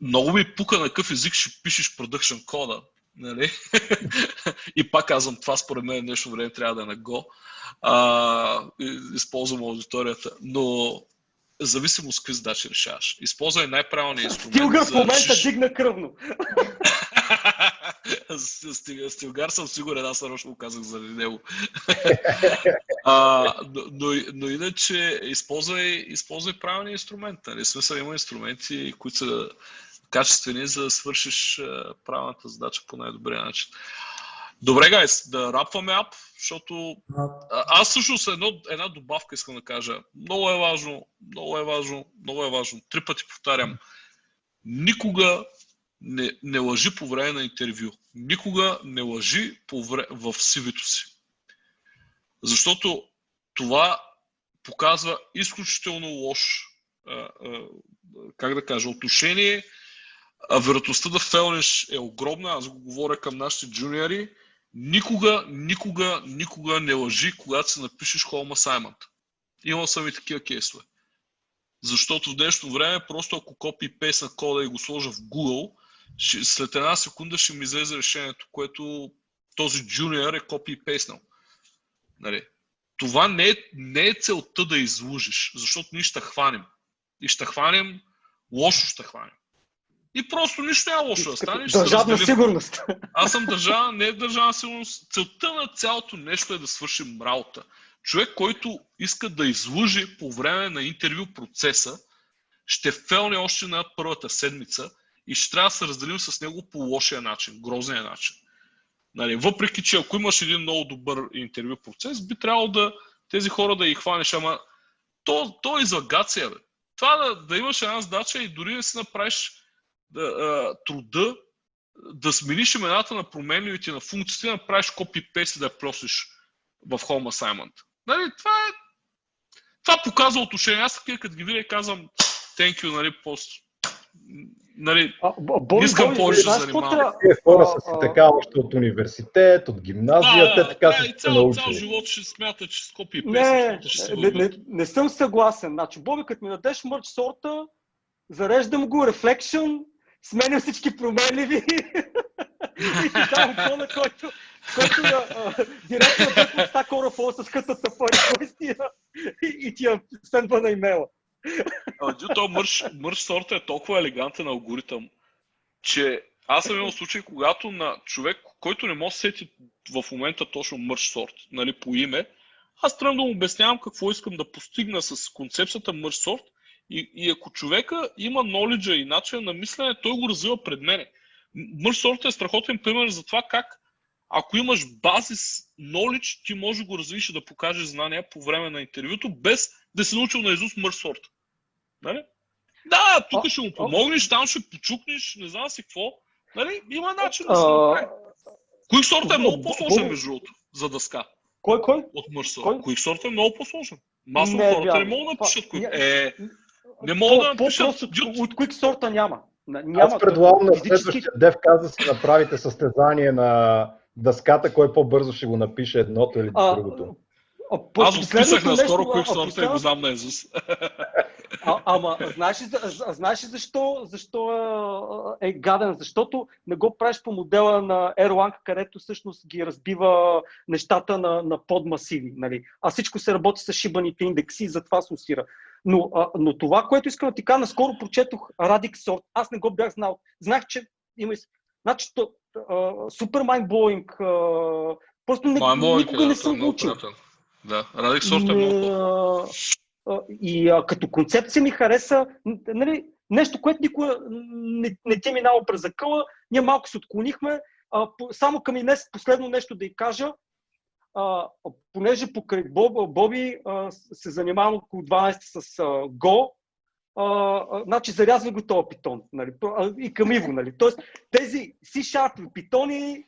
много ми пука на какъв език ще пишеш production кода. Нали? и пак казвам, това според мен нещо време трябва да е на Go. А, използвам аудиторията. Но зависимо с какви задачи решаваш. Използвай най-правилния инструмент. Стилгър в момента решиш... дигна кръвно. Стилгар съм сигурен, аз нарочно го казах заради него. а, но, но, но, иначе използвай, използвай правилния инструмент. Нали? Смисъл има инструменти, които са качествени, за да свършиш правилната задача по най-добрия начин. Добре, гайс, да рапваме ап, защото аз всъщност едно, една добавка искам да кажа. Много е важно, много е важно, много е важно. Три пъти повтарям. Никога не, не лъжи по време на интервю. Никога не лъжи по вре, в сивито си. Защото това показва изключително лош, а, а, как да кажа, отношение а вероятността да фелнеш е огромна. Аз го говоря към нашите джуниори. Никога, никога, никога не лъжи, когато се напишеш Home Assignment. Имал съм и такива кейсове. Защото в днешно време, просто ако копи пейс на кода и го сложа в Google, ще, след една секунда ще ми излезе решението, което този джуниор е копи и пейснал. Нали? Това не е, не е целта да излужиш, защото ние ще хванем. И ще хванем, лошо ще хванем. И просто нищо няма лошо да стане. Държавна сигурност. Аз съм държава, не е държавна сигурност. Целта на цялото нещо е да свършим работа. Човек, който иска да излъжи по време на интервю процеса, ще фелне още на първата седмица и ще трябва да се разделим с него по лошия начин, грозния начин. Нали, въпреки, че ако имаш един много добър интервю процес, би трябвало да тези хора да ги хванеш, ама то, то е излагация, бе. Това да, да имаш една задача и дори да си направиш труда да смениш имената на променливите на функциите, да направиш копи-пейст и да я просиш в Home Assignment. Нали, това е... Това показва отношение. Аз такива, като ги видя, казвам thank you, нали, пост. Нали, А, б- Боби, искам повече да се занимавам. хора са си така още от университет, от гимназия, те така са се цял, цял научили. живот ще смята, че с копи и Не, не, не, не съм съгласен. Значи, Боби, като ми дадеш мърч сорта, зареждам го, Reflection, сменям всички променливи и ти дам кода, който, който а, директно да от Stack Overflow с късата пари, и, ти я сендва на имейла. Дю, то мърш, мърш сорта е толкова елегантен алгоритъм, че аз съм имал случай, когато на човек, който не може да сети в момента точно мърш сорт, нали, по име, аз тръгвам да му обяснявам какво искам да постигна с концепцията мърш сорт и, и ако човека има knowledge и начин на мислене, той го развива пред мене. Мърш сорт е страхотен пример за това как ако имаш базис knowledge, ти можеш да го развиш и да покажеш знания по време на интервюто, без да си научил на Изус мърш сорт. Нали? Да, тук ще му помогнеш, там ще почукнеш, не знам си какво. Нали? Има начин да се направи. Quicksort е много по-сложен, между другото, за дъска Кой, кой? от. Кой? Quicksort е много по-сложен. Масово хората не могат да напишат. Ня- Е, не могат да напишат. По-просто от Quick сорта няма. Няма. Аз предлагам на следващия дев каза да си направите състезание на дъската, кой по-бързо ще го напише едното или А, другото. а, по- Аз го списах наскоро а, Quicksort и го знам на Изус. А, ама, знаеш знаеш защо, защо а, е гаден? Защото не го правиш по модела на Erlang, където всъщност ги разбива нещата на, на подмасиви. Нали? А всичко се работи с шибаните индекси и затова се усира. Но, а, но това, което искам да ти кажа, наскоро прочетох Radix Sort. Аз не го бях знал. Знах, че има... Значи, то, а, супер. А, просто не, мой никога не съм учил. Да, Радик Сорт е много И а, като концепция ми хареса нали, нещо, което никога не, не ти е минало през закъла. Ние малко се отклонихме. А, по, само към Инес последно нещо да й кажа. А, понеже покрай Боб, Боби а, се занимавам около 12 с а, Go, а, значи зарязвай го този питон. Нали, и към Иво. Нали. Тоест, тези C-Sharp питони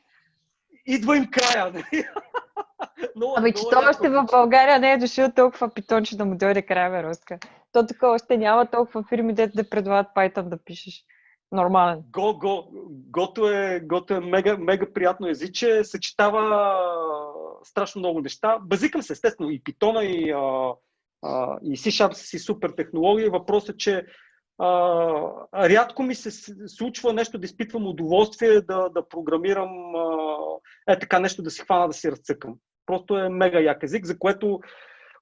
идва им края. Нали. Много- Ами, че много то яко още в. България не е дошъл толкова питонче да му дойде края, бе, Роска. То тук още няма толкова фирми, дето да предлагат Python да пишеш. Нормален. Го, го, гото е, гото е мега, мега приятно езиче, съчетава страшно много неща. Базикам се, естествено, и Python, и, а, а, и C-Sharp си супер технологии. Въпросът е, че а, рядко ми се случва нещо да изпитвам удоволствие да, да програмирам а, е така нещо да си хвана да си разцъкам. Просто е мега як език, за което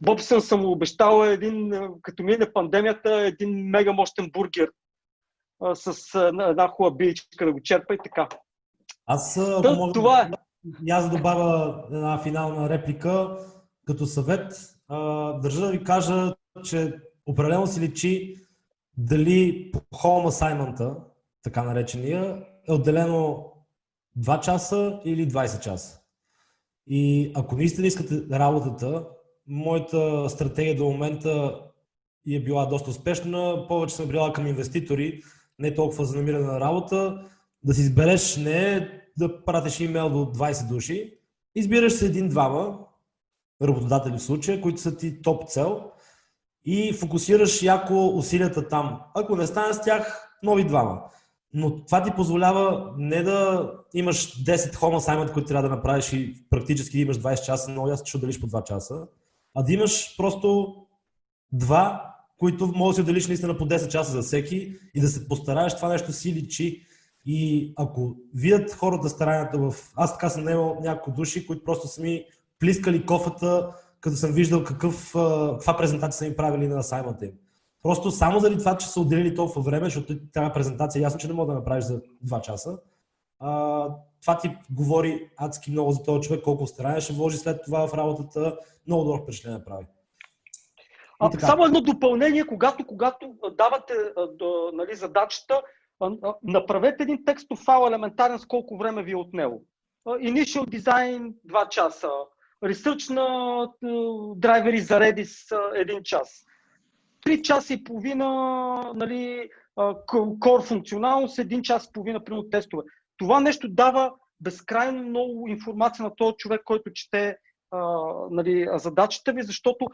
Бобсън съм обещал един, а, като мине пандемията, един мега мощен бургер а, с една- хубава биличка да го черпа и така. Аз, Та, мога, това е. и аз добавя една финална реплика като съвет. А, държа да ви кажа, че определено си личи дали по home assignment така наречения, е отделено 2 часа или 20 часа. И ако наистина искате работата, моята стратегия до момента е била доста успешна. Повече съм била към инвеститори, не толкова за намиране на работа. Да си избереш не да пратиш имейл до 20 души, избираш се един-двама, работодатели в случая, които са ти топ цел и фокусираш яко усилията там. Ако не стане с тях, нови двама. Но това ти позволява не да имаш 10 home assignment, които трябва да направиш и практически имаш 20 часа, много ясно ще отделиш по 2 часа, а да имаш просто два, които можеш да отделиш наистина по 10 часа за всеки и да се постараеш, това нещо си личи. И ако видят хората старанията в... Аз така съм наемал няколко души, които просто са ми плискали кофата, като съм виждал какъв, каква презентация са им правили на саймата им. Просто само заради това, че са отделили толкова време, защото тази презентация ясно, че не мога да направиш за 2 часа. А, това ти говори адски много за този човек, колко старание ще вложи след това в работата. Много добро впечатление прави. А, така. само едно допълнение, когато, когато давате до, нали, задачата, направете един текстов файл елементарен с колко време ви е отнело. Initial design 2 часа, research на драйвери за Redis 1 час. 3 часа и половина нали, core функционалност, 1 час и половина примерно тестове. Това нещо дава безкрайно много информация на този човек, който чете нали, задачата ви, защото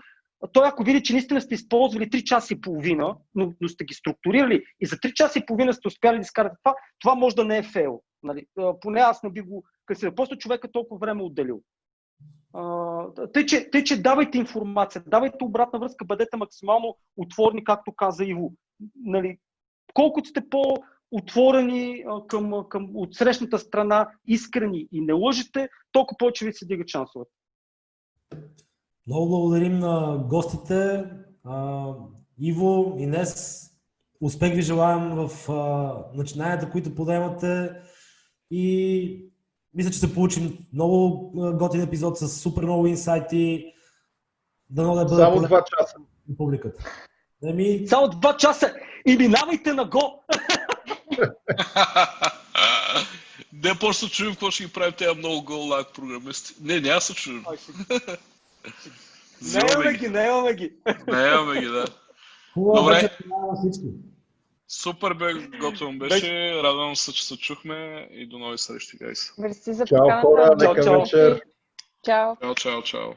той ако види, че наистина сте използвали 3 часа и половина, но, но сте ги структурирали и за 3 часа и половина сте успяли да изкарате това, това може да не е фейл. Нали? Поне аз не би го... Се после човека толкова време отделил. Тъй че, тъй, че давайте информация, давайте обратна връзка, бъдете максимално отворни, както каза Иво. Нали, колкото сте по-отворени към, към отсрещната страна, искрени и не лъжете, толкова повече ви се дига шансовете. Много благодарим на гостите. А, Иво, Инес, успех ви желаем в начинанията, които подемате и мисля, че се получим много готин епизод с супер много инсайти. Дано да бъде Само два часа. на публиката. Еми, Само два часа и минавайте на го! Не, просто чуем какво ще ги правим тези много гол лаг програмисти. Не, няма се чуем. Ще- Взимаме Наемаме ги. ги, наемаме ги. Не, имаме ги, да. хубаво Добре. всички. Супер бе, готвен беше. Радвам се, че се чухме и до нови срещи, гайс. Мерси за Чао поканата. хора, Чао, чао. вечер. Чао. Чао, чао, чао.